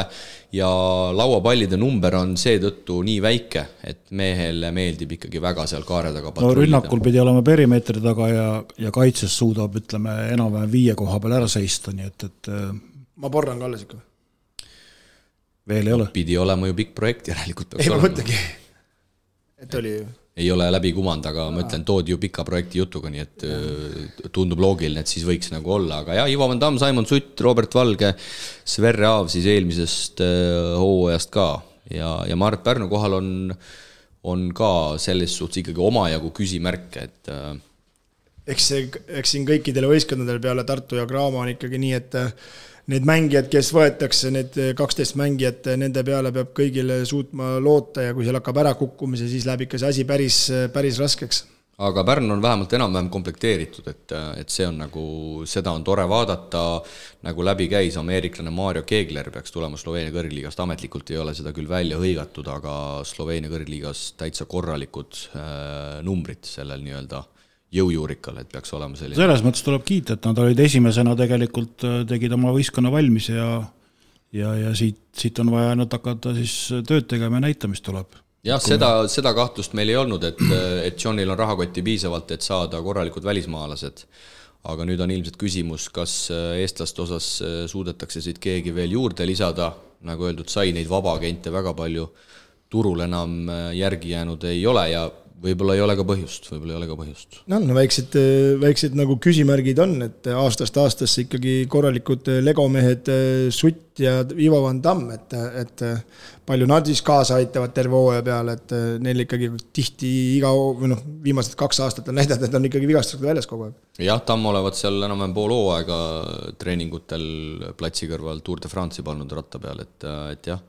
ja lauapallide number on seetõttu nii väike, et mehele meeldib ikkagi väga seal kaare taga no rünnakul pidi olema perimeetri taga ja, ja kaitses suudab, ütleme, enam-vähem viie koha peal ära seista, nii et, et äh, ma porran ka alles ikka. veel ei ole? pidi olema ju pikk projekt järelikult. ei, ma mõtlengi, et oli ei ole läbi kumanud, aga ma ütlen, toodi ju pika projekti jutuga, nii et ja. tundub loogiline, et siis võiks nagu olla, aga jah, Ivo Van Damm, Simon Sutt, Robert Valge, Sverre Aav siis eelmisest hooajast ka ja, ja ma arvan, et Pärnu kohal on, on ka selles suhtes ikkagi omajagu küsimärke, et eks see, eks siin kõikidel võistkondadel peale Tartu ja Graamo on ikkagi nii, et need mängijad, kes võetakse, need kaksteist mängijat, nende peale peab kõigile suutma loota ja kui seal hakkab ära kukkumise, siis läheb ikka see asi päris, päris raskeks. aga Pärnu on vähemalt enam-vähem komplekteeritud, et, et see on nagu, seda on tore vaadata, nagu läbi käis, ameeriklane Mario Keegler peaks tulema Sloveenia kõrgliigast, ametlikult ei ole seda küll välja hõigatud, aga Sloveenia kõrgliigas täitsa korralikud äh, numbrid sellel nii-öelda jõujuurikal, et peaks olema selline selles mõttes tuleb kiita, et nad olid esimesena tegelikult, äh, tegid oma võistkonna valmis ja ja, ja siit, siit on vaja nüüd hakata siis tööd tegema ja näitamist tuleb. Jah, seda, seda kahtlust meil ei olnud, et, et Johnil on rahakotti piisavalt, et saada korralikud välismaalased. aga nüüd on ilmselt küsimus, kas eestlaste osas suudetakse siit keegi veel juurde lisada, nagu öeldud sai, neid vabaagente väga palju. Turul enam järgi jäänud ei ole ja võib-olla ei ole ka põhjust, võib-olla ei ole ka põhjust. no, no väiksed, väiksed nagu küsimärgid on, et aastast aastasse ikkagi korralikud legomehed, Sutt ja Ivo Van Damm, et, et palju nad siis kaasa aitavad terve hooaja peale, et neil ikkagi tihti iga või noh, viimased kaks aastat on näidanud, et on ikkagi vigastusega väljas kogu aeg. jah, Tamm olevat seal enam-vähem pool hooaega treeningutel platsi kõrval Tour de France'i pannud ratta peal, et, et jah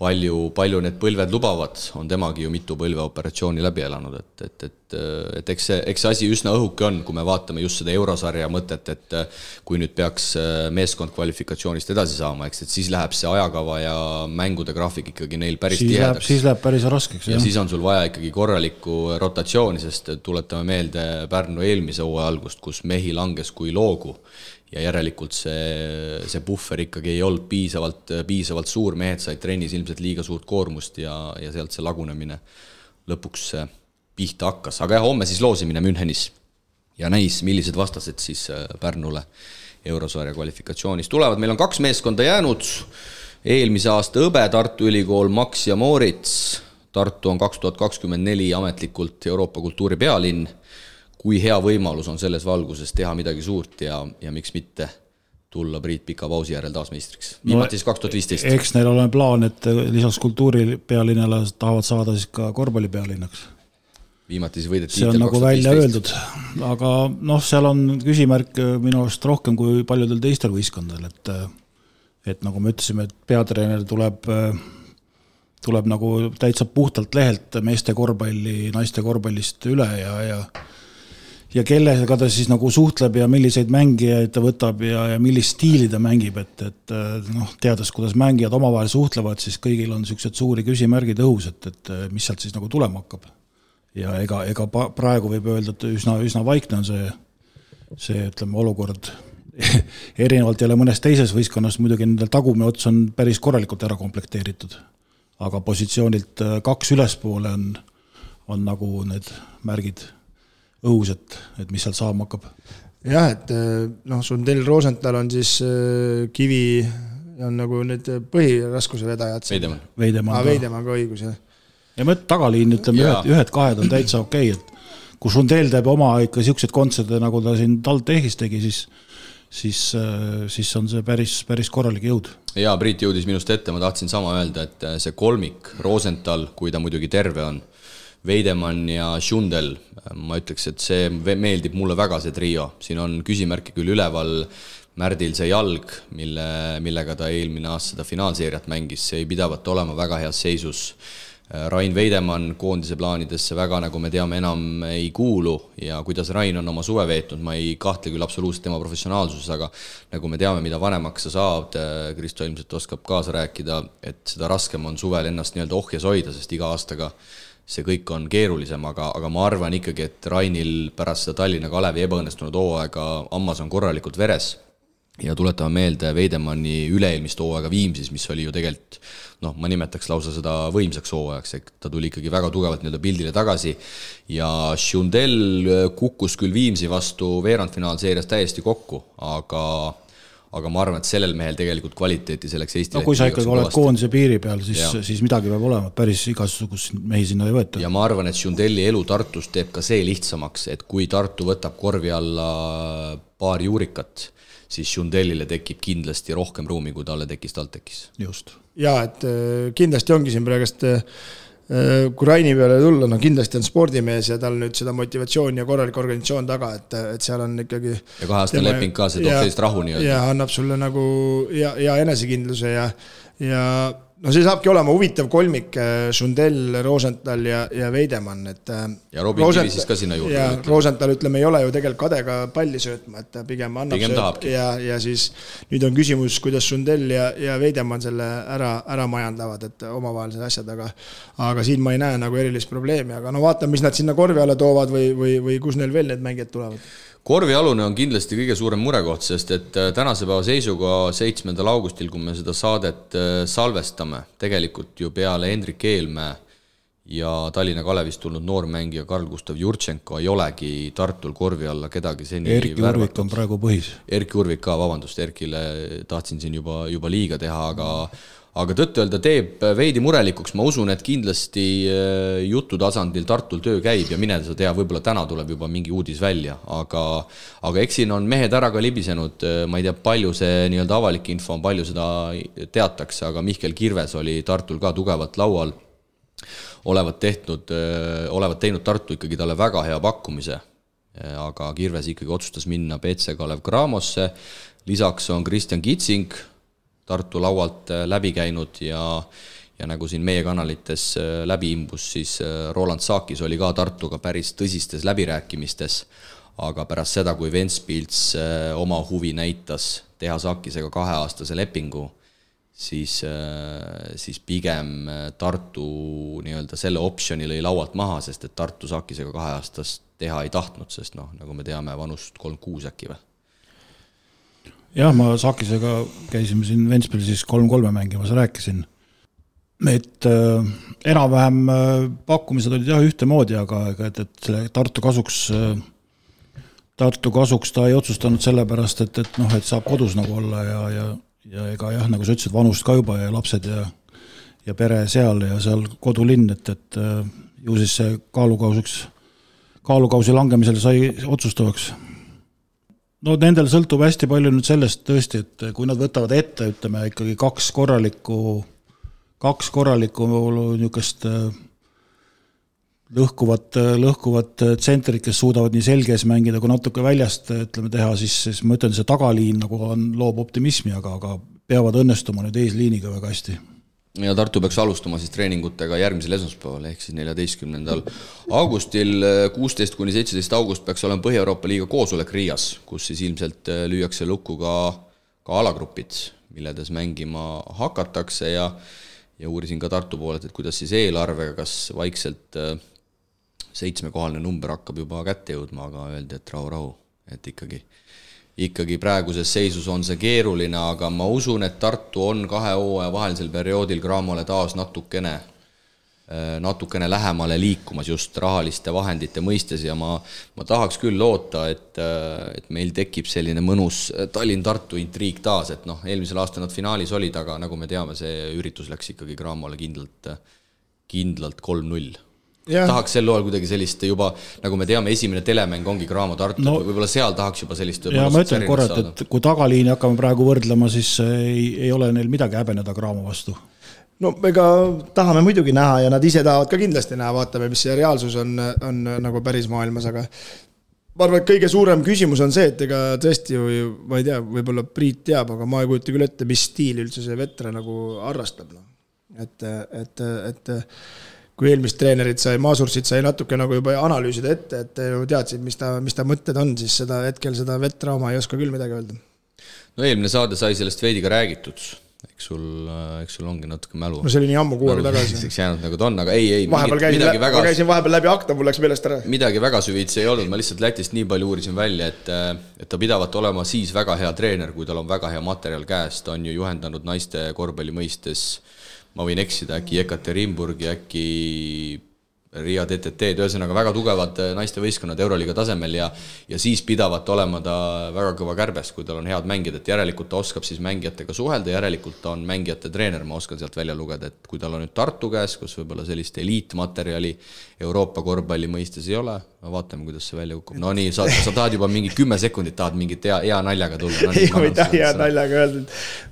palju, palju need põlved lubavad, on temagi ju mitu põlveoperatsiooni läbi elanud, et, et, et, et eks see, eks see asi üsna õhuke on, kui me vaatame just seda eurosarja mõtet, et kui nüüd peaks meeskond kvalifikatsioonist edasi saama, eks, et siis läheb see ajakava ja mängude graafik ikkagi neil päris siis tihedaks. siis läheb päris raskeks, jah. ja siis on sul vaja ikkagi korralikku rotatsiooni, sest tuletame meelde Pärnu eelmise hooaja algust, kus mehi langes kui loogu ja järelikult see, see puhver ikkagi ei olnud piisavalt, piisavalt suur, mehed said trennis ilmselt liiga suurt koormust ja, ja sealt see lagunemine lõpuks pihta hakkas, aga jah, homme siis loosimine Münchenis. Ja näis, millised vastased siis äh, Pärnule eurosarja kvalifikatsioonis tulevad, meil on kaks meeskonda jäänud, eelmise aasta hõbe Tartu Ülikool Max ja Moorits, Tartu on kaks tuhat kakskümmend neli ametlikult Euroopa kultuuri pealinn kui hea võimalus on selles valguses teha midagi suurt ja, ja miks mitte tulla Priit pika pausi järel taas meistriks. viimati siis kaks tuhat viisteist. eks neil ole plaan, et lisaks kultuuripealinnale tahavad saada siis ka korvpallipealinnaks. viimati siis võideti see on nagu välja öeldud, aga noh, seal on küsimärk minu arust rohkem kui paljudel teistel võistkondadel, et et nagu me ütlesime, et peatreener tuleb tuleb nagu täitsa puhtalt lehelt meeste korvpalli, naiste korvpallist üle ja, ja ja kellega ta siis nagu suhtleb ja milliseid mängijaid ta võtab ja, ja millist stiili ta mängib, et, et noh, teades, kuidas mängijad omavahel suhtlevad, siis kõigil on niisugused suuri küsimärgid õhus, et, et mis sealt siis nagu tulema hakkab. ja ega, ega praegu võib öelda, et üsna, üsna vaikne on see, see ütleme, olukord erinevalt jälle mõnest teises võistkonnas, muidugi nendel tagumine ots on päris korralikult ära komplekteeritud. aga positsioonilt kaks ülespoole on, on nagu need märgid õhus, et, et mis seal saama hakkab? jah, et eh, noh, Sundell Rosenthal on siis äh, Kivi on nagu need põhiraskuse vedajad. Veidemann. Veidemann ah, ka. Veidemann ka õigus, jah. ja mõt-, tagaliin, ütleme ühed, ühed-kahed on täitsa okei okay,, et kui Sundell teeb oma ikka niisuguseid kontserte, nagu ta siin TalTechis tegi, siis siis, äh, siis on see päris, päris korralik jõud. jaa, Priit jõudis minust ette, ma tahtsin sama öelda, et see kolmik, Rosenthal, kui ta muidugi terve on, Veidemann ja Schundel, ma ütleks, et see meeldib mulle väga, see trio, siin on küsimärke küll üleval, Märdil see jalg, mille, millega ta eelmine aasta seda finaalseeriat mängis, see ei pidavat olema väga heas seisus. Rain Veidemann koondise plaanidesse väga, nagu me teame, enam ei kuulu. Ja kuidas Rain on oma suve veetnud, ma ei kahtle küll absoluutselt tema professionaalsuses, aga nagu me teame, mida vanemaks sa saad, Kristo ilmselt oskab kaasa rääkida, et seda raskem on suvel ennast nii-öelda ohjes hoida, sest iga aastaga see kõik on keerulisem, aga, aga ma arvan ikkagi, et Rainil pärast seda Tallinna Kalevi ebaõnnestunud hooaega hammas on korralikult veres. Ja tuletame meelde Veidemanni üle-eelmist hooaega Viimsis, mis oli ju tegelikult noh, ma nimetaks lausa seda võimsaks hooajaks, et ta tuli ikkagi väga tugevalt nii-öelda pildile tagasi. Ja Schundel kukkus küll Viimsi vastu veerandfinaalseerias täiesti kokku, aga aga ma arvan, et sellel mehel tegelikult kvaliteeti selleks Eesti no kui sa ikkagi oled koondise piiri peal, siis, siis midagi peab olema, päris igasugust mehi sinna ei võeta. ja ma arvan, et Schundelli elu Tartus teeb ka see lihtsamaks, et kui Tartu võtab korvi alla paar juurikat, siis Schundellile tekib kindlasti rohkem ruumi, kui talle tekkis TalTechis. just. jaa, et äh, kindlasti ongi siin praegust Äh, kui Raini peale tulla, no kindlasti on spordimees ja tal nüüd seda motivatsiooni ja korralik organisatsioon taga, et, et seal on ikkagi. ja kaheaastane leping ka, see toob sellist rahu nii-öelda. ja annab sulle nagu hea, hea enesekindluse ja, ja no see saabki olema huvitav kolmik, Sundell, Rosenthal ja, ja Veidemann, et. ja Robin Rosent... Kivi siis ka sinna juurde. ja Rosenthal, ütleme, ei ole ju tegelikult kadega palli söötma, et ta pigem annab pigem sööt ja, ja siis nüüd on küsimus, kuidas Sundell ja, ja Veidemann selle ära, ära majandavad, et omavahelised asjad, aga aga siin ma ei näe nagu erilist probleemi, aga no vaatame, mis nad sinna korvi alla toovad või, või, või kus neil veel need mängijad tulevad korvialune on kindlasti kõige suurem murekoht, sest et äh, tänase päeva seisuga, seitsmendal augustil, kui me seda saadet äh, salvestame, tegelikult ju peale Hendrik Eelmäe ja Tallinna Kalevist tulnud noormängija Karl-Gustav Jurtšenko ei olegi Tartul korvi alla kedagi seni Erki Urvik on praegu põhis. Erki Urvik ka, vabandust, Erkile tahtsin siin juba, juba liiga teha, aga aga tõtt-öelda teeb veidi murelikuks, ma usun, et kindlasti äh, jutu tasandil Tartul töö käib ja mine sa tea, võib-olla täna tuleb juba mingi uudis välja, aga aga eks siin on mehed ära ka libisenud, äh, ma ei tea, palju see nii-öelda avalik info on, palju seda teatakse, aga Mihkel Kirves oli Tartul ka tugevalt laual, olevat tehtud, äh, olevat teinud Tartu ikkagi talle väga hea pakkumise, aga Kirves ikkagi otsustas minna BC Kalev Cramosse, lisaks on Kristjan Kitsing, Tartu laualt äh, läbi käinud ja ja nagu siin meie kanalites äh, läbi imbus, siis äh, Roland Saakis oli ka Tartuga päris tõsistes läbirääkimistes, aga pärast seda, kui Ventspils oma huvi näitas teha Saakisega kaheaastase lepingu, siis, siis pigem Tartu nii-öelda selle optsiooni lõi laualt maha, sest et Tartu Saakisega kaheaastast teha ei tahtnud, sest noh, nagu me teame, vanust kolmkümmend kuus äkki või jah, ma Sakisega käisime siin Ventspilsis kolm-kolme mängimas, rääkisin. et äh, enam-vähem äh, pakkumised olid jah ühtemoodi, aga ega et, et selle Tartu kasuks äh,, Tartu kasuks ta ei otsustanud sellepärast, et, et noh, et saab kodus nagu olla ja, ja, ja ega jah, nagu sa ütlesid, vanust ka juba ja lapsed ja ja pere seal ja seal kodulinn, et, et äh, ju siis see kaalukausiks, kaalukausi langemisel sai otsustavaks no nendel sõltub hästi palju nüüd sellest tõesti, et kui nad võtavad ette, ütleme ikkagi kaks korralikku, kaks korralikku niisugust äh, lõhkuvat, lõhkuvat tsentrit, kes suudavad nii selges mängida kui natuke väljast, ütleme, teha, siis, siis ma ütlen, see tagaliin nagu on, loob optimismi, aga, aga peavad õnnestuma nüüd eesliiniga väga hästi ja Tartu peaks alustama siis treeningutega järgmisel esmaspäeval, ehk siis neljateistkümnendal augustil, kuusteist kuni seitseteist august peaks olema Põhja-Euroopa liiga koosolek Riias, kus siis ilmselt äh, lüüakse lukku ka, ka alagrupid, milledes mängima hakatakse ja ja uurisin ka Tartu poolelt, et kuidas siis eelarvega, kas vaikselt äh, seitsmekohaline number hakkab juba kätte jõudma, aga öeldi, et rahu-rahu, et ikkagi ikkagi praeguses seisus on see keeruline, aga ma usun, et Tartu on kahe hooaja vahelisel perioodil Cramole taas natukene, äh, natukene lähemale liikumas just rahaliste vahendite mõistes ja ma, ma tahaks küll loota, et, äh, et meil tekib selline mõnus Tallinn-Tartu intriig taas, et noh, eelmisel aastal nad finaalis olid, aga nagu me teame, see üritus läks ikkagi Cramole kindlalt, kindlalt kolm-null Ja. tahaks sel loal kuidagi sellist juba, nagu me teame, esimene telemäng ongi Graamo Tartu no,, võib-olla seal tahaks juba sellist ja ma ütlen korra, et, et kui tagaliini hakkame praegu võrdlema, siis ei, ei ole neil midagi häbeneda Graamo vastu no ega tahame muidugi näha ja nad ise tahavad ka kindlasti näha, vaatame, mis see reaalsus on, on nagu päris maailmas, aga ma arvan, et kõige suurem küsimus on see, et ega tõesti ju, ma ei tea, võib-olla Priit teab, aga ma ei kujuta küll ette, mis stiili üldse see veteran nagu harrastab, noh. et, et, et kui eelmist treenerit sai, Maasursit sai natuke nagu juba analüüsida ette, et ju teadsid, mis ta, mis ta mõtted on, siis seda hetkel seda vetrauma ei oska küll midagi öelda. no eelmine saade sai sellest veidi ka räägitud, eks sul, eks sul ongi natuke mälu. no see oli nii ammu, kuu aega tagasi. jäänud nagu ta on, aga ei, ei. vahepeal käisin, väga... ma käisin vahepeal läbi akna, mul läks meelest ära. midagi väga süvitsi ei olnud, ma lihtsalt Lätist nii palju uurisin välja, et, et ta pidavat olema siis väga hea treener, kui tal on väga hea materjal käes, ta on ju juhendanud naiste korvpalli mõistes ma võin eksida, äkki Ekaterinburgi, äkki Riia DTT-d, ühesõnaga väga tugevad äh, naistevõistkonnad Euroliiga tasemel ja ja siis pidavat olema ta väga kõva kärbes, kui tal on head mängijad, et järelikult ta oskab siis mängijatega suhelda, järelikult ta on mängijate treener, ma oskan sealt välja lugeda, et kui tal on nüüd Tartu käes, kus võib-olla sellist eliitmaterjali Euroopa korvpalli mõistes ei ole, no vaatame, kuidas see välja kukub. no nii, sa, sa tahad juba mingi kümme sekundit tahad mingit hea, hea naljaga tulla no,. ei, ma ei taha hea naljaga öelda,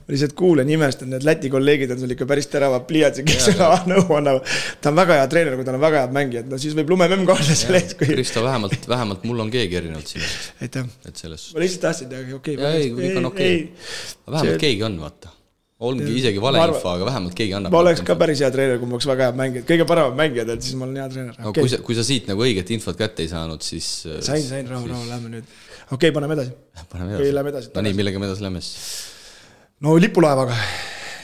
ma lihtsalt kuulan, imestan, need Läti kolleegid on sul ikka päris teravad pliiatsid, kes sulle nõu annavad. ta on väga hea treener, kui tal on väga head mängijad, no siis võib lumememm ka olla selle eest, kui. Kristo, vähemalt, vähemalt mul on keegi erinevalt sinust. aitäh. et selles. ma lihtsalt tahtsin teha, okei okay,. ei, kõik on okei okay.. vähemalt see... keegi on, vaata ongi isegi valeinfo, aga vähemalt keegi annab. ma oleks ka päris hea treener, kui ma oleks väga hea mängija, kõige paremad mängijad, et siis ma olen hea treener. aga okay. kui sa, kui sa siit nagu õiget infot kätte ei saanud, siis. sain, sain, rahu, rahu, lähme nüüd. okei okay,, paneme edasi. paneme edasi. Lähme edasi. no nii, millega me edasi lähme siis? no lipulaevaga,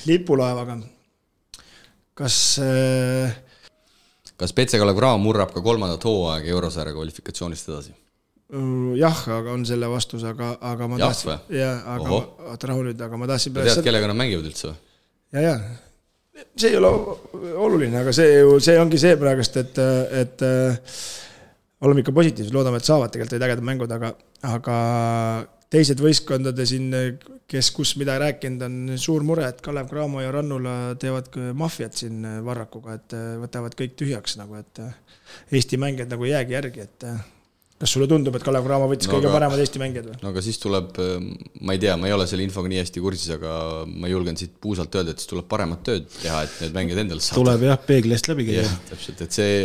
lipulaevaga. kas äh... kas Petse Kalev Cramo murrab ka kolmandat hooaega eurosarja kvalifikatsioonist edasi? Jah, aga on selle vastus, aga, aga ma tahtsin, jaa, aga oota rahu nüüd, aga ma tahtsin sa tead seda..., kellega nad mängivad üldse või? ja, ja see ei ole oluline, aga see ju, see ongi see praegust, et, et oleme ikka positiivsed, loodame, et saavad tegelikult olid ägedad mängud, aga, aga teised võistkondade siin, kes kus mida rääkinud, on suur mure, et Kalev Cramo ja Rannula teevad maffiat siin Varrakuga, et võtavad kõik tühjaks nagu, et Eesti mängijad nagu ei jäägi järgi, et kas sulle tundub, et Kalev Cramo võttis no, kõige aga, paremad Eesti mängijad või? no aga siis tuleb, ma ei tea, ma ei ole selle infoga nii hästi kursis, aga ma julgen siit puusalt öelda, et siis tuleb paremat tööd teha, et need mängijad endale saada. tuleb jah, peegli eest läbi käia. täpselt, et see,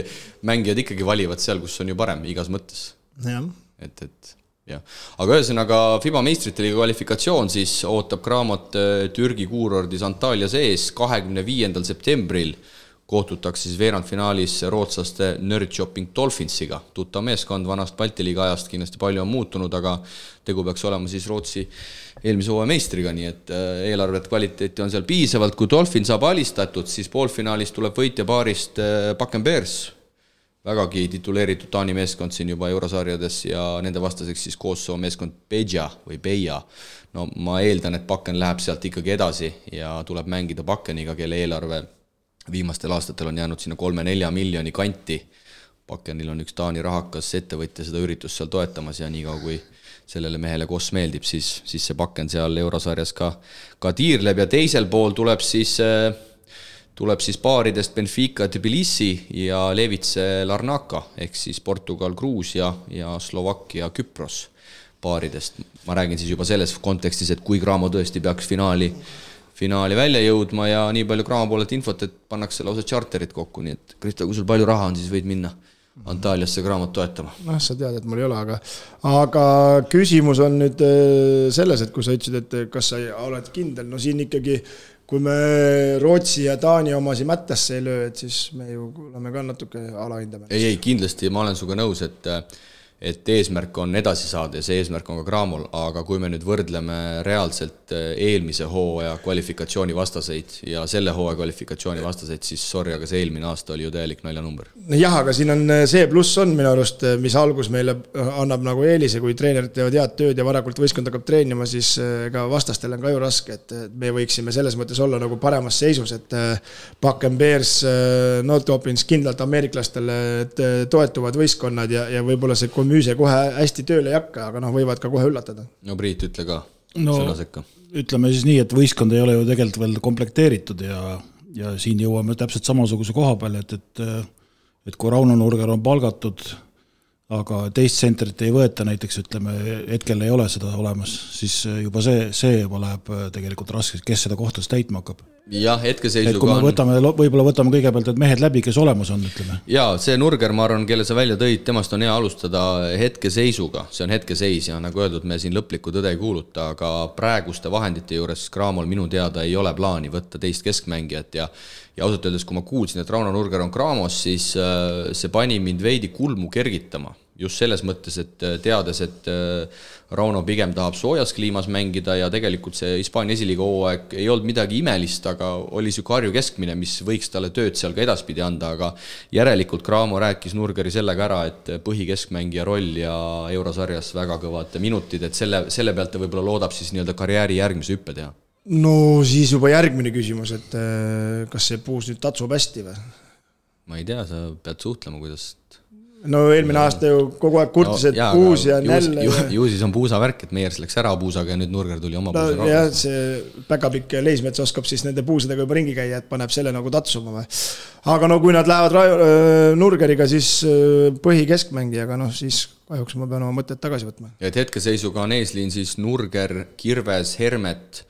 mängijad ikkagi valivad seal, kus on ju parem, igas mõttes. et, et jah, aga ühesõnaga FIBA meistrite liiga kvalifikatsioon siis ootab Cramot äh, Türgi kuurordis Antalya sees kahekümne viiendal septembril kohtutakse siis veerandfinaalis rootslaste Nerdchopping Dolphinsiga, tuttav meeskond vanast Balti liiga ajast, kindlasti palju on muutunud, aga tegu peaks olema siis Rootsi eelmise hooaja meistriga, nii et äh, eelarvet kvaliteeti on seal piisavalt, kui Dolphin saab alistatud, siis poolfinaalis tuleb võitja paarist Bakken äh, Bears, vägagi tituleeritud Taani meeskond siin juba eurosarjades ja nende vastaseks siis Kosovo meeskond Beja või Beja. no ma eeldan, et Bakken läheb sealt ikkagi edasi ja tuleb mängida Bakkeniga, kelle eelarve viimastel aastatel on jäänud sinna kolme-nelja miljoni kanti. Bakenil on üks Taani rahakas ettevõtja seda üritust seal toetamas ja niikaua, kui sellele mehele Koss meeldib, siis, siis see Baken seal eurosarjas ka, ka tiirleb ja teisel pool tuleb siis tuleb siis paaridest Benfica Tbilisi ja Levice Larnaca ehk siis Portugal, Gruusia ja Slovakkia, Küpros paaridest. ma räägin siis juba selles kontekstis, et kui Cramo tõesti peaks finaali finaali välja jõudma ja nii palju Graamo poolelt infot, et pannakse lausa tšarterid kokku, nii et Kristo, kui sul palju raha on, siis võid minna Antalyasse Graamot toetama. noh, sa tead, et mul ei ole, aga, aga küsimus on nüüd äh, selles, et kui sa ütlesid, et kas sa oled kindel, no siin ikkagi kui me Rootsi ja Taani omasi mättasse ei löö, et siis me ju oleme ka natuke alahindame. ei, ei kindlasti ma olen sinuga nõus, et et eesmärk on edasi saada ja see eesmärk on ka Cramol, aga kui me nüüd võrdleme reaalselt eh, eelmise hooaja kvalifikatsiooni vastaseid ja selle hooaja kvalifikatsiooni vastaseid, siis sorry, aga see eelmine aasta oli ju täielik naljanumber. jah, aga siin on eh, see pluss on minu arust, eh, mis algus meile annab nagu eelise, kui treenerid teevad head tööd ja varakult võistkond hakkab treenima, siis ega vastastel on ka ju raske, et me võiksime selles mõttes olla nagu paremas seisus, et Buck and Bears, Not Opins kindlalt ameeriklastele toetuvad võistkonnad ja, ja võib-olla see müüse kohe hästi tööle ei hakka, aga noh, võivad ka kohe üllatada. no Priit, ütle ka no, sõna sekka. ütleme siis nii, et võistkond ei ole ju tegelikult veel komplekteeritud ja, ja siin jõuame täpselt samasuguse koha peale, et, et et kui Rauno Nurger on palgatud, aga teist tsentrit ei võeta, näiteks ütleme, hetkel ei ole seda olemas, siis juba see, see juba läheb tegelikult raskeks, kes seda kohta siis täitma hakkab. Jah, hetkeseisuga me võtame, võib-olla võtame kõigepealt need mehed läbi, kes olemas on, ütleme. jaa, see Nurger, ma arvan, kelle sa välja tõid, temast on hea alustada hetkeseisuga, see on hetkeseis ja nagu öeldud, me siin lõplikku tõde ei kuuluta, aga praeguste vahendite juures Cramol minu teada ei ole plaani võtta teist keskmängijat ja ja ausalt öeldes, kui ma kuulsin, et Rauno Nurger on Cramos, siis äh, see pani mind veidi kulmu kergitama just selles mõttes, et äh, teades, et äh, Rauno pigem tahab soojas kliimas mängida ja tegelikult see Hispaania esiliiga hooaeg ei olnud midagi imelist, aga oli niisugune Harju keskmine, mis võiks talle tööd seal ka edaspidi anda, aga järelikult Cramo rääkis Nurgeri sellega ära, et põhikeskmängija roll ja eurosarjas väga kõvad minutid, et selle, selle pealt ta võib-olla loodab siis nii-öelda karjääri järgmise hüppe teha. no siis juba järgmine küsimus, et äh, kas see puus nüüd tatsub hästi või? ma ei tea, sa pead suhtlema, kuidas no eelmine aasta ju kogu aeg kurtis no,, et jaa, puus ja nälle. ju, ju siis on puusavärk, et Meiers läks ära puusaga ja nüüd Nurger tuli oma no, puusaga. jah, see päkapikk Leismets oskab siis nende puusadega juba ringi käia, et paneb selle nagu tatsuma või. aga no kui nad lähevad Ra-, Nurgeriga, siis põhikeskmängijaga, noh siis kahjuks ma pean oma mõtted tagasi võtma. et hetkeseisuga on eesliin siis Nurger, Kirves, Hermet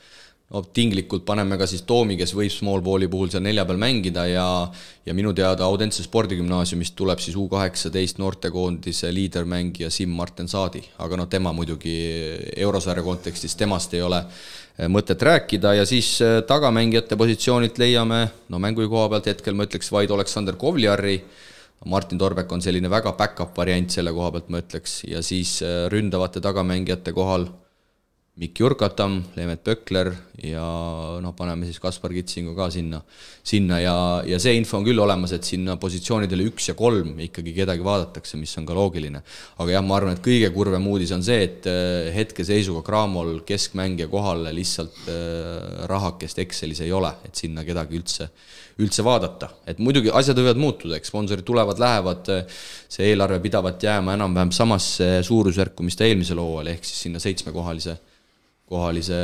no tinglikult paneme ka siis Toomi, kes võib small ball'i puhul seal nelja peal mängida ja ja minu teada Audentse spordigümnaasiumist tuleb siis U kaheksateist noortekoondise liidermängija Siim-Martin Saadi, aga noh, tema muidugi eurosarja kontekstis, temast ei ole eh, mõtet rääkida. Ja siis eh, tagamängijate positsioonilt leiame, no mängujuhi koha pealt hetkel ma ütleks vaid Aleksander Kovliari, Martin Torbek on selline väga back-up variant selle koha pealt, ma ütleks, ja siis eh, ründavate tagamängijate kohal Mikk Jurkatam, Leemet Pökler ja noh, paneme siis Kaspar Kitsingu ka sinna, sinna ja, ja see info on küll olemas, et sinna positsioonidele üks ja kolm ikkagi kedagi vaadatakse, mis on ka loogiline. aga jah, ma arvan, et kõige kurvem uudis on see, et äh, hetkeseisuga Cramol keskmängija kohale lihtsalt äh, rahakest Excelis ei ole, et sinna kedagi üldse, üldse vaadata. et muidugi asjad võivad muutuda, eks sponsorid tulevad-lähevad, see eelarve pidavat jääma enam-vähem samasse suurusjärku, mis ta eelmisel hooajal, ehk siis sinna seitsmekohalise kohalise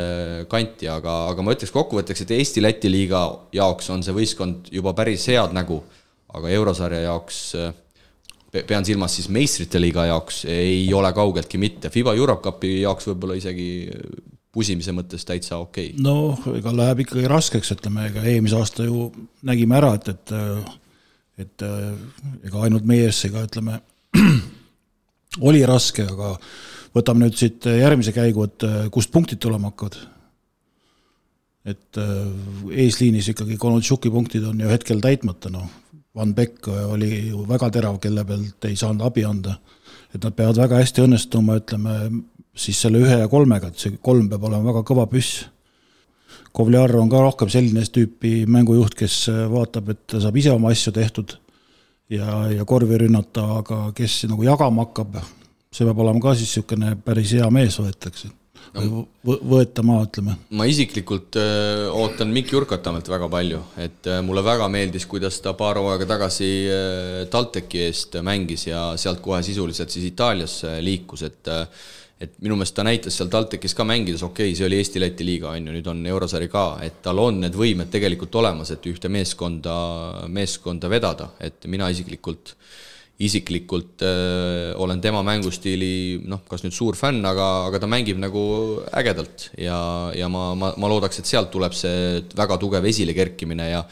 kanti, aga, aga ma ütleks kokkuvõtteks, et Eesti-Läti liiga jaoks on see võistkond juba päris head nägu, aga eurosarja jaoks pean silmas siis meistrite liiga jaoks, ei ole kaugeltki mitte, Fiba Eurocupi jaoks võib-olla isegi pusimise mõttes täitsa okei. Okay.. noh, ega läheb ikkagi raskeks, ütleme, ega eelmise aasta ju nägime ära, et, et et ega ainult meie ees ega ütleme, oli raske, aga võtame nüüd siit järgmise käigu, et äh, kust punktid tulema hakkavad. et äh, eesliinis ikkagi Konontšuki punktid on ju hetkel täitmata, noh. Van Beck oli ju väga terav, kelle pealt ei saanud abi anda. et nad peavad väga hästi õnnestuma, ütleme siis selle ühe ja kolmega, et see kolm peab olema väga kõva püss. Kovliar on ka rohkem selline tüüpi mängujuht, kes äh, vaatab, et saab ise oma asju tehtud ja, ja korvi rünnata, aga kes nagu jagama hakkab, see peab olema ka siis niisugune päris hea mees võetakse no, või võetama, ütleme. ma isiklikult öö, ootan Mikk Jurkatamelt väga palju, et öö, mulle väga meeldis, kuidas ta paar hooaega tagasi öö, TalTechi eest mängis ja sealt kohe sisuliselt siis Itaaliasse liikus, et et minu meelest ta näitas seal TalTechis ka mängides, okei okay,, see oli Eesti-Läti liiga, on ju, nüüd on eurosari ka, et tal on need võimed tegelikult olemas, et ühte meeskonda, meeskonda vedada, et mina isiklikult äh, isiklikult äh, olen tema mängustiili noh, kas nüüd suur fänn, aga, aga ta mängib nagu ägedalt ja, ja ma, ma, ma loodaks, et sealt tuleb see väga tugev esilekerkimine ja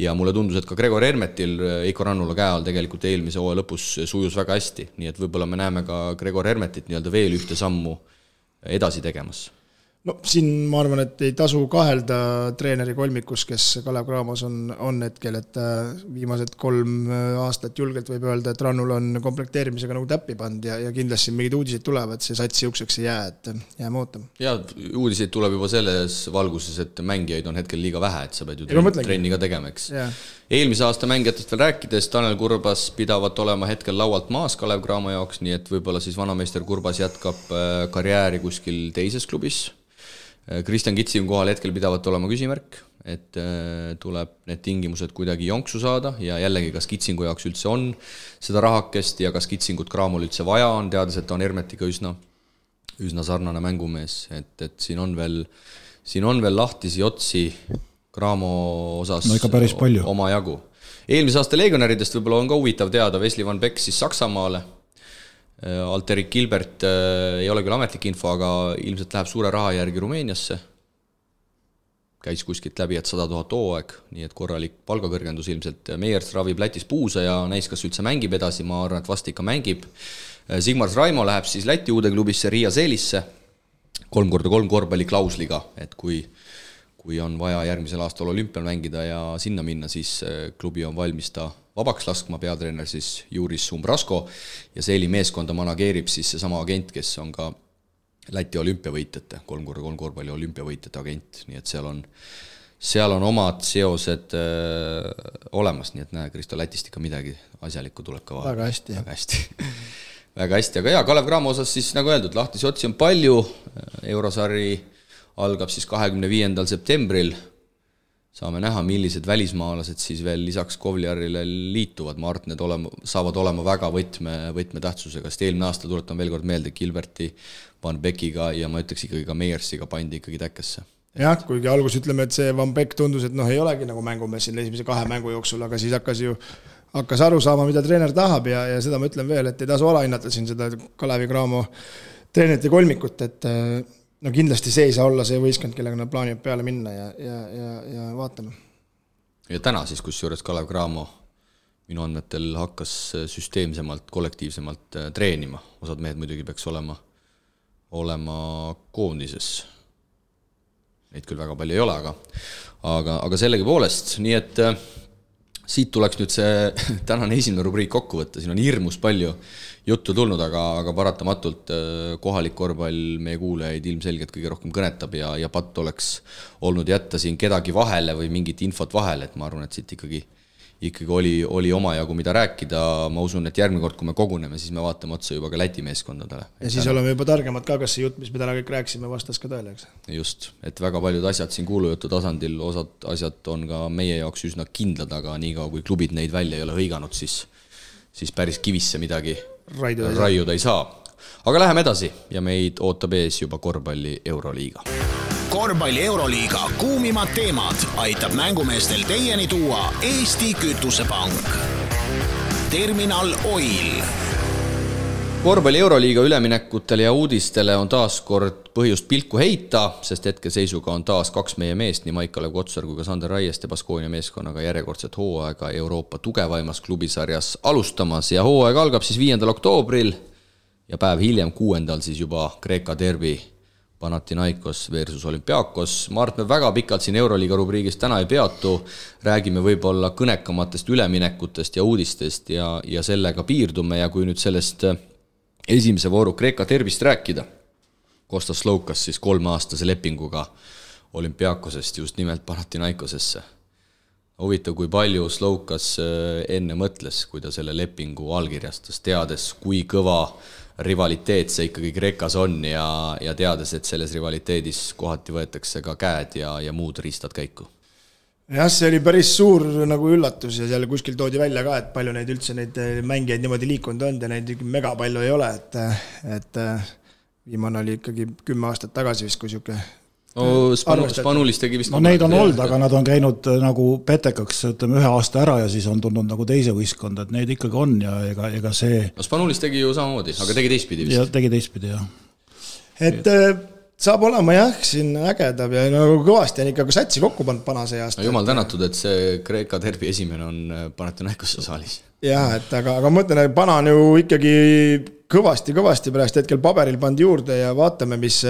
ja mulle tundus, et ka Gregor Hermetil Eiko Rannula käe all tegelikult eelmise hooaja lõpus sujus väga hästi, nii et võib-olla me näeme ka Gregor Hermetit nii-öelda veel ühte sammu edasi tegemas no siin ma arvan, et ei tasu kahelda treeneri kolmikus, kes Kalev Cramos on, on hetkel, et äh, viimased kolm äh, aastat julgelt võib öelda, et Rannul on komplekteerimisega nagu täppi pannud ja, ja kindlasti mingid uudised tulevad, see sats niisuguseks ei jää, et jääme ootama. jaa, uudiseid tuleb juba selles valguses, et mängijaid on hetkel liiga vähe, et sa pead ju trenni, trenni ka tegema, eks. eelmise aasta mängijatest veel rääkides, Tanel Kurbas pidavat olema hetkel laualt maas Kalev Cramo jaoks, nii et võib-olla siis vanameister Kurbas jätkab äh, karjääri kuskil teises klubis Äh, Kristjan Kitsingu kohal hetkel pidavat olema küsimärk, et äh, tuleb need tingimused kuidagi jonksu saada ja jällegi, kas Kitsingu jaoks üldse on seda rahakest ja kas Kitsingut Cramol üldse vaja on, teades, et ta on Hermetiga üsna, üsna sarnane mängumees, et, et siin on veel, siin on veel lahtisi otsi Cramo osas no ikka päris palju. omajagu. eelmise aasta legionäridest võib-olla on ka huvitav teada, Wesley Van Beck siis Saksamaale Äh, Alterik Gilbert äh, ei ole küll ametlik info, aga ilmselt läheb suure raha järgi Rumeeniasse. käis kuskilt läbi, et sada tuhat hooaeg, nii et korralik palgakõrgendus ilmselt. Meiers ravib Lätis puusa ja näis, kas üldse mängib edasi, ma arvan, et vast ikka mängib. Äh, Sigmar Raimo läheb siis Läti uude klubisse Riia Seelisse, kolm korda kolm korvpalliklausliga, et kui kui on vaja järgmisel aastal olümpial mängida ja sinna minna, siis klubi on valmis ta vabaks laskma, peatreener siis Juris Umbrasko ja Seeli meeskonda manageerib siis seesama agent, kes on ka Läti olümpiavõitjate, kolm korda kolm korvpalli olümpiavõitjate agent, nii et seal on, seal on omad seosed öö, äh, olemas, nii et näe, Kristo, Lätist ikka midagi asjalikku tuleb ka vaadata. väga hästi. väga hästi. Väga hästi, aga jaa, Kalev Cramo osas siis nagu öeldud, lahtisi otsi on palju, eurosari algab siis kahekümne viiendal septembril saame näha, millised välismaalased siis veel lisaks Kovliarile liituvad, ma arvan, et need olema, saavad olema väga võtme, võtmetähtsusega, sest eelmine aasta, tuletan veel kord meelde, Gilberti, Van Beckiga ja ma ütleks ikkagi ka Meiersiga pandi ikkagi täkkesse. jah, kuigi alguses ütleme, et see Van Beck tundus, et noh, ei olegi nagu mängumees siin esimese kahe mängu jooksul, aga siis hakkas ju hakkas aru saama, mida treener tahab ja, ja seda ma ütlen veel, et ei tasu alahinnata siin seda Kalevi Cramo treenerite kolmikut, et no kindlasti see ei saa olla see võistkond, kellega nad plaanivad peale minna ja, ja, ja, ja vaatame. ja täna siis kusjuures Kalev Cramo minu andmetel hakkas süsteemsemalt, kollektiivsemalt äh, treenima, osad mehed muidugi peaks olema, olema koondises. Neid küll väga palju ei ole, aga, aga, aga sellegipoolest, nii et äh, siit tuleks nüüd see tänane esimene rubriik kokku võtta, siin on hirmus palju juttu tulnud, aga, aga paratamatult äh, kohalik korvpall meie kuulajaid ilmselgelt kõige rohkem kõnetab ja, ja patt oleks olnud jätta siin kedagi vahele või mingit infot vahele, et ma arvan, et siit ikkagi ikkagi oli, oli omajagu, mida rääkida, ma usun, et järgmine kord, kui me koguneme, siis me vaatame otsa juba ka Läti meeskondadele. ja siis täna... oleme juba targemad ka, kas see jutt, mis me täna kõik rääkisime, vastas ka tõele, eks. just, et väga paljud asjad siin kuulujutu tasandil, osad asjad on ka meie jaoks üsna kindlad, aga niikaua, kui klubid neid välja ei ole hõiganud, siis siis päris kivisse midagi raiuda ei, saa. aga läheme edasi ja meid ootab ees juba korvpalli Euroliiga korvpalli Euroliiga kuumimad teemad aitab mängumeestel teieni tuua Eesti Kütusepank. terminal Oil korvpalli Euroliiga üleminekutele ja uudistele on taas kord põhjust pilku heita, sest hetkeseisuga on taas kaks meie meest, nii Maik-Kalev Kotsar kui ka Sander Raieste Baskoonia meeskonnaga järjekordset hooaega Euroopa tugevaimas klubisarjas alustamas ja hooaeg algab siis viiendal oktoobril ja päev hiljem, kuuendal siis juba Kreeka derbi Panathinaikos versus Olümpiakos, ma arvan, et me väga pikalt siin Euroliiga rubriigis täna ei peatu, räägime võib-olla kõnekamatest üleminekutest ja uudistest ja, ja sellega piirdume. Ja kui nüüd sellest äh, esimese vooru Kreeka tervist rääkida, Kostas Loukas siis kolmeaastase lepinguga Olümpiakosest just nimelt Panathinaikosesse. huvitav, kui palju Slovkas äh, enne mõtles, kui ta selle lepingu allkirjastas, teades, kui kõva rivaliteet see ikkagi Kreekas on ja, ja teades, et selles rivaliteedis kohati võetakse ka käed ja, ja muud riistad käiku. Jah, see oli päris suur nagu üllatus ja seal kuskil toodi välja ka, et palju neid üldse neid mängijaid niimoodi liikunud on ja neid mega palju ei ole, et, et viimane oli ikkagi kümme aastat tagasi vist, kui niisugune no Spanu-, Spanulis tegi vist no neid on olnud, aga nad on käinud äh, nagu petekaks, ütleme ühe aasta ära ja siis on tulnud nagu teise võistkonda, et neid ikkagi on ja ega, ega see no Spanulis tegi ju samamoodi, aga tegi teistpidi vist. jah, tegi teistpidi, jah. et äh, saab olema jah, siin ägedam ja nagu kõvasti on ikka satsi kokku pannud Pana see aasta. no jumal tänatud, et see Kreeka derbi esimene on äh, Panathinaikose saalis. jah, et aga, aga ma mõtlen, et Pana on ju ikkagi kõvasti-kõvasti praegust hetkel paberil pannud juurde ja vaatame, mis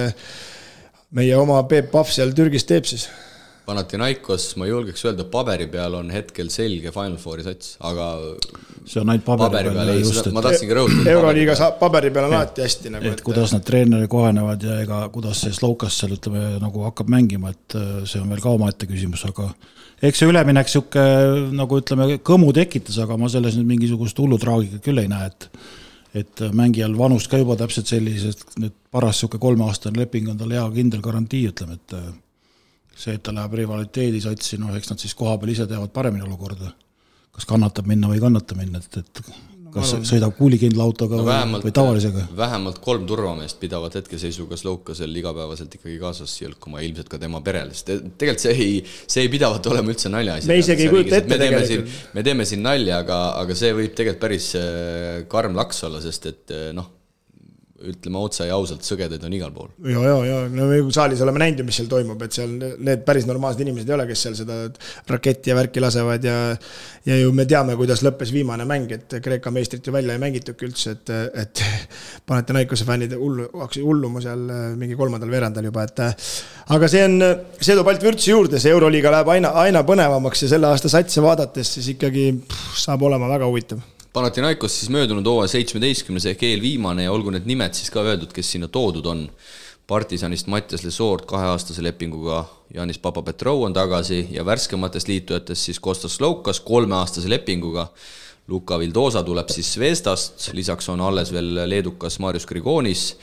meie oma Peep Pahv seal Türgis teeb siis? Panathinaikos, ma julgeks öelda, paberi peal on hetkel selge Final Fouri sats, aga see on ainult paberi, paberi peal, ei, just, ma tahtsingi rõhutada. euroliiga saab, paberi peal on alati hästi nagu. et kuidas need treenerid kohanevad ja ega kuidas see Slovkas seal ütleme nagu hakkab mängima, et äh, see on veel ka omaette küsimus, aga eks see üleminek sihuke nagu ütleme, kõmu tekitas, aga ma selles nüüd mingisugust hullu traagikat küll ei näe, et et mängijal vanust ka juba täpselt sellised, nüüd paras niisugune kolmeaastane leping on tal hea kindel garantii, ütleme, et äh, see, et ta läheb rivaliteedisatsi, noh, eks nad siis kohapeal ise teavad paremini olukorda. kas kannatab minna või ei kannata minna, et, et kas arvan, sõidab kuulikindla autoga no, vähemalt, või tavalisega? vähemalt kolm turvameest pidavad hetkeseisuga Slovkasel igapäevaselt ikkagi kaasas jõlkuma, ilmselt ka tema perele, sest tegelikult see ei, see ei pidavat olema üldse naljaasi. me isegi ei kujuta ette tegelikult. me teeme siin nalja, aga, aga see võib tegelikult päris äh, karm laks olla, sest et äh, noh ütleme otse ja ausalt, sõgedaid on igal pool. ja, ja, ja no me saalis oleme näinud ju, mis seal toimub, et seal need päris normaalsed inimesed ei ole, kes seal seda raketti ja värki lasevad ja ja ju me teame, kuidas lõppes viimane mäng, et Kreeka meistrit ju välja ei mängitudki üldse, et, et Panathinaikose fännid hullu, hakkasid hulluma seal mingi kolmandal veerandal juba, et aga see on, see toob ainult vürtsi juurde, see Euroliiga läheb aina, aina põnevamaks ja selle aasta satsi vaadates siis ikkagi pff, saab olema väga huvitav Panathinaikos siis möödunud hooaja seitsmeteistkümnes ehk eelviimane ja olgu need nimed siis ka öeldud, kes sinna toodud on. partisanist Mattias Lesoort kaheaastase lepinguga, Janis Papapetrov on tagasi ja värskematest liitujatest siis Kostas Loukas kolmeaastase lepinguga. Luka Vildosa tuleb siis Zvestast, lisaks on alles veel leedukas Marius Grigonis,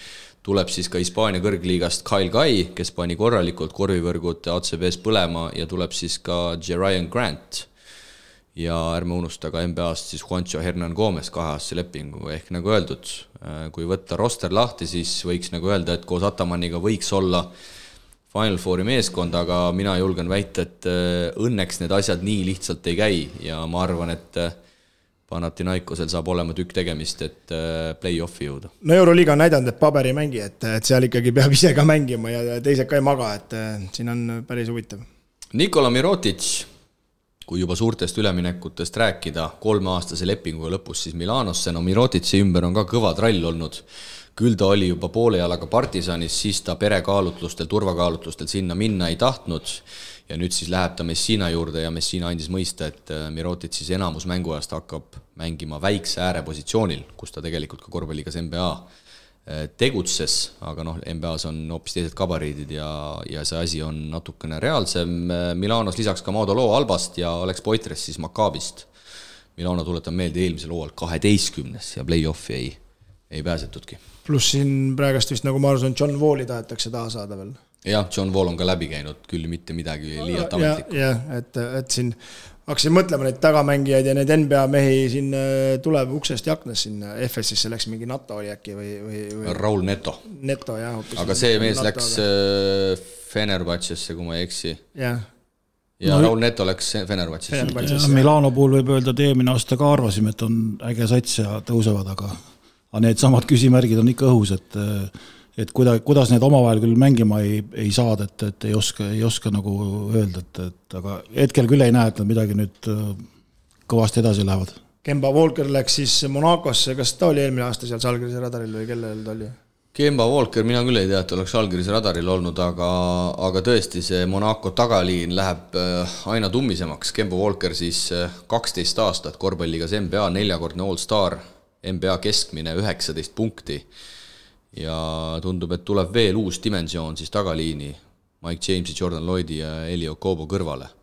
tuleb siis ka Hispaania kõrgliigast Kyle Guy, kes pani korralikult korvivõrgud ACB-s põlema ja tuleb siis ka Jerian Grant ja ärme unusta ka NBA-st siis Juancho Hernan Gomez kaheaastase lepinguga, ehk nagu öeldud, äh, kui võtta roster lahti, siis võiks nagu öelda, et koos Atamaniga võiks olla Final Fouri meeskond, aga mina julgen väita, et äh, õnneks need asjad nii lihtsalt ei käi ja ma arvan, et äh, Panathinaikosel saab olema tükk tegemist, et play-off'i jõuda. no Euroliiga on näidanud, et paber ei mängi, et, et seal ikkagi peab ise ka mängima ja teised ka ei maga, et siin on päris huvitav. Nikola Mirotic, kui juba suurtest üleminekutest rääkida, kolmeaastase lepinguga lõpus siis Milanosse, no Mirotici ümber on ka kõva trall olnud. Küll ta oli juba poole jalaga partisanis, siis ta perekaalutlustel, turvakaalutlustel sinna minna ei tahtnud. Ja nüüd siis läheb ta Messina juurde ja Messina andis mõista, et äh, Mirotic siis enamus mänguajast hakkab mängima väikse äärepositsioonil, kus ta tegelikult ka korvpalligas NBA tegutses, aga noh, NBA-s on hoopis teised gabariidid ja, ja see asi on natukene reaalsem. Äh, Milanos lisaks ka Maudo Loo Albast ja Alex Poitres siis Maccabist. Milano, tuletan meelde, eelmisel hooajal kaheteistkümnes ja play-off'i ei, ei pääsetudki pluss siin praegast vist, nagu ma aru saan, John Walli tahetakse taha saada veel. jah, John Wall on ka läbi käinud, küll mitte midagi liialt ametlikku. jah, et, et siin hakkasin mõtlema neid tagamängijaid ja neid NBA mehi siin äh, tuleb uksest ja aknast sinna, FS-isse läks mingi NATO oli äkki või, või, või...? Raul Neto. Neto jah. aga see mees NATO läks äh, Fenerbahcesse, kui ma ei eksi. jah ja no, Raul Neto läks Fenerbahcesse. Milano puhul võib öelda, et eelmine aasta ka arvasime, et on äge sats ja tõusevad, aga aga needsamad küsimärgid on ikka õhus, et et kuida-, kuidas need omavahel küll mängima ei, ei saada, et, et ei oska, ei oska nagu öelda, et, et aga hetkel küll ei näe, et nad midagi nüüd äh, kõvasti edasi lähevad. Kemba Walker läks siis Monacosse, kas ta oli eelmine aasta seal Salgrise radaril või kellel ta oli? Kemba Walker, mina küll ei tea, et oleks Salgrise radaril olnud, aga, aga tõesti, see Monaco tagaliin läheb äh, aina tummisemaks. Kemba Walker siis äh, kaksteist aastat korvpalligas NBA neljakordne allstar NBA keskmine üheksateist punkti ja tundub, et tuleb veel uus dimensioon siis tagaliini Mike Jamesi, Jordan Lloydi ja Elio Kobo kõrvale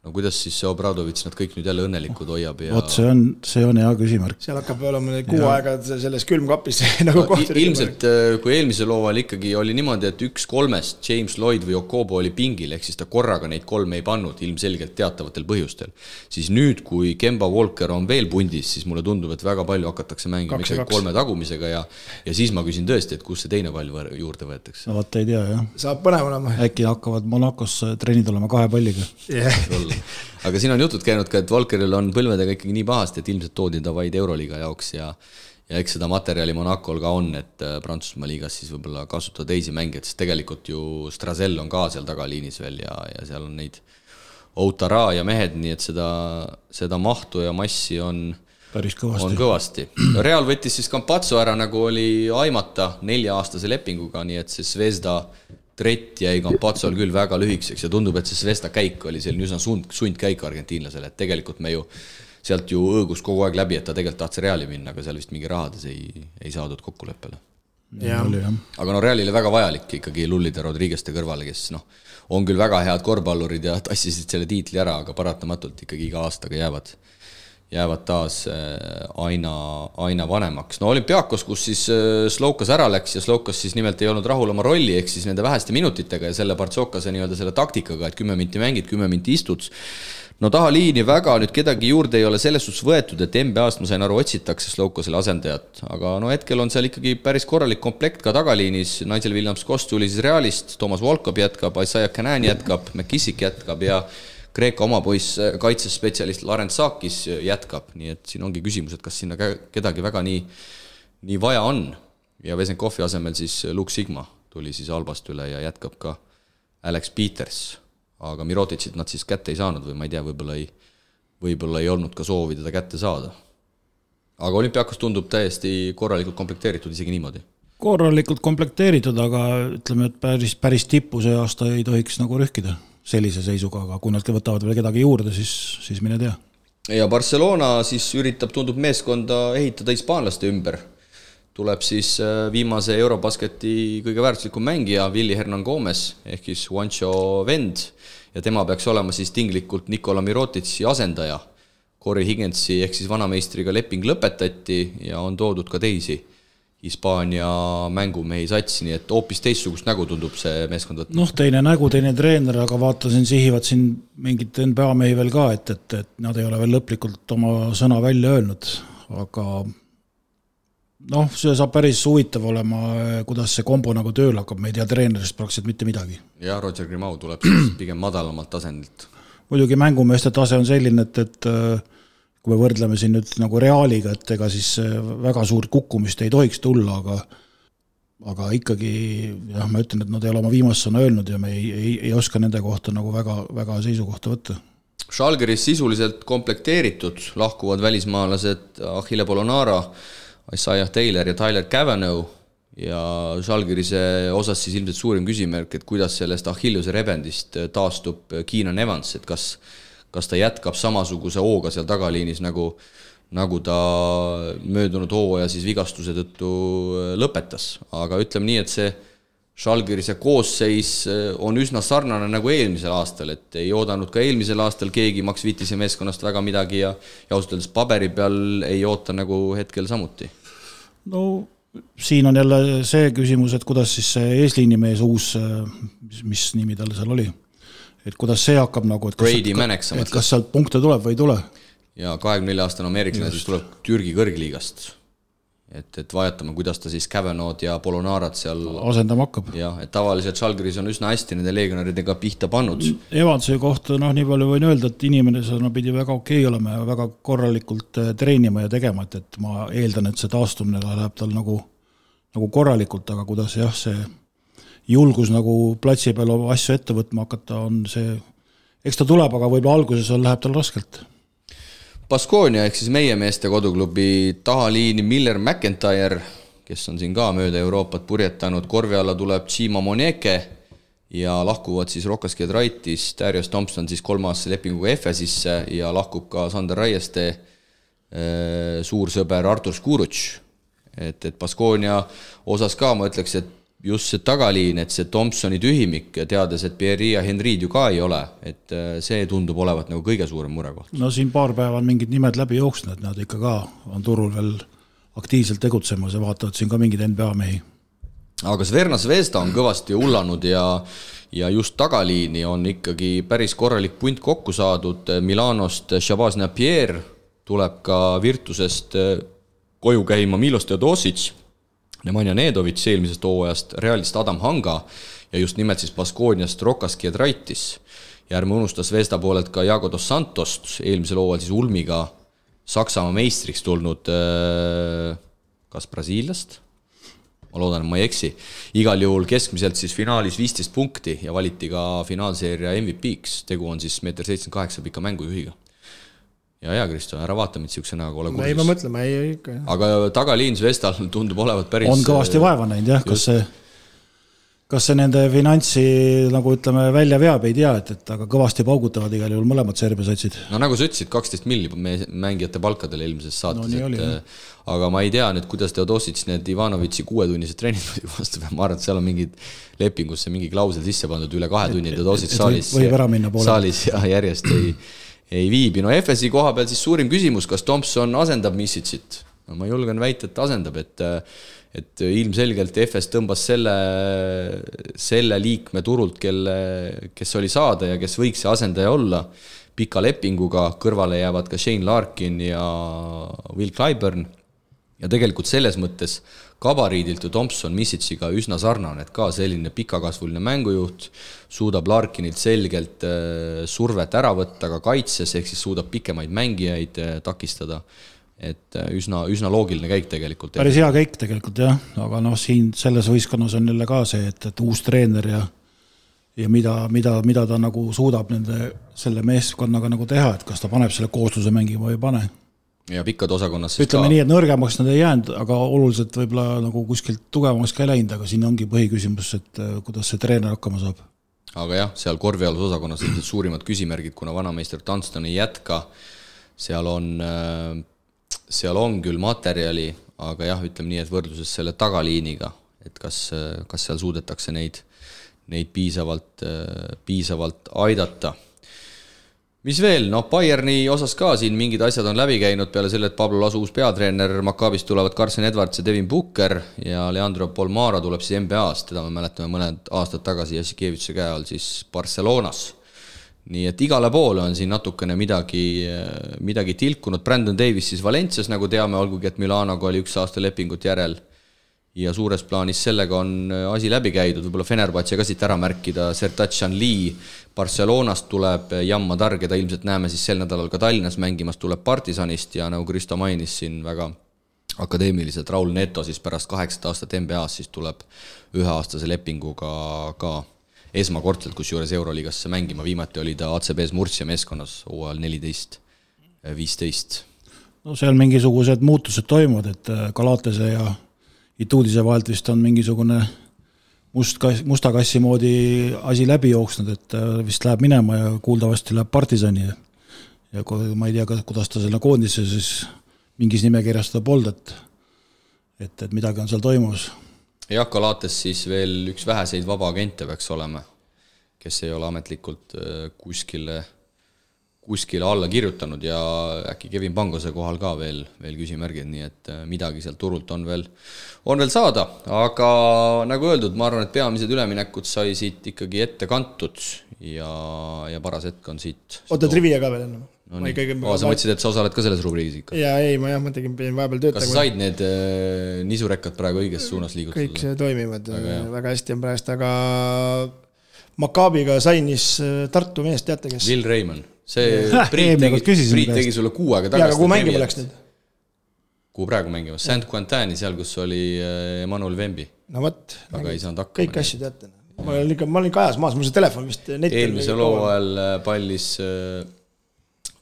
no kuidas siis see Obradovitš nad kõik nüüd jälle õnnelikud hoiab ja vot see on, see on hea küsimus. seal hakkab olema kuu ja. aega selles külmkapis nagu no, ilmselt äh, kui eelmisel hooajal ikkagi oli niimoodi, et üks kolmest, James Lloyd või Okobo oli pingil, ehk siis ta korraga neid kolme ei pannud, ilmselgelt teatavatel põhjustel, siis nüüd, kui Kemba Walker on veel pundis, siis mulle tundub, et väga palju hakatakse mängima ikkagi kolme tagumisega ja ja siis ma küsin tõesti, et kust see teine pall juurde võetakse. no vot ei tea, jah. saab põnev olema. äkki hakkavad Monacos trennid olema kahe palliga yeah aga siin on jutud käinud ka, et Valkeril on põlvedega ikkagi nii pahasti, et ilmselt toodi ta vaid Euroliiga jaoks ja ja eks seda materjali Monacol ka on, et äh, Prantsusmaa liigas siis võib-olla kasutada teisi mängijaid, sest tegelikult ju Strazel on ka seal tagaliinis veel ja, ja seal on neid Outara ja mehed, nii et seda, seda mahtu ja massi on päris kõvasti. on kõvasti. Real võttis siis Campazzo ära, nagu oli aimata, nelja-aastase lepinguga, nii et see Zvezda Trett jäi Campazzol küll väga lühikeseks ja tundub, et see Svesta käik oli selline üsna sund, sundkäik argentiinlasele, et tegelikult me ju sealt ju õõgus kogu aeg läbi, et ta tegelikult tahtis Reali minna, aga seal vist mingi rahades ei, ei saadud kokkuleppele. aga no Realile väga vajalik ikkagi Lullide Rodriguez'te kõrvale, kes noh, on küll väga head korvpallurid ja tassisid selle tiitli ära, aga paratamatult ikkagi iga aastaga jäävad jäävad taas äh, aina, aina vanemaks. no olümpiaakos, kus siis äh, Slovkas ära läks ja Slovkas siis nimelt ei olnud rahul oma rolli, ehk siis nende väheste minutitega ja selle Bartsokase nii-öelda selle taktikaga, et kümme minti mängid, kümme minti istud. no taha liini väga nüüd kedagi juurde ei ole selles suhtes võetud, et NBA-st ma sain aru, otsitakse Slovkasele asendajat, aga no hetkel on seal ikkagi päris korralik komplekt ka tagaliinis, Nigel Williams-Kost tuli siis Realist, Toomas Volkov jätkab, Isaiah Canan jätkab, McKissick jätkab ja Kreeka oma poiss, äh, kaitsespetsialist Laurent Saakis äh, jätkab, nii et siin ongi küsimus, et kas sinna kedagi väga nii, nii vaja on. ja Vesenkovi asemel siis äh, Luke Sigma tuli siis Albast üle ja jätkab ka Alex Peters. aga Mirotitšit nad siis kätte ei saanud või ma ei tea, võib-olla ei, võib-olla ei olnud ka soovi teda kätte saada. aga olümpiaakos tundub täiesti korralikult komplekteeritud isegi niimoodi korralikult komplekteeritud, aga ütleme, et päris, päris tippu see aasta ei tohiks nagu rühkida sellise seisuga, aga kui nad võtavad veel kedagi juurde, siis, siis mine tea. ja Barcelona siis üritab, tundub, meeskonda ehitada hispaanlaste ümber. tuleb siis äh, viimase Eurobasketi kõige väärtuslikum mängija, Willie Hernan Gomez ehk siis Juancho vend ja tema peaks olema siis tinglikult Nikola Mirotitši asendaja. Corey Higginsi ehk siis vanameistriga leping lõpetati ja on toodud ka teisi Hispaania mängumehi satsi, nii et hoopis teistsugust nägu tundub see meeskond võtma. noh, teine nägu, teine treener, aga vaatasin, sihivad siin mingit NBA mehi veel ka, et, et, et nad ei ole veel lõplikult oma sõna välja öelnud, aga noh, see saab päris huvitav olema, kuidas see kombo nagu tööle hakkab, me ei tea treenerist praktiliselt mitte midagi. jah, Roger Grimau tuleb siis pigem madalamalt tasandilt. muidugi mängumeeste tase on selline, et, et kui me võrdleme siin nüüd nagu Realiga, et ega siis väga suurt kukkumist ei tohiks tulla, aga aga ikkagi jah, ma ütlen, et nad ei ole oma viimast sõna öelnud ja me ei, ei, ei oska nende kohta nagu väga, väga seisukohta võtta. Žalgiris sisuliselt komplekteeritud, lahkuvad välismaalased Achille Polonara, Isaiah Taylor ja Tyler Cavanaugh ja Žalgirise osas siis ilmselt suurim küsimärk, et kuidas sellest Achilleuse rebendist taastub Keenan Evans, et kas kas ta jätkab samasuguse hooga seal tagaliinis, nagu nagu ta möödunud hooaja siis vigastuse tõttu äh, lõpetas, aga ütleme nii, et see Žalgirise koosseis äh, on üsna sarnane nagu eelmisel aastal, et ei oodanud ka eelmisel aastal keegi Max Wittise meeskonnast väga midagi ja ja ausalt öeldes paberi peal ei oota nagu hetkel samuti. no siin on jälle see küsimus, et kuidas siis see eesliinimees uus, äh, mis, mis nimi tal seal oli, et kuidas see hakkab nagu, et kas, et kas sealt punkte tuleb või ei tule ja kahekümne nelja aastane ameeriklane siis tuleb Türgi kõrgliigast. et, et vaatame, kuidas ta siis Cavanod ja Polonarat seal asendama hakkab. jah, et tavaliselt Žalgiris on üsna hästi nende legionäridega pihta pannud. Evansi kohta noh, nii palju võin öelda, et inimene seal pidi väga okei okay olema ja väga korralikult äh, treenima ja tegema, et, et ma eeldan, et see taastumine läheb tal nagu, nagu korralikult, aga kuidas jah, see julgus nagu platsi peal asju ette võtma hakata, on see, eks ta tuleb, aga võib-olla alguses on, läheb tal raskelt Baskonia ehk siis meie meeste koduklubi tahaliini Miller McIntyre, kes on siin ka mööda Euroopat purjetanud, korvi alla tuleb Chima Moneke ja lahkuvad siis Rokas Giedraitis, Darius Thompson siis kolmeaastase lepinguga EFE-sisse ja lahkub ka Sander Raieste äh, suur sõber Artur Skurutš. et, et Baskonia osas ka ma ütleks, et just see tagaliin, et see Thompsoni tühimik, teades, et Pierre'i ja Henry'd ju ka ei ole, et äh, see tundub olevat nagu kõige suurem murekoht. no siin paar päeva on mingid nimed läbi jooksnud, et nad ikka ka on turul veel aktiivselt tegutsemas ja vaatavad siin ka mingeid NBA mehi. aga Sverna Zvezda on kõvasti hullanud ja ja just tagaliini on ikkagi päris korralik punt kokku saadud, Milanost Shabazz Napier tuleb ka Virtusest äh, koju käima Milos Teodosic Nemanja Nedovic eelmisest hooajast, Realist Adam Hanga ja just nimelt siis Baskooniast Rokas Giedraitis. ja ärme unusta Zvezda poolelt ka Jago dos Santost, eelmisel hooajal siis Ulmiga Saksamaa meistriks tulnud äh, kas Brasiiliast, ma loodan, et ma ei eksi, igal juhul keskmiselt siis finaalis viisteist punkti ja valiti ka finaalseeria MVP-ks, tegu on siis meeter seitsekümmend kaheksa pika mängujuhiga ja, ja Kristo, ära vaata mind niisuguse näoga, ole kursis. ei, ma mõtlen, ma ei, ikka jah. aga tagaliin Zvestal tundub olevat päris on kõvasti vaeva näinud jah, kas see, kas see nende finantsi nagu ütleme, välja veab, ei tea, et, et aga kõvasti paugutavad igal juhul mõlemad Serbia satsid. no nagu sa ütlesid, kaksteist milli mängijate palkadel eelmises saates no,, et oli, aga ma ei tea nüüd, kuidas Theodosic need Ivanovitši kuuetunnised trennid muidugi vastu peab, ma arvan, et seal on mingid lepingusse mingi klausel sisse pandud, üle kahe tunni Theodosic saalis, saalis ja järjest ei ei viibi, no FS-i koha peal siis suurim küsimus, kas Tomson asendab Missitsit? no ma julgen väita, et asendab, et et ilmselgelt FS tõmbas selle, selle liikme turult, kelle, kes oli saada ja kes võiks see asendaja olla, pika lepinguga, kõrvale jäävad ka Shane Larkin ja Will Clyburn ja tegelikult selles mõttes gabariidilt ju Thompson Misitsiga üsna sarnane, et ka selline pikakasvuline mängujuht, suudab Larkinilt selgelt äh, survet ära võtta ka kaitses, ehk siis suudab pikemaid mängijaid äh, takistada. et äh, üsna, üsna loogiline käik tegelikult. päris hea käik tegelikult jah, aga noh, siin selles võistkonnas on jälle ka see, et, et uus treener ja ja mida, mida, mida ta nagu suudab nende, selle meeskonnaga nagu teha, et kas ta paneb selle koosluse mängima või ei pane ja pikkade osakonnas ütleme ka... nii, et nõrgemaks nad ei jäänud, aga oluliselt võib-olla nagu kuskilt tugevamaks ka ei läinud, aga siin ongi põhiküsimus, et äh, kuidas see treener hakkama saab. aga jah, seal korvpallis osakonnas ilmselt suurimad küsimärgid, kuna vanameister Dunston ei jätka, seal on, äh, seal on küll materjali, aga jah, ütleme nii, et võrdluses selle tagaliiniga, et kas, äh, kas seal suudetakse neid, neid piisavalt, piisavalt aidata mis veel, noh, Bayerni osas ka siin mingid asjad on läbi käinud peale selle, et Pablo Lasu uus peatreener, Maccabist tulevad Carson Edwards ja Devin Booker ja Leandro Polmara tuleb siis NBA-st, teda me mäletame mõned aastad tagasi Jassikevitši käe all siis Barcelonas. nii et igale poole on siin natukene midagi, midagi tilkunud, Brandon Davis siis Valencias, nagu teame, olgugi et Milanoga oli üks aasta lepingut järel ja suures plaanis sellega on asi läbi käidud, võib-olla Fenerbahce ka siit ära märkida, Sertatšan Lee Barcelonast tuleb, Jan Madar, keda ilmselt näeme siis sel nädalal ka Tallinnas mängimas, tuleb Partisanist ja nagu Kristo mainis siin väga akadeemiliselt, Raul Neto siis pärast kaheksat aastat NBA-s siis tuleb üheaastase lepinguga ka esmakordselt kusjuures Euroliigasse mängima, viimati oli ta ACB-s Murcia meeskonnas hooajal neliteist, viisteist. no seal mingisugused muutused toimuvad, et Galatese ja Ituudise vahelt vist on mingisugune must kass, musta kassi moodi asi läbi jooksnud, et vist läheb minema ja kuuldavasti läheb Partisani ja ja ma ei tea, kuidas ta selle koondise siis mingis nimekirjas teda polnud, et et, et midagi on seal toimumas. jah, Galates siis veel üks väheseid vabaagente peaks olema, kes ei ole ametlikult äh, kuskile alla kirjutanud ja äkki Kevin Pangose kohal ka veel, veel küsimärgid, nii et äh, midagi sealt turult on veel, on veel saada, aga nagu öeldud, ma arvan, et peamised üleminekud sai siit ikkagi ette kantud ja, ja paras hetk on siit. oota, trivia ka veel enne? no nii, aa, sa mõtlesid, et sa osaled ka selles rubriigis ikka? jaa, ei, ma jah, ma tegin, pidin vahepeal töötama. kas sa said need äh, nisurekkad praegu õiges suunas liigutada? kõik see toimivad väga, väga hästi on praegust, aga Makaabiga sainis äh, Tartu mees, teate kes? Will Reimann see Priit tegi, Priit tegi sulle kuu aega tagasi. kuhu mängima läks nüüd? kuhu praegu mängimas, Saint Quentini, seal, kus oli äh, Emmanuel Vembi. no vot. aga ei saanud hakkama. kõiki asju teate. ma olin ikka, ma olin ikka ajas maas, mul see telefon vist eelmisel hooajal äh, pallis, äh,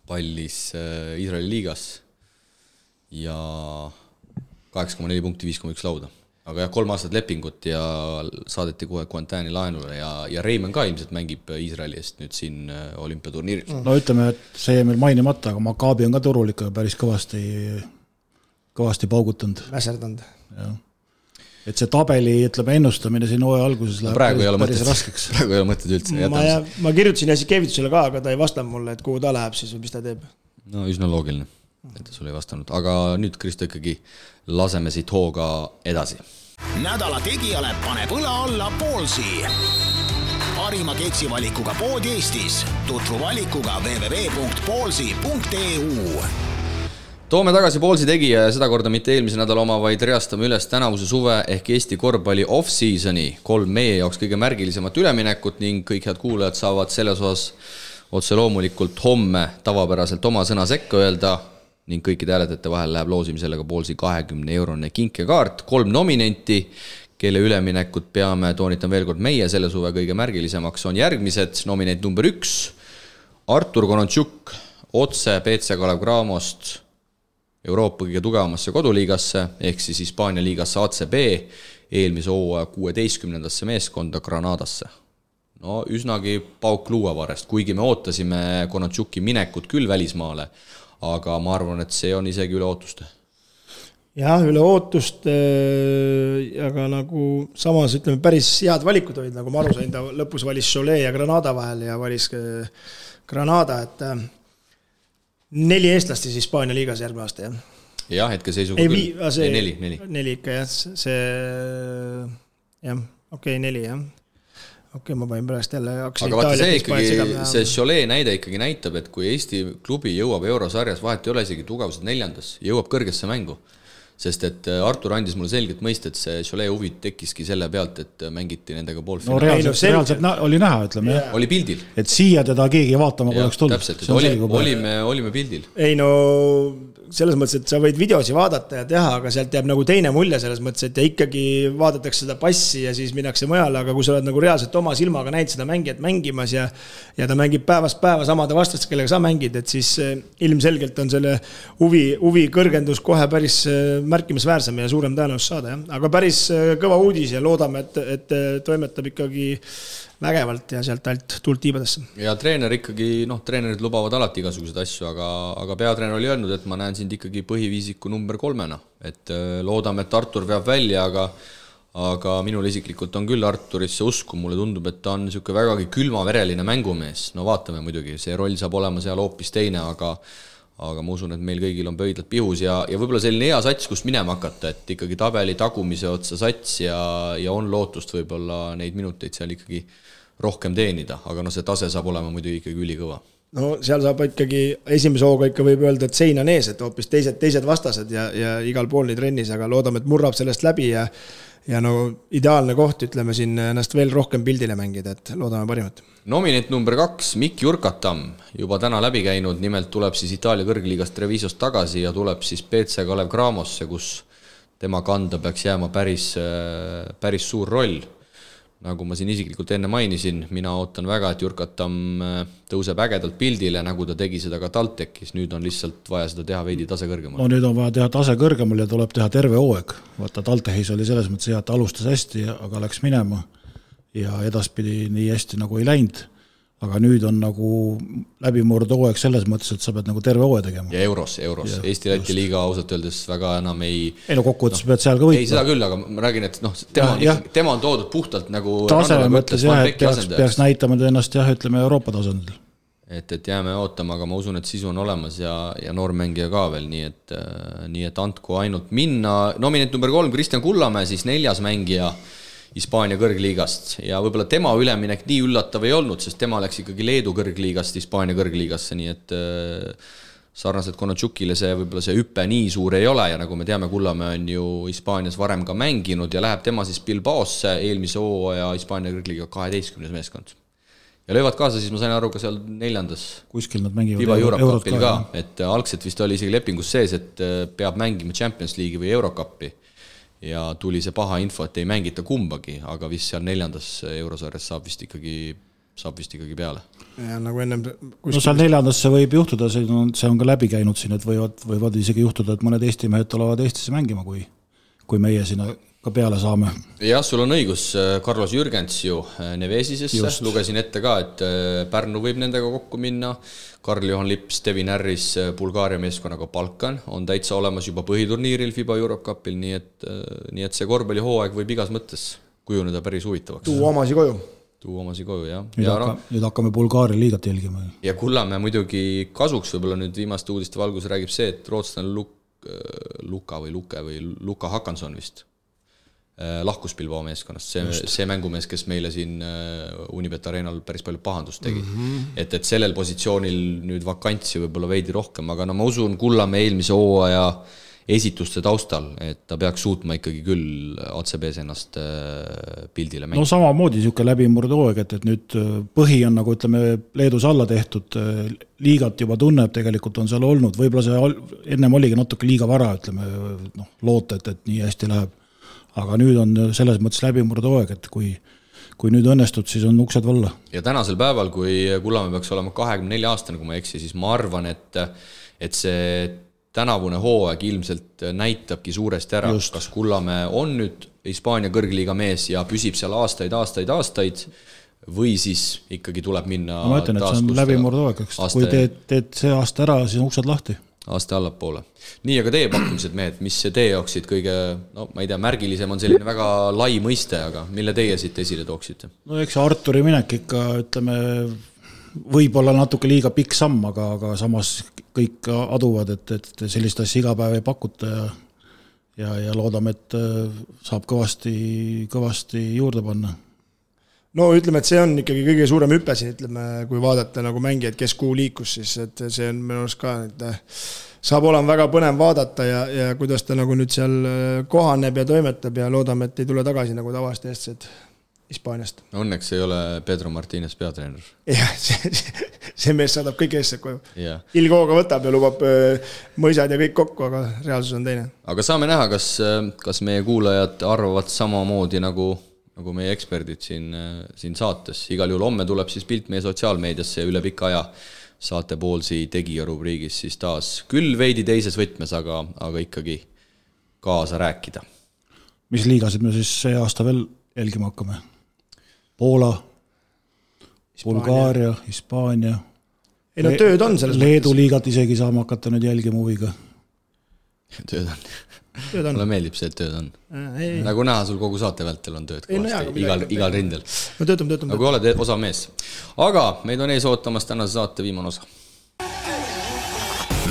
pallis Iisraeli liigas ja kaheksa koma neli punkti, viis koma üks lauda aga jah, kolm aastat lepingut ja saadeti kohe Guantani laenule ja, ja Reimann ka ilmselt mängib Iisraeli eest nüüd siin äh, olümpiaturniiril. no ütleme, et see jäi meil mainimata, aga Maccabi on ka turul ikka päris kõvasti, kõvasti paugutanud. väserdanud. jah. et see tabeli, ütleme, ennustamine siin hooaja alguses läheb praegu päris, päris mõtet, raskeks. praegu ei ole mõtet üldse. ma, ma kirjutasin Jasikevitusele ka, aga ta ei vastanud mulle, et kuhu ta läheb siis või mis ta teeb. no üsna loogiline, et ta sulle ei vastanud, aga nüüd, Kristo, ikkagi laseme siit hooga edasi nädala tegijale paneb õla alla Poolsi. parima keksivalikuga pood Eestis. tutvu valikuga www.poolsi.eu toome tagasi Poolsi tegija ja sedakorda mitte eelmise nädala oma, vaid reastame üles tänavuse suve ehk Eesti korvpalli off-season'i kolm meie jaoks kõige märgilisemat üleminekut ning kõik head kuulajad saavad selles osas otse loomulikult homme tavapäraselt oma sõna sekka öelda ning kõikide hääletajate vahel läheb loosimisele ka Poolsi kahekümne eurone kinkekaart, kolm nominenti, kelle üleminekut peame, toonitan veel kord, meie selle suve kõige märgilisemaks on järgmised, nominent number üks, Artur Konontšuk otse BC Kalev Cramost Euroopa kõige tugevamasse koduliigasse, ehk siis Hispaania liigasse ACB, eelmise hooaja kuueteistkümnendasse meeskonda Granadasse. no üsnagi pauk luuavarrest, kuigi me ootasime Konontšuki minekut küll välismaale, aga ma arvan, et see on isegi üle ootuste. jah, üle ootuste, aga nagu samas ütleme, päris head valikud olid, nagu ma aru sain, ta lõpus valis Cholet ja Granada vahel ja valis Granada, et äh, neli eestlast siis Hispaania liigas järgmine aasta, jah? jah, hetkeseisuga küll. ei, neli, neli. neli ikka jah, see jah, okei okay,, neli jah okei okay,, ma panin pärast jälle aga vaata, see ikkagi, see Cholet näide ikkagi näitab, et kui Eesti klubi jõuab eurosarjas, vahet ei ole isegi tugevuselt neljandas, jõuab kõrgesse mängu, sest et äh, Artur andis mulle selgelt mõista, et see Cholet huvi tekkiski selle pealt, et äh, mängiti nendega poolfinaali. no reaalselt, reaalselt na oli näha, ütleme jah. oli pildil. et siia teda keegi vaatama poleks tulnud. täpselt, et oli, olime, olime pildil. ei no selles mõttes, et sa võid videosi vaadata ja teha, aga sealt jääb nagu teine mulje selles mõttes, et ja ikkagi vaadatakse seda passi ja siis minnakse mujale, aga kui sa oled nagu reaalselt oma silmaga näinud seda mängijat mängimas ja ja ta mängib päevast päeva samade vastastega, kellega sa mängid, et siis eh, ilmselgelt on selle huvi, huvi kõrgendus kohe päris märkimisväärsem ja suurem tõenäosus saada, jah. aga päris eh, kõva uudis ja loodame, et, et toimetab ikkagi vägevalt ja sealt alt tuld tiibadesse. ja treener ikkagi, noh, treenerid lubavad alati igasuguseid asju, aga, aga peatreener oli öelnud, et ma näen sind ikkagi põhiviisiku number kolmena. et äh, loodame, et Artur veab välja, aga aga minul isiklikult on küll Arturisse usku, mulle tundub, et ta on niisugune vägagi külmavereline mängumees, no vaatame muidugi, see roll saab olema seal hoopis teine, aga aga ma usun, et meil kõigil on pöidlad pihus ja, ja võib-olla selline hea sats, kust minema hakata, et ikkagi tabeli tagumise otsa sats ja, ja on lootust võib-olla neid minuteid seal ikkagi rohkem teenida, aga noh, see tase saab olema muidugi ikkagi ülikõva no seal saab ikkagi, esimese hooga ikka võib öelda, et sein on ees, et hoopis teised, teised vastased ja, ja igal pool nii trennis, aga loodame, et murrab sellest läbi ja ja no ideaalne koht, ütleme siin ennast veel rohkem pildile mängida, et loodame parimat. Nominent number kaks, Mikk Jurkatam, juba täna läbi käinud, nimelt tuleb siis Itaalia kõrgliigast Trevisost tagasi ja tuleb siis BC Kalev Cramosse, kus tema kanda peaks jääma päris, päris suur roll nagu ma siin isiklikult enne mainisin, mina ootan väga, et Jurkatam äh, tõuseb ägedalt pildile, nagu ta tegi seda ka TalTechis, nüüd on lihtsalt vaja seda teha veidi tase kõrgemal. no nüüd on vaja teha tase kõrgemal ja tuleb teha terve hooaeg. vaata, TalTechis oli selles mõttes hea, et alustas hästi, aga läks minema ja edaspidi nii hästi nagu ei läinud. Aga nüüd on nagu läbimurdehooaeg selles mõttes, et sa pead nagu terve hooaja tegema. ja euros, euros, Eesti-Läti liiga ausalt öeldes väga enam ei ei no kokkuvõttes no, pead seal ka võitma. ei, seda küll, aga ma räägin, et noh, tema on ikkagi, tema on toodud puhtalt nagu taseme mõttes jah, et peaks, peaks näitama ennast jah, ütleme Euroopa tasandil. et, et jääme ootama, aga ma usun, et sisu on olemas ja, ja noormängija ka veel, nii et, nii et andku ainult minna, nominent number kolm, Kristjan Kullamäe siis neljas mängija Hispaania kõrgliigast ja võib-olla tema üleminek nii üllatav ei olnud, sest tema läks ikkagi Leedu kõrgliigast Hispaania kõrgliigasse, nii et äh, sarnaselt Konatšukile see võib-olla see hüpe nii suur ei ole ja nagu me teame, Kullamäe on ju Hispaanias varem ka mänginud ja läheb tema siis Bilbaosse eelmise hooaja Hispaania kõrgliiga kaheteistkümnes meeskond. ja löövad kaasa siis, ma sain aru, ka seal neljandas. kuskil nad mängivad. Eurocupil ka, ka, et algselt vist oli isegi lepingus sees, et äh, peab mängima Champions League'i või Eurocupi ja tuli see paha info, et ei mängita kumbagi, aga vist seal neljandas eurosarjas saab vist ikkagi, saab vist ikkagi peale. ja nagu ennem kuskil... no seal neljandasse võib juhtuda, see on, see on ka läbi käinud siin, et võivad, võivad isegi juhtuda, et mõned Eesti mehed tulevad Eestisse mängima, kui, kui meie sinna ka peale saame. jah, sul on õigus, Carlos Jürgens ju äh, Nevesisesse, lugesin ette ka, et äh, Pärnu võib nendega kokku minna, Karl-Juhan Lips, Devin Harris äh, Bulgaaria meeskonnaga Balkan on täitsa olemas juba põhiturniiril FIBA Eurocupil, nii et, nii et see korvpallihooaeg võib igas mõttes kujuneda päris huvitavaks. tuua omasi koju tuua omasi koju, jah. nüüd hakka, nüüd hakkame Bulgaaria liigat jälgima. ja Kullamäe muidugi kasuks võib-olla nüüd viimaste uudiste valguses räägib see, et rootslane Luk-, Luka või Luke või Luka Hakanson vist Äh, lahkus Bilbao meeskonnast, see, see mängumees, kes meile siin äh, Unibet Arenal päris palju pahandust tegi mm. -hmm. et, et sellel positsioonil nüüd vakantsi võib-olla veidi rohkem, aga no ma usun Kullamäe eelmise hooaja esituste taustal, et ta peaks suutma ikkagi küll ACB-s ennast äh, pildile mängida. no samamoodi niisugune läbimurdehooaeg, et, et nüüd põhi on nagu ütleme, Leedus alla tehtud, liigat juba tunneb, tegelikult on seal olnud, võib-olla see ennem oligi natuke liiga vara, ütleme noh, loota, et, et nii hästi läheb aga nüüd on selles mõttes läbimurdehooaeg, et kui kui nüüd õnnestud, siis on uksed valla. ja tänasel päeval, kui Kullamäe peaks olema kahekümne nelja aastane, kui ma ei eksi, siis ma arvan, et et see tänavune hooaeg ilmselt näitabki suuresti ära, kas Kullamäe on nüüd Hispaania kõrgliiga mees ja püsib seal aastaid, aastaid, aastaid või siis ikkagi tuleb minna ma ütlen, et see on läbimurdehooaeg, eks, kui teed, teed see aasta ära, siis on uksed lahti aasta allapoole. nii, aga teie pakkumised, mehed, mis teie jaoksid kõige, no ma ei tea, märgilisem on selline väga lai mõiste, aga mille teie siit esile tooksite? no eks Arturi minek ikka, ütleme, võib-olla natuke liiga pikk samm, aga, aga samas kõik aduvad, et, et sellist asja iga päev ei pakuta ja ja, ja loodame, et äh, saab kõvasti, kõvasti juurde panna no ütleme, et see on ikkagi kõige suurem hüpe siin, ütleme, kui vaadata nagu mängijaid, kes kuhu liikus, siis et see on minu arust ka, et saab olema väga põnev vaadata ja, ja kuidas ta nagu nüüd seal kohaneb ja toimetab ja loodame, et ei tule tagasi nagu tavalised eestlased Hispaaniast. Õnneks ei ole Pedro Martines peatreener. jah, see, see mees saadab kõik eestlased koju yeah.. ilghooga võtab ja lubab mõisad ja kõik kokku, aga reaalsus on teine. aga saame näha, kas, kas meie kuulajad arvavad samamoodi nagu nagu meie eksperdid siin, siin saates, igal juhul homme tuleb siis pilt meie sotsiaalmeediasse ja üle pika aja saate Poolsi tegija rubriigis siis taas küll veidi teises võtmes, aga, aga ikkagi kaasa rääkida. mis liigasid me siis see aasta veel jälgima hakkame? Poola, Bulgaaria, Hispaania. ei no tööd on selles Leedu mõttes. liigat isegi saame hakata nüüd jälgima huviga. tööd on mulle meeldib see, et tööd on. nagu näha, sul kogu saate vältel on tööd kõvasti, no, igal, igal rindel. no töötame, töötame. nagu oled osav mees. aga meid on ees ootamas tänase saate viimane osa.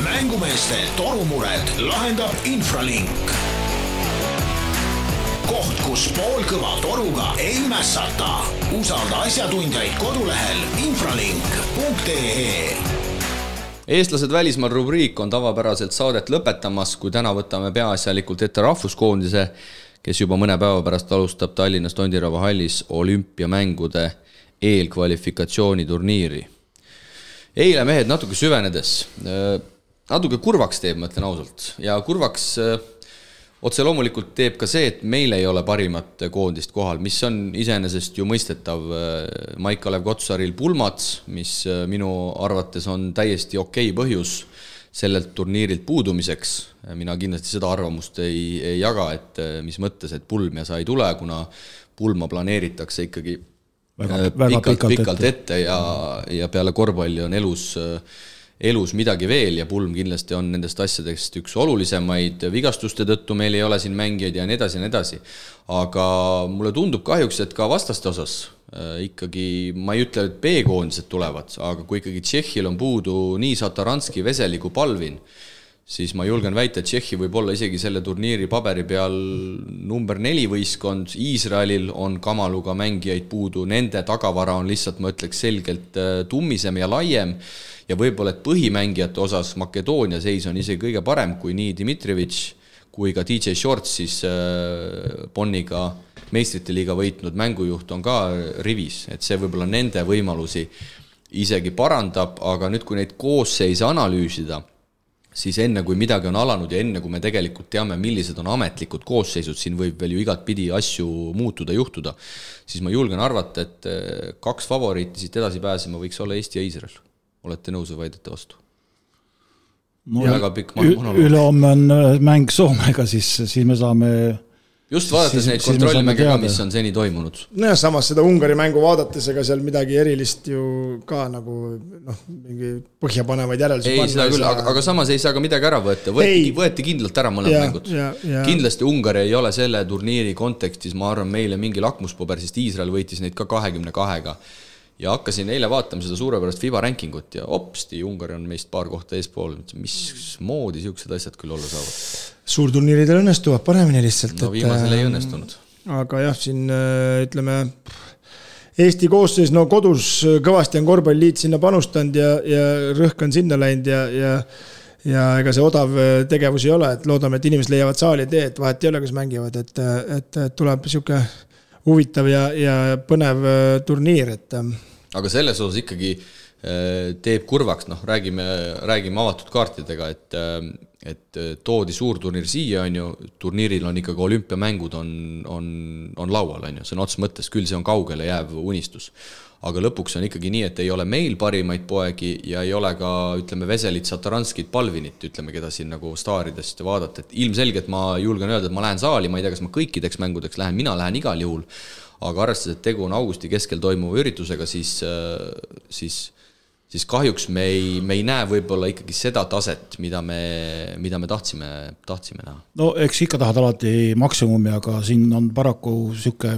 mängumeeste torumured lahendab Infralink koht, kus poolkõva toruga ei mässata. usalda asjatundjaid kodulehel infralink.ee eestlased välismaal rubriik on tavapäraselt saadet lõpetamas, kui täna võtame peaasjalikult ette rahvuskoondise, kes juba mõne päeva pärast alustab Tallinnas Tondiraba hallis olümpiamängude eelkvalifikatsiooniturniiri. eile mehed natuke süvenedes, natuke kurvaks teeb, ma ütlen ausalt, ja kurvaks äh, otse loomulikult teeb ka see, et meil ei ole parimat koondist kohal, mis on iseenesest ju mõistetav. Maik-Kalev Kotsaril pulmad, mis äh, minu arvates on täiesti okei okay põhjus sellelt turniirilt puudumiseks. mina kindlasti seda arvamust ei, ei jaga, et äh, mis mõttes, et pulm ja sa ei tule, kuna pulma planeeritakse ikkagi väga, äh, väga pikalt, pikalt, pikalt ette, ette ja, ja peale korvpalli on elus äh, elus midagi veel ja pulm kindlasti on nendest asjadest üks olulisemaid, vigastuste tõttu meil ei ole siin mängijaid ja nii edasi ja nii edasi. aga mulle tundub kahjuks, et ka vastaste osas äh, ikkagi, ma ei ütle, et B-koondised tulevad, aga kui ikkagi Tšehhil on puudu nii Sataranski, Veseli kui Palvin, siis ma julgen väita, et Tšehhi võib olla isegi selle turniiri paberi peal number neli võistkond, Iisraelil on kamaluga mängijaid puudu, nende tagavara on lihtsalt, ma ütleks, selgelt äh, tummisem ja laiem. Ja võib-olla, et põhimängijate osas Makedoonia seis on isegi kõige parem, kui nii Dmitrijevitš kui ka DJ Shorts siis äh, Bonniga meistrite liiga võitnud mängujuht on ka rivis, et see võib-olla nende võimalusi isegi parandab, aga nüüd, kui neid koosseise analüüsida, siis enne, kui midagi on alanud ja enne, kui me tegelikult teame, millised on ametlikud koosseisud, siin võib veel ju igatpidi asju muutuda, juhtuda, siis ma julgen arvata, et äh, kaks favoriiti siit edasi pääsema võiks olla Eesti ja Iisrael olete nõus või vaidlete vastu? no väga pikk monoloog. ülehomme on äh, mäng Soomega, siis, siis me saame just vaadates siis, neid kontrollmänge ka, mis on seni toimunud. nojah, samas seda Ungari mängu vaadates, ega seal midagi erilist ju ka nagu noh, mingi põhjapanevaid järeldusi ei, seda küll, aga, aga samas ei saa ka midagi ära võtta, võeti, võeti kindlalt ära mõned ja, mängud. kindlasti Ungari ei ole selle turniiri kontekstis, ma arvan, meile mingi lakmuspaber, sest Iisrael võitis neid ka kahekümne kahega. Ja hakkasin eile vaatama seda suurepärast FIBA rankingut ja hopsti, Ungari on meist paar kohta eespool, mismoodi siuksed asjad küll olla saavad? Suurturniiridel õnnestuvad paremini lihtsalt. no viimasel et, ei õnnestunud. aga jah, siin äh, ütleme, Eesti koosseis, no kodus kõvasti on korvpalliliit sinna panustanud ja, ja rõhk on sinna läinud ja, ja ja ega see odav äh, tegevus ei ole, et loodame, et inimesed leiavad saali tee, et vahet ei ole, kes mängivad, et, et, et tuleb sihuke huvitav ja, ja põnev äh, turniir, et. Ähm, aga selles osas ikkagi äh, teeb kurvaks, noh, räägime, räägime avatud kaartidega, et, äh, et toodi suurturniir siia, on ju, turniiril on ikkagi olümpiamängud on, on, on laual, on ju, sõna otseses mõttes, küll see on kaugele jääv unistus. Aga lõpuks on ikkagi nii, et ei ole meil parimaid poegi ja ei ole ka ütleme, Veselit, Sataranskit, Palvinit, ütleme, keda siin nagu staaridest vaadata, et ilmselgelt ma julgen öelda, et ma lähen saali, ma ei tea, kas ma kõikideks mängudeks lähen, mina lähen igal juhul, aga arvestades, et tegu on augusti keskel toimuva üritusega, siis, siis siis kahjuks me ei, me ei näe võib-olla ikkagi seda taset, mida me, mida me tahtsime, tahtsime näha. no eks ikka tahad alati maksimumi, aga siin on paraku niisugune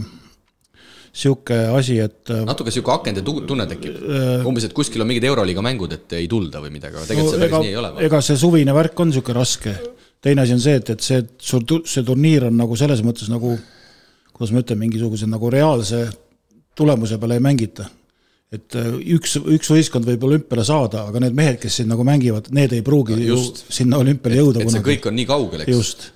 sihuke asi, et. Äh, natuke sihuke akende tunne tekib äh,, umbes, et kuskil on mingid Euroliiga mängud, et ei tulda või midagi, aga tegelikult no, see päris ega, nii ei ole. ega see suvine värk on sihuke raske. teine asi on see, et, et see, sul, see turniir on nagu selles mõttes nagu, kuidas ma ütlen, mingisuguse nagu reaalse tulemuse peale ei mängita et äh, üks, üks võistkond võib olümpiale saada, aga need mehed, kes siin nagu mängivad, need ei pruugi just, ju sinna olümpiale jõuda. et see kõik on nii kaugel, eks. just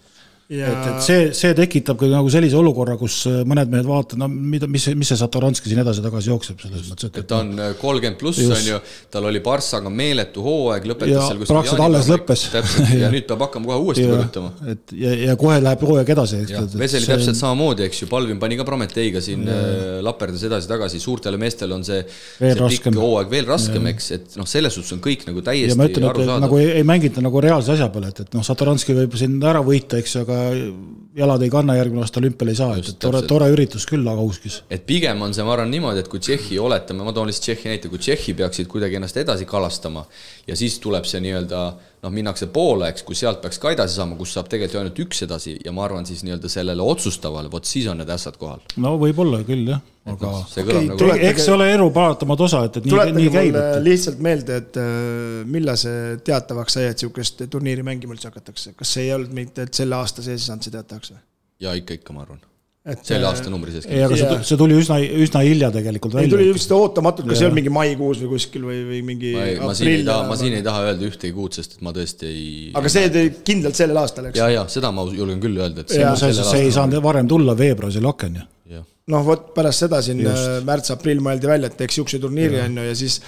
ja.... et, et see, see tekitab ka nagu sellise olukorra, kus äh, mõned mehed vaatavad, no mida, mis, mis see Satoranski siin edasi-tagasi jookseb, selles mõttes, et. ta on äh, kolmkümmend pluss, on ju, tal oli Barssaga meeletu hooaeg, lõpetas ja, seal kuskil. praktiliselt alles lõppes. täpselt, ja nüüd peab hakkama kohe uuesti põrutama. et ja, ja kohe läheb hooaeg edasi. Veseli see... täpselt samamoodi, eks ju, Palvin pani ka Prometeiga siin ja. Äh, laperdas edasi-tagasi, suurtele meestele on see, see pikk hooaeg veel raskem, eks, et noh, selles suhtes on kõik nagu täiesti arusaadav. nagu ei, ei mängita nagu reaalse asja peale, et, et noh, Satoranski võib siin ära võita, eks ju, aga uh, jalad ei kanna, järgmine aasta olümpial ei saa, et tore, tore üritus küll Agauskis. et pigem on see, ma arvan niimoodi, et kui Tšehhi, oletame, ma toon lihtsalt Tšehhi näite, kui Tšehhi peaksid kuidagi ennast edasi kalastama ja siis tuleb see nii-öelda noh, minnakse poole, eks, kui sealt peaks ka edasi saama, kus saab tegelikult ju ainult üks edasi ja ma arvan siis nii-öelda sellele otsustavale, vot siis on need ässad kohal. no võib-olla küll jah, aga no, see okay, nagu... eks see ole elu paratamatu osa, et, et nii, nii käib. Lihtsalt meelde, et äh, millal see teatavaks sai, et niisugust turniiri mängima üldse hakatakse, kas see ei olnud mitte, et selle aasta sees ei saanud see teatavaks jaa, ikka, ikka, ma arvan et selle aastanumbri sees ei, aga see see tuli üsna, üsna hilja tegelikult ei tuli välja. vist ootamatult, kas see on mingi maikuus või kuskil või, või mingi ma, ei, ma siin ei taha, ma siin ei taha öelda ühtegi kuud, sest et ma tõesti ei aga see tuli kindlalt sellel aastal, eks ja, ja seda ma julgen küll öelda, et Jaa. see, see ei saanud varem tulla, veebruaris oli aken ju. noh, vot pärast seda siin äh, märts-aprill mõeldi välja, et teeks siukse turniiri on ju ja siis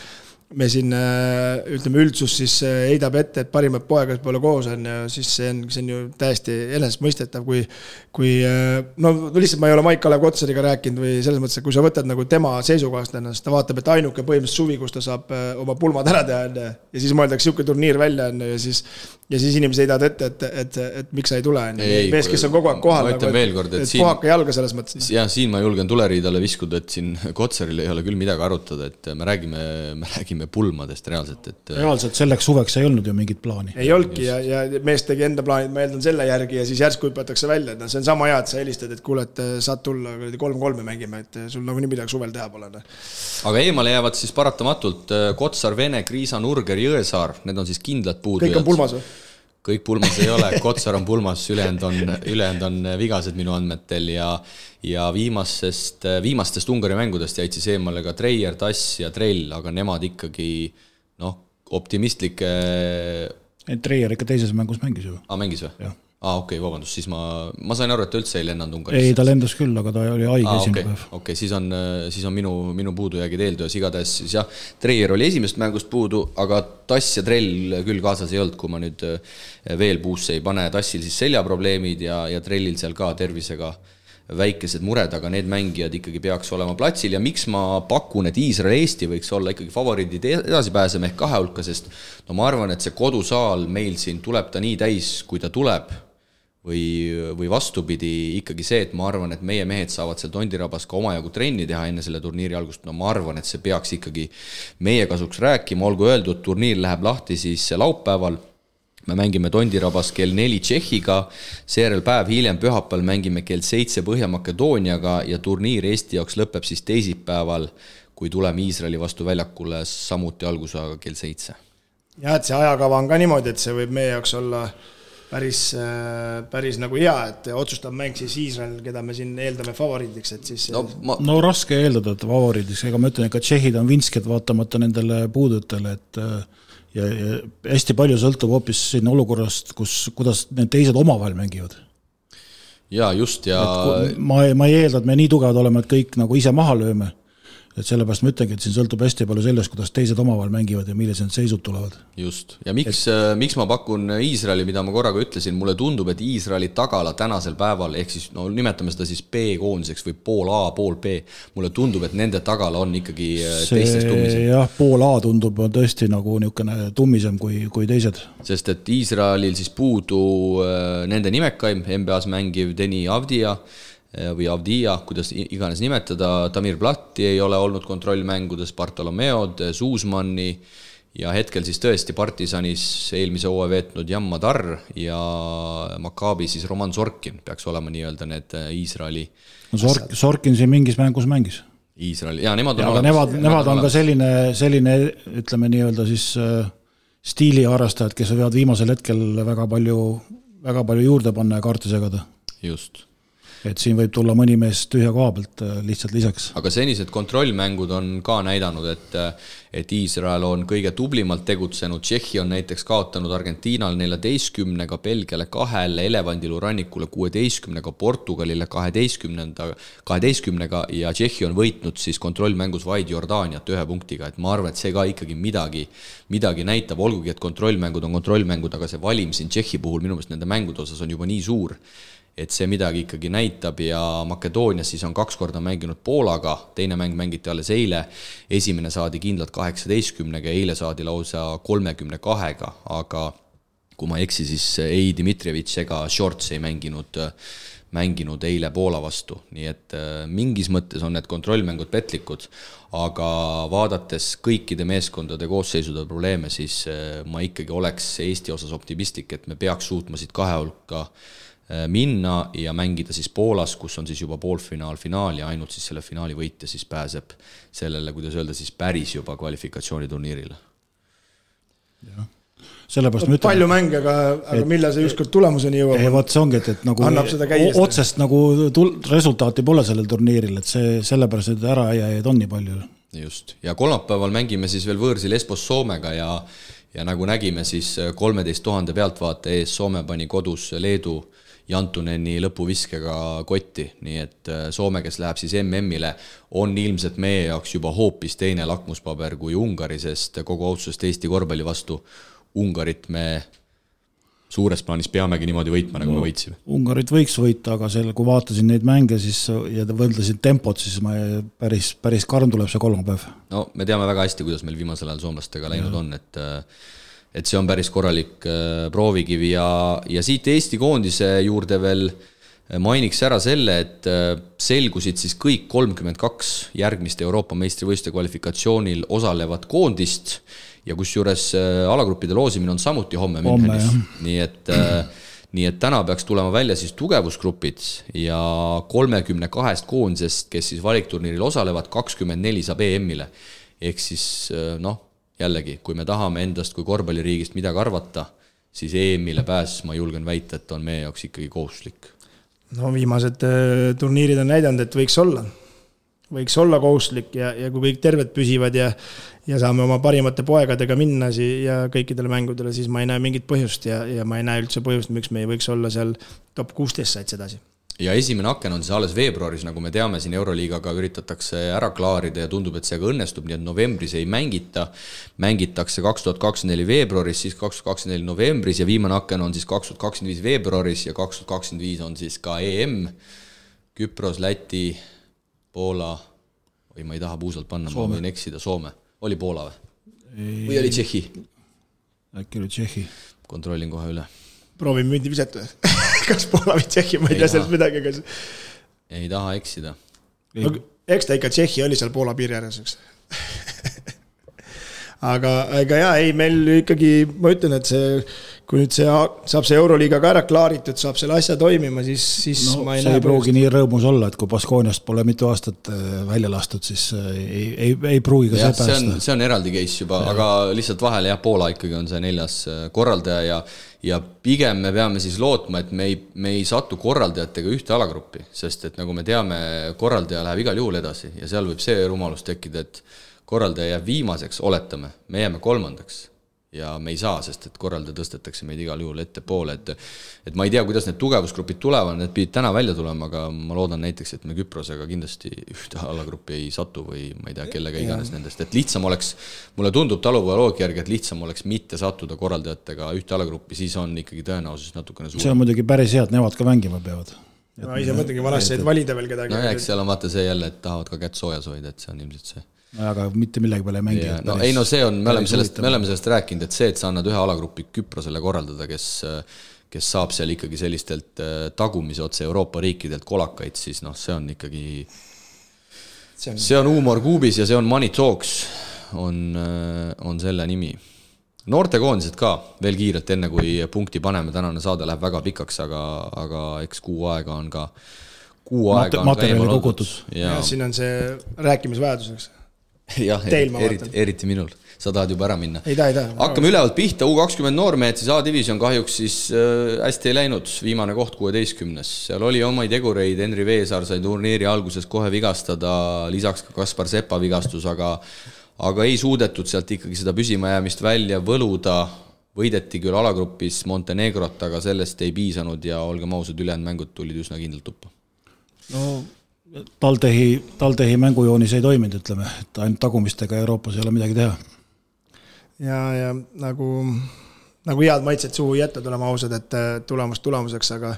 me siin äh, ütleme, üldsus siis äh, heidab ette, et parimad poegad pole koos on ju, siis see on, see on ju täiesti enesestmõistetav, kui kui äh, no lihtsalt ma ei ole Maik-Kalev Kotsariga rääkinud või selles mõttes, et kui sa võtad nagu tema seisukohast ennast, ta vaatab, et ainuke põhimõtteliselt suvi, kus ta saab oma pulmad ära teha, on ju, ja siis mõeldakse sihuke turniir välja, on ju, ja siis ja siis inimesed heidavad ette, et, et, et miks sa ei tule, on ju mees, kes on kogu aeg kohal. ma ütlen veel kord, et et siin- puhake jalga selles mõttes. ja siin ma julgen tuleriidale viskuda, et siin Kotsaril ei ole küll midagi arutada, et me räägime, me räägime pulmadest reaalselt, et reaalselt selleks suveks ei olnud ju mingit plaani. ei olnudki ja, ja mees tegi enda plaanid, ma eeldan selle järgi ja siis järsku hüpatakse välja, et noh, see on sama hea, et sa helistad, et kuule, et äh, saad tulla kuradi kolm-kolme mängime, et äh, sul nagunii midagi suvel teha pole. noh. aga eemale jäävad siis paratamatult äh, Kotsar, Vene, Kriisa, Nurger, Jõesaar, need on siis kindlad puudujad. kõik on pulmas või? Kõik pulmas ei ole, Kotsar on pulmas, ülejäänud on, ülejäänud on vigased minu andmetel ja ja viimasest, viimastest Ungari mängudest jäid siis eemale ka Treier, Tass ja Trell, aga nemad ikkagi noh, optimistlike, Treier ikka teises mängus mängis ju. aa mängis või Aa okei okay,, vabandust, siis ma, ma sain aru, et ta üldse ei lennanud Ungarisse. ei, ta lendas küll, aga ta oli haige aa, esimene okei, päev. okei, siis on, siis on minu, minu puudujäägid eeltöös, igatahes siis jah, Treier oli esimesest mängust puudu, aga Tass ja Trell küll kaasas ei olnud, kui ma nüüd äh, veel puusse ei pane, Tassil siis seljaprobleemid ja, ja Trellil seal ka tervisega väikesed mured, aga need mängijad ikkagi peaks olema platsil ja miks ma pakun, et Iisrael-Eesti võiks olla ikkagi favoriidid edasipääsema ehk kahe hulka, sest no ma arvan, et see kodusaal meil siin tuleb ta nii täis, kui ta tuleb või, või vastupidi, ikkagi see, et ma arvan, et meie mehed saavad seal Tondirabas ka omajagu trenni teha enne selle turniiri algust, no ma arvan, et see peaks ikkagi meie kasuks rääkima, olgu öeldud, turniir läheb lahti siis laupäeval me mängime Tondirabas kell neli Tšehhiga, seejärel päev hiljem pühapäeval mängime kell seitse Põhja-Makedooniaga ja turniir Eesti jaoks lõpeb siis teisipäeval, kui tuleme Iisraeli vastu väljakule samuti algusajaga kell seitse. jah, et see ajakava on ka niimoodi, et see võib meie jaoks olla päris, päris nagu hea, et otsustav mäng siis Iisrael, keda me siin eeldame favoriidiks, et siis no ma, no raske eeldada, et favoriidiks, ega ma ütlen, ega tšehhid on vintsked vaatamata nendele puudujatele, et äh, ja, ja hästi palju sõltub hoopis siin olukorrast, kus, kuidas need teised omavahel mängivad. jaa, just ja ma, ma ei eelda, et me nii tugevad oleme, et kõik nagu ise maha lööme. Et sellepärast ma ütlengi, et siin sõltub hästi palju sellest, kuidas teised omavahel mängivad ja millised seisud tulevad. just, ja miks et..., miks ma pakun Iisraeli, mida ma korraga ütlesin, mulle tundub, et Iisraeli tagala tänasel päeval, ehk siis no nimetame seda siis B-koondiseks või pool A, pool B, mulle tundub, et nende tagala on ikkagi äh, teistest tummisem. jah, pool A tundub tõesti nagu niisugune tummisem kui, kui teised. sest et Iisraelil siis puudu äh, nende nimekaim NBA-s mängiv Deni Avdija äh, või Avdija, kuidas iganes nimetada, Tamir Platti ei ole olnud kontrollmängudes, Bartolomeod, Zuusmanni ja hetkel siis tõesti partisanis eelmise hooaja veetnud Jan Madar ja Maccabi siis Roman Sorkin peaks olema nii-öelda need äh, Iisraeli, no Sork, Sorkin siin mingis mängus mängis. Iisraeli ja nemad on aga nemad, nemad on ka selline, selline ütleme nii-öelda siis äh, stiiliharrastajad, kes võivad viimasel hetkel väga palju, väga palju juurde panna ja kaarte segada. just et siin võib tulla mõni mees tühja koha pealt äh, lihtsalt lisaks. aga senised kontrollmängud on ka näidanud, et et Iisrael on kõige tublimalt tegutsenud, Tšehhi on näiteks kaotanud Argentiinal neljateistkümnega, Belgiale kahele, Elevandilu rannikule kuueteistkümnega, Portugalile kaheteistkümnenda, kaheteistkümnega ja Tšehhi on võitnud siis kontrollmängus vaid Jordaaniat ühe punktiga, et ma arvan, et see ka ikkagi midagi, midagi näitab, olgugi et kontrollmängud on kontrollmängud, aga see valim siin Tšehhi puhul minu meelest nende mängude osas on juba nii suur et see midagi ikkagi näitab ja Makedoonias siis on kaks korda mänginud Poolaga, teine mäng mängiti alles eile, esimene saadi kindlalt kaheksateistkümnega eile saadi lausa kolmekümne kahega, aga kui ma ei eksi, siis ei Dmitrijevitš ega Shorts ei mänginud, mänginud eile Poola vastu, nii et äh, mingis mõttes on need kontrollmängud petlikud, aga vaadates kõikide meeskondade koosseisude probleeme, siis äh, ma ikkagi oleks Eesti osas optimistlik, et me peaks suutma siit kahe hulka äh, minna ja mängida siis Poolas, kus on siis juba poolfinaal, finaal ja ainult siis selle finaali võitja siis pääseb sellele, kuidas öelda siis päris juba kvalifikatsiooniturniirile. sellepärast ma palju ütlen, mänge, aga, aga millal see ükskord tulemuseni ei jõuab? vot see ongi, et, et nagu otsest nagu tul-, resultaati pole sellel turniiril, et see sellepärast neid ärajääjaid on nii palju. just, ja kolmapäeval mängime siis veel võõrsil Espos Soomega ja ja nagu nägime, siis kolmeteist tuhande pealtvaataja ees Soome pani kodus Leedu Jantuneni lõpuviskega kotti, nii et äh, Soome, kes läheb siis MM-ile, on ilmselt meie jaoks juba hoopis teine lakmuspaber kui Ungari, sest kogu austusest Eesti korvpalli vastu Ungarit me suures plaanis peamegi niimoodi võitma, nagu me võitsime. Ungarit võiks võita, aga seal, kui vaatasin neid mänge, siis ja võrdlesin tempot, siis ma päris, päris karm tuleb see kolmapäev. no me teame väga hästi, kuidas meil viimasel ajal soomlastega läinud on, et et see on päris korralik äh, proovikivi ja, ja siit Eesti koondise juurde veel mainiks ära selle, et äh, selgusid siis kõik kolmkümmend kaks järgmist Euroopa meistrivõistluste kvalifikatsioonil osalevat koondist ja kusjuures äh, alagruppide loosimine on samuti homme Münchenis nii et äh, nii et täna peaks tulema välja siis tugevusgrupid ja kolmekümne kahest koondisest, kes siis valikturniiril osalevad, kakskümmend neli saab EM-ile. ehk siis äh, noh, jällegi, kui me tahame endast kui korvpalliriigist midagi arvata, siis EM-ile pääs, ma julgen väita, et on meie jaoks ikkagi kohustuslik. no viimased äh, turniirid on näidanud, et võiks olla, võiks olla kohustuslik ja, ja kui kõik terved püsivad ja ja saame oma parimate poegadega minna siia kõikidele mängudele, siis ma ei näe mingit põhjust ja, ja ma ei näe üldse põhjust, miks me ei võiks olla seal top kuusteist sats edasi. Ja esimene aken on siis alles veebruaris, nagu me teame, siin Euroliigaga üritatakse ära klaarida ja tundub, et see ka õnnestub, nii et novembris ei mängita. mängitakse kaks tuhat kakskümmend neli veebruaris, siis kaks tuhat kakskümmend neli novembris ja viimane aken on siis kaks tuhat kakskümmend viis veebruaris ja kaks tuhat kakskümmend viis on siis ka EM. Küpros, Läti, Poola või ma ei taha puusalt panna, ma võin eksida, Soome, oli Poola või? või oli Tšehhi? äkki oli Tšehhi. kontrollin kohe üle. Proovime mündi visata. kas Poola või Tšehhi, ma ei Ei tea sellest midagi, aga ei taha eksida. no, eks ta ikka Tšehhi oli seal Poola piiri ääres, eks. aga, ega jaa, ei meil ikkagi, ma ütlen, et see, kui nüüd see saab see Euroliiga ka ära klaaritud, saab selle asja toimima, siis, siis no ma ei see näe ei pruugi nii rõõmus olla, et kui Baskooniast pole mitu aastat äh, välja lastud, siis äh, ei, ei, ei pruugi ka jah, see see on, päästa. see on eraldi case juba, aga lihtsalt vahele jah, Poola ikkagi on see neljas äh, korraldaja ja ja pigem me peame siis lootma, et me ei, me ei satu korraldajatega ühte alagruppi, sest et nagu me teame, korraldaja läheb igal juhul edasi ja seal võib see rumalus tekkida, et korraldaja jääb viimaseks, oletame, me jääme kolmandaks ja me ei saa, sest et korraldaja tõstetakse meid igal juhul ettepoole, et et ma ei tea, kuidas need tugevusgrupid tulevad, need pidid täna välja tulema, aga ma loodan näiteks, et me Küprosega kindlasti ühte alagruppi ei satu või ma ei tea, kellega iganes nendest, et lihtsam oleks, mulle tundub talupojaloogia järgi, et lihtsam oleks mitte sattuda korraldajatega ühte alagruppi, siis on ikkagi tõenäosus natukene see suurem. on muidugi päris hea, et nemad ka mängima peavad. ma ise mõtlengi, vanasti said valida veel kedagi nojah, eks seal on vaata see jälle, et tahavad ka kätt soojas hoida, et see on ilmselt see aga mitte millegi peale ei mängi Ja,. no ei no see on, me oleme sellest, me oleme sellest rääkinud, et see, et sa annad ühe alagrupi Küprosele korraldada, kes kes saab seal ikkagi sellistelt äh, tagumise otse Euroopa riikidelt kolakaid, siis noh, see on ikkagi, see on huumor kuubis ja see on money talks, on, on selle nimi. noortekoondised ka veel kiirelt, enne kui punkti paneme, tänane saade läheb väga pikaks, aga, aga eks kuu aega on ka, kuu Mate- aega on ka eemal kogutud. ja ja siin on see rääkimisvajadus, eks. jah, eriti eriti minul, sa tahad juba ära minna. ei taha, ei taha. hakkame ülevalt pihta, U kakskümmend noormehed siis A-divisjon kahjuks siis äh, hästi ei läinud, viimane koht kuueteistkümnes, seal oli omaid tegureid, Henri Veesaar sai turniiri alguses kohe vigastada, lisaks ka Kaspar Sepa vigastus, aga aga ei suudetud sealt ikkagi seda püsimajäämist välja võluda, võideti küll alagrupis Montenegrot, aga sellest ei piisanud ja olgem ausad, ülejäänud mängud tulid üsna kindlalt tuppa. no TalTechi, TalTechi mängujoonis ei toiminud, ütleme, et ainult tagumistega Euroopas ei ole midagi teha. ja, ja nagu, nagu head maitset suhu ei jäta, tuleme ausad, et äh, tulemus tulemuseks, aga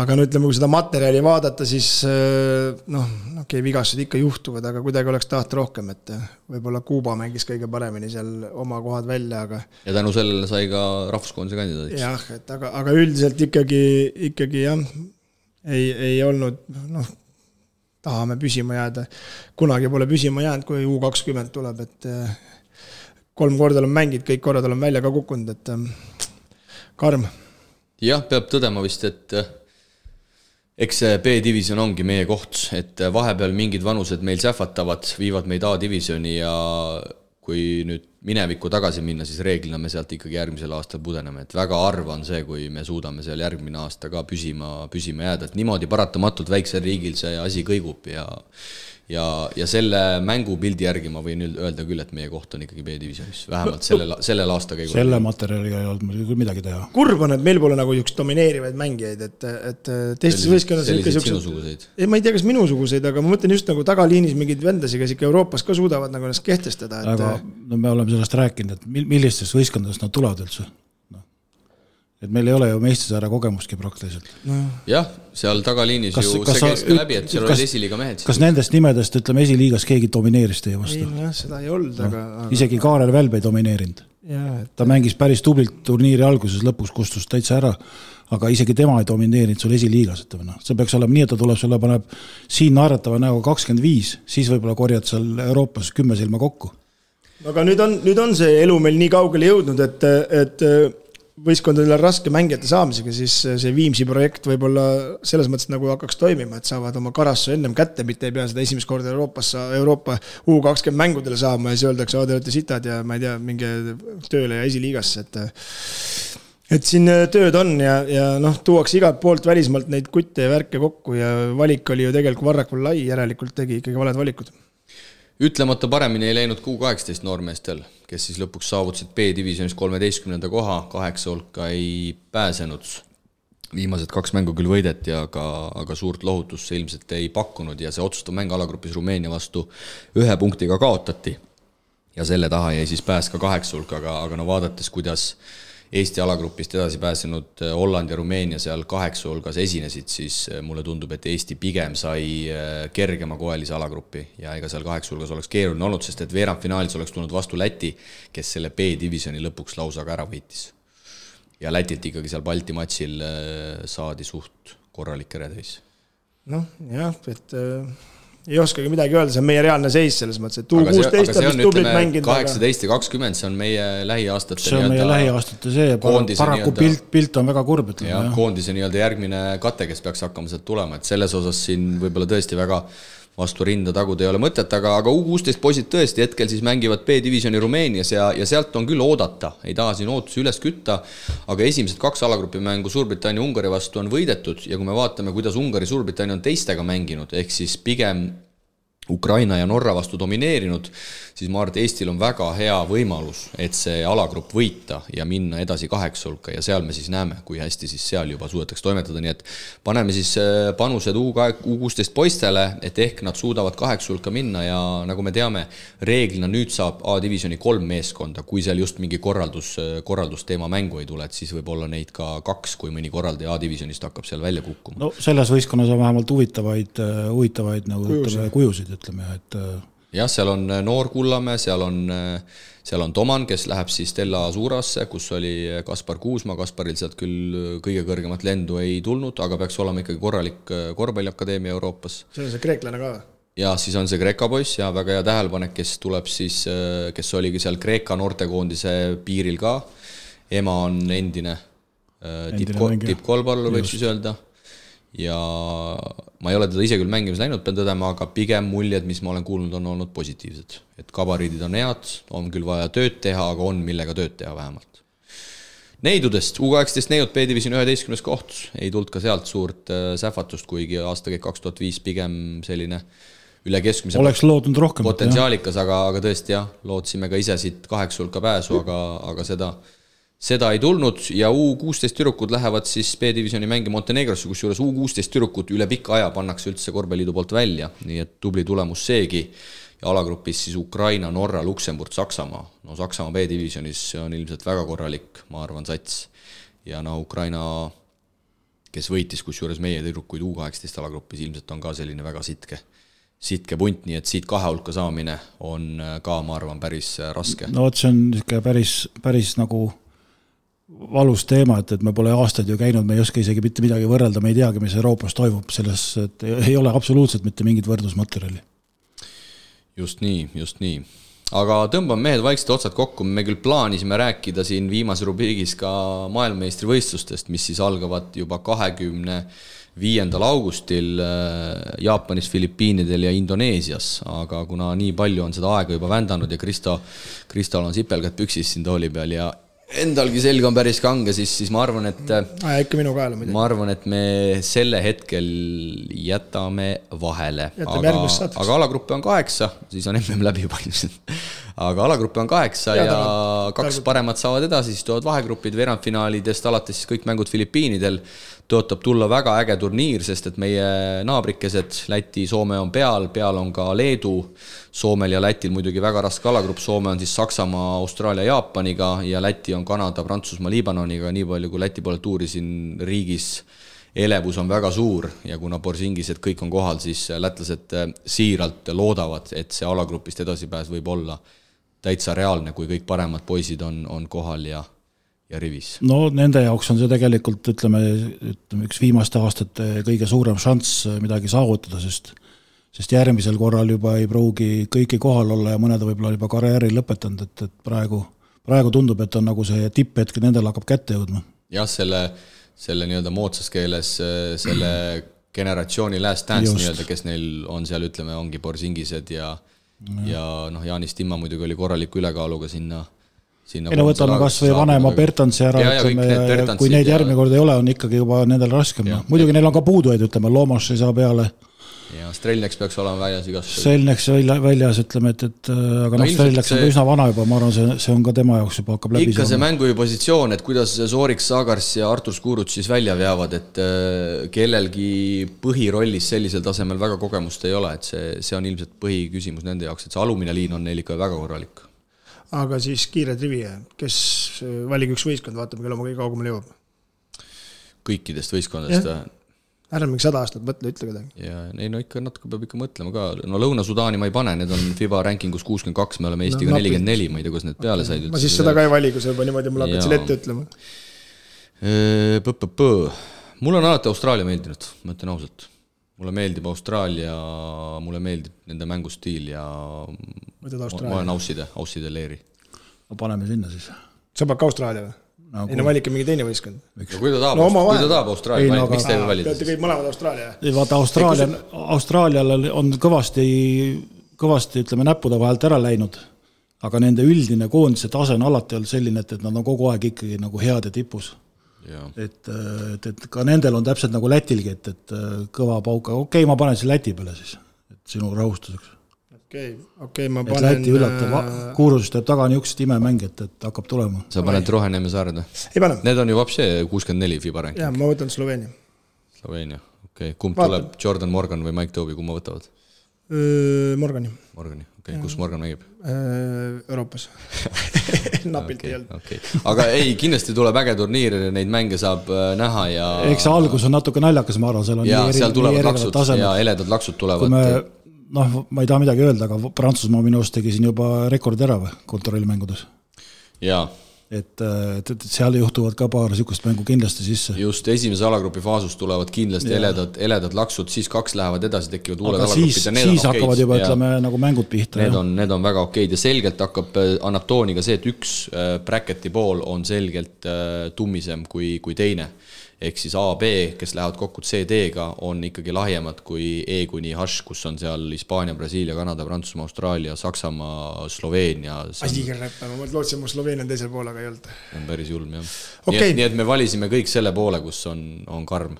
aga no ütleme, kui seda materjali vaadata, siis äh, noh, okei okay,, vigastused ikka juhtuvad, aga kuidagi oleks tahtnud rohkem, et äh, võib-olla Kuuba mängis kõige paremini seal oma kohad välja, aga ja tänu sellele sai ka rahvuskoondise kandidaadiks. jah, et aga, aga üldiselt ikkagi, ikkagi jah, ei, ei olnud noh, tahame püsima jääda. kunagi pole püsima jäänud, kui U kakskümmend tuleb, et eh, kolm korda olen mänginud, kõik korrad olen välja ka kukkunud, et eh, karm. jah, peab tõdema vist, et äh, eks see B-divisjon ongi meie koht, et vahepeal mingid vanused meil sähvatavad, viivad meid A-divisjoni ja kui nüüd minevikku tagasi minna, siis reeglina me sealt ikkagi järgmisel aastal pudeneme, et väga harva on see, kui me suudame seal järgmine aasta ka püsima, püsima jääda, et niimoodi paratamatult väiksel riigil see asi kõigub ja ja, ja selle mängupildi järgi ma võin öelda küll, et meie koht on ikkagi B-divisjonis, vähemalt sellel, sellel aastakäigul. selle materjaliga ei olnud meil küll midagi teha. kurb on, et meil pole nagu niisuguseid domineerivaid mängijaid, et, et teistes võistkondades ikka siuksed. ei, ma ei tea, kas minusuguseid, aga ma mõtlen just nagu tagaliinis mingeid vendasid, kes ikka Euroopas ka suudavad nagu ennast kehtestada, et. aga no me oleme sellest rääkinud, et millistest võistkondadest nad tulevad üldse et meil ei ole ju meistrisaare kogemustki praktiliselt no.. jah, seal tagaliinis kas, ju kas see käis ka läbi, et seal olid esiliiga mehed. kas nendest nimedest, ütleme, esiliigas keegi domineeris teie vastu? ei jah, seda ei olnud no., aga, aga. isegi Kaarel Välb ei domineerinud. Et... ta mängis päris tublilt turniiri alguses, lõpus kustus täitsa ära, aga isegi tema ei domineerinud sul esiliigas, ütleme noh, see peaks olema nii, et ta tuleb sulle, paneb siin naeratava näoga kakskümmend viis, siis võib-olla korjad seal Euroopas kümme silma kokku aga nüüd on, nüüd on see elu meil nii kaugele jõudnud, et, et võistkondadel on raske mängijate saamisega, siis see Viimsi projekt võib-olla selles mõttes nagu hakkaks toimima, et saavad oma Karassu ennem kätte, mitte ei pea seda esimest korda Euroopas, Euroopa U kakskümmend mängudele saama ja siis öeldakse, te olete sitad ja ma ei tea, minge tööle ja esiliigasse, et et siin tööd on ja, ja noh, tuuakse igalt poolt välismaalt neid kutte ja värke kokku ja valik oli ju tegelikult Varrakul lai, järelikult tegi ikkagi valed valikud. Ütlemata paremini ei läinud Q kaheksateist noormeestel, kes siis lõpuks saavutasid B-divisjonis kolmeteistkümnenda koha, kaheksa hulka ei pääsenud. viimased kaks mängu küll võideti, aga, aga suurt lohutust see ilmselt ei pakkunud ja see otsustav mäng alagrupis Rumeenia vastu ühe punktiga kaotati. ja selle taha jäi siis pääs ka kaheksa hulka, aga, aga no vaadates, kuidas Eesti alagrupist edasi pääsenud äh, Holland ja Rumeenia seal kaheksa hulgas esinesid, siis äh, mulle tundub, et Eesti pigem sai äh, kergema koelise alagrupi ja ega seal kaheksa hulgas oleks keeruline olnud, sest et veerandfinaalis oleks tulnud vastu Läti, kes selle B-divisjoni lõpuks lausa ka ära võitis. ja Lätilt ikkagi seal Balti matšil saadi suht korralik eretäis. noh, jah, et ei oskagi midagi öelda, see on meie reaalne seis selles mõttes, et U kuusteist on vist tublit mänginud. kaheksateist ja kakskümmend, see on meie lähiaastate. see on meie lähiaastate see, paraku pilt, pilt on väga kurb, ütleme. jah, koondise nii-öelda järgmine kate, kes peaks hakkama sealt tulema, et selles osas siin võib-olla tõesti väga vastu rinda taguda ei ole mõtet, aga, aga U16 poisid tõesti hetkel siis mängivad B-divisjoni Rumeenias ja, ja sealt on küll oodata, ei taha siin ootusi üles kütta, aga esimesed kaks alagrupi mängu Suurbritannia-Ungari vastu on võidetud ja kui me vaatame, kuidas Ungari-Suurbritannia on teistega mänginud, ehk siis pigem Ukraina ja Norra vastu domineerinud, siis ma arvan, et Eestil on väga hea võimalus, et see alagrupp võita ja minna edasi kaheksa hulka ja seal me siis näeme, kui hästi siis seal juba suudetakse toimetada, nii et paneme siis äh, panused U kuusteist poistele, et ehk nad suudavad kaheksa hulka minna ja nagu me teame, reeglina nüüd saab A-divisjoni kolm meeskonda, kui seal just mingi korraldus, korraldusteema mängu ei tule, et siis võib olla neid ka kaks, kui mõni korraldaja A-divisjonist hakkab seal välja kukkuma. no selles võistkonnas on vähemalt huvitavaid, äh, huvitavaid nagu ütleme, kujusid ütleme, et äh, jah, seal on äh, noor Kullamäe, seal on, äh, seal on Toman, kes läheb siis Stella Azurasse, kus oli Kaspar Kuusma, Kasparil sealt küll kõige kõrgemat lendu ei tulnud, aga peaks olema ikkagi korralik korvpalliakadeemia Euroopas. see on see kreeklane ka või? ja siis on see Kreeka poiss ja väga hea tähelepanek, kes tuleb siis, kes oligi seal Kreeka noortekoondise piiril ka. ema on endine tipp, tippkolmpallur võib siis öelda ja ma ei ole teda ise küll mängimas näinud, pean tõdema, aga pigem muljed, mis ma olen kuulnud, on olnud positiivsed. et gabariidid on head, on küll vaja tööd teha, aga on, millega tööd teha vähemalt. Neidudest, U kaheksateist neiud B-divisjoni üheteistkümnes koht, ei tulnud ka sealt suurt äh, sähvatust, kuigi aastakäik kaks tuhat viis pigem selline üle keskmise oleks lootnud rohkem. potentsiaalikas, aga, aga tõesti jah, lootsime ka ise siit kaheksa hulka pääsu, aga, aga seda seda ei tulnud ja U kuusteist tüdrukud lähevad siis B-divisjoni mängi Montenegrosse, kusjuures U kuusteist tüdrukut üle pika aja pannakse üldse korvpalliliidu poolt välja, nii et tubli tulemus seegi. ja alagrupis siis Ukraina, Norra, Luksemburg, Saksamaa. no Saksamaa B-divisjonis on ilmselt väga korralik, ma arvan, sats. ja no Ukraina, kes võitis kusjuures meie tüdrukuid U kaheksateist alagrupis, ilmselt on ka selline väga sitke sitke punt, nii et siit kahe hulka saamine on ka, ma arvan, päris raske. no vot, see on niisugune päris, päris nagu valus teema, et, et me pole aastaid ju käinud, me ei oska isegi mitte midagi võrrelda, me ei teagi, mis Euroopas toimub, selles, et ei ole absoluutselt mitte mingit võrdlusmaterjali. just nii, just nii. aga tõmbame mehed vaikselt otsad kokku, me küll plaanisime rääkida siin viimases rubriigis ka maailmameistrivõistlustest, mis siis algavad juba kahekümne viiendal augustil äh, Jaapanis, Filipiinidel ja Indoneesias, aga kuna nii palju on seda aega juba vändanud ja Kristo, Kristol on sipelgad püksis siin tooli peal ja endalgi selg on päris kange, siis, siis ma arvan, et aja ikka minu kaela muidugi. ma arvan, et me selle hetkel jätame vahele. Aga, aga alagruppe on kaheksa, siis on mm läbi juba ilmselt. aga alagruppe on kaheksa ja alad. kaks paremat saavad edasi, siis tulevad vahegrupid, veerandfinaalidest alates siis kõik mängud Filipiinidel. Tõotab tulla väga äge turniir, sest et meie naabrikesed Läti, Soome on peal, peal on ka Leedu. Soomel ja Lätil muidugi väga raske alagrupp, Soome on siis Saksamaa, Austraalia, Jaapaniga ja Läti on Kanada, Prantsusmaa, Liibanoniga, nii palju kui Läti poolelt uurisin riigis elevus on väga suur ja kuna Borsingised kõik on kohal, siis lätlased äh, siiralt loodavad, et see alagrupist edasipääs võib olla täitsa reaalne, kui kõik paremad poisid on, on kohal ja, ja rivis. no nende jaoks on see tegelikult ütleme, ütleme üks viimaste aastate kõige suurem šanss midagi saavutada, sest sest järgmisel korral juba ei pruugi kõiki kohal olla ja mõned võib-olla juba karjääri lõpetanud, et, et praegu, praegu tundub, et on nagu see tipphetk nendel hakkab kätte jõudma. jah, selle, selle nii-öelda moodsas keeles äh, selle generatsiooni last dance nii-öelda, kes neil on seal, ütleme, ongi Borsingised ja ja noh, Jaanis Timma muidugi oli korraliku ülekaaluga sinna ei no võtame kas või vanema Bertansi ära, ütleme, kui neid järgmine kord ei ole, on ikkagi juba nendel raskem no.. muidugi neil on ka puudujaid, ütleme, Loomas ei saa peale ja Strelneks peaks olema väljas igasugused Selneks välja, väljas, ütleme, et, et aga No noh, ilmselt Strelneks on see- üsna vana juba, ma arvan, see, see on ka tema jaoks juba hakkab läbi ikka see mängujuhi positsioon, et kuidas Soorik Saagars ja Artur Skuruts siis välja veavad, et äh, kellelgi põhirollis sellisel tasemel väga kogemust ei ole, et see, see on ilmselt põhiküsimus nende jaoks, et see alumine liin on neil ikka väga korralik. Aga siis kiire trivi, kes, valige üks võistkond, vaatame, kelle oma kõige kaugemale jõuab. kõikidest võistkondadest Jah. ära mingi sada aastat mõtle, ütle kedagi. ja ei no ikka natuke peab ikka mõtlema ka, no Lõuna-Sudaani ma ei pane, need on FIBA rankingus kuuskümmend kaks, me oleme Eestiga nelikümmend neli, ma ei tea, kuidas need peale said ma siis seda ka ei vali, kui sa juba niimoodi mulle hakkad selle ette ütlema. Põ-põ-põ. mulle on alati Austraalia meeldinud, ma ütlen ausalt. Mulle meeldib Austraalia, mulle meeldib nende mängustiil ja ma olen. Ausside, Ausside leeri. no paneme sinna siis. sa paned ka Austraalia või? No ei no valike mingi teine võistkond. no kui ta tahab No kui ta tahab Ei, Austraalia no miks ta ei valida Peate siis? kõik mõlemad Austraalia. ei vaata, Austraalia, Austraalial on kõvasti, kõvasti ütleme näppude vahelt ära läinud, aga nende üldine koondise tase on alati olnud selline, et, et nad on kogu aeg ikkagi nagu head ja tipus. et, et, et ka nendel on täpselt nagu Lätilgi, et, et kõva pauk, okei okay,, ma panen siis Läti peale siis, et sinu rahustuseks. okei, okei, ma et panen. Läti üllatab, Kuurus teeb taga niisugust imemänge, et, et hakkab tulema. sa paned Roheneeme saared või? ei pane, Need on ju vapsi kuuskümmend neli FIBA rank, jaa, ma võtan Sloveenia. Sloveenia, okei okay., kumb Vaata. tuleb, Jordan Morgan või Mike Toby, kumma võtavad? Morgani, Morgani, okei okay., kus Morgan mängib? Euroopas. napilt ei olnud. okei, aga ei, kindlasti tuleb äge turniir, neid mänge saab äh, näha ja eks see algus on natuke naljakas, ma arvan, seal on ja seal tulevad laksud tasemed. ja eledad laksud kui tulevad me. noh, ma ei taha midagi öelda, aga Prantsusmaa minu arust tegi siin juba rekordi ära või, kontrollmängudes. jaa, et, et, et seal juhtuvad ka paar niisugust mängu kindlasti sisse. just esimese alagrupi faasus tulevad kindlasti eledad, eledad laksud, siis kaks lähevad edasi, tekivad uued alagrupid siis, ja need siis on hakkavad okeid juba ja ütleme nagu mängud pihta. Need on, need on väga okeid ja selgelt hakkab, annab tooni ka see, et üks äh, bracket'i pool on selgelt äh, tummisem kui, kui teine. Ehk siis A, B, kes lähevad kokku CD-ga, on ikkagi lahjemad kui E kuni H, kus on seal Hispaania, Brasiilia, Kanada, Prantsusmaa, Austraalia, Saksamaa, Sloveenia. asi kirjab, ma lootsin, mu Sloveenia on teisel pool, aga ei olnud. on päris julm jah. Okei. nii et, nii et me valisime kõik selle poole, kus on, on karm,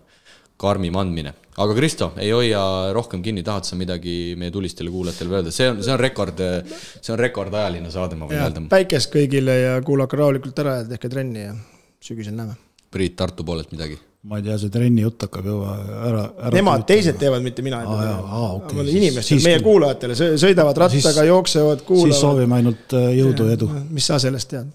karmim andmine. aga Kristo, ei hoia rohkem kinni, tahad sa midagi meie tulistele kuulajatele öelda, see on, see on rekord, see on rekordajaline saade, ma võin öelda. päikest kõigile ja kuulake rahulikult ära ja tehke trenni ja sügisel näeme. Priit Tartu poolelt midagi. ma ei tea, see trenni jutt hakkab juba ära, ära. Nemad, teised teevad, mitte mina. Aa, okei, siis- inimestele, siis meie kuulajatele, sõidavad rattaga, Siis- jooksevad, siis kuulavad. soovime ainult äh, jõudu ja edu. mis sa sellest tead?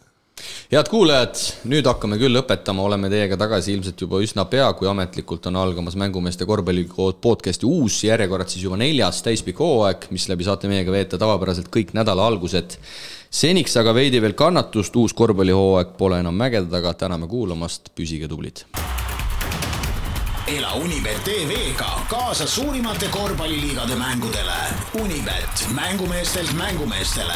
Head kuulajad, nüüd hakkame küll lõpetama, oleme teiega tagasi ilmselt juba üsna pea, kui ametlikult on algamas Mängumeeste korvpallikood podcasti uus järjekord siis juba neljas täispikk hooaeg, mis läbi saate meiega veeta tavapäraselt kõik nädala algused. seniks aga veidi veel kannatust, uus korvpallihooaeg pole enam mägede taga, täname kuulamast, püsige tublid ela Unibet tv-ga kaasa suurimate korvpalliliigade mängudele. Unibet, mängumeestelt mängumeestele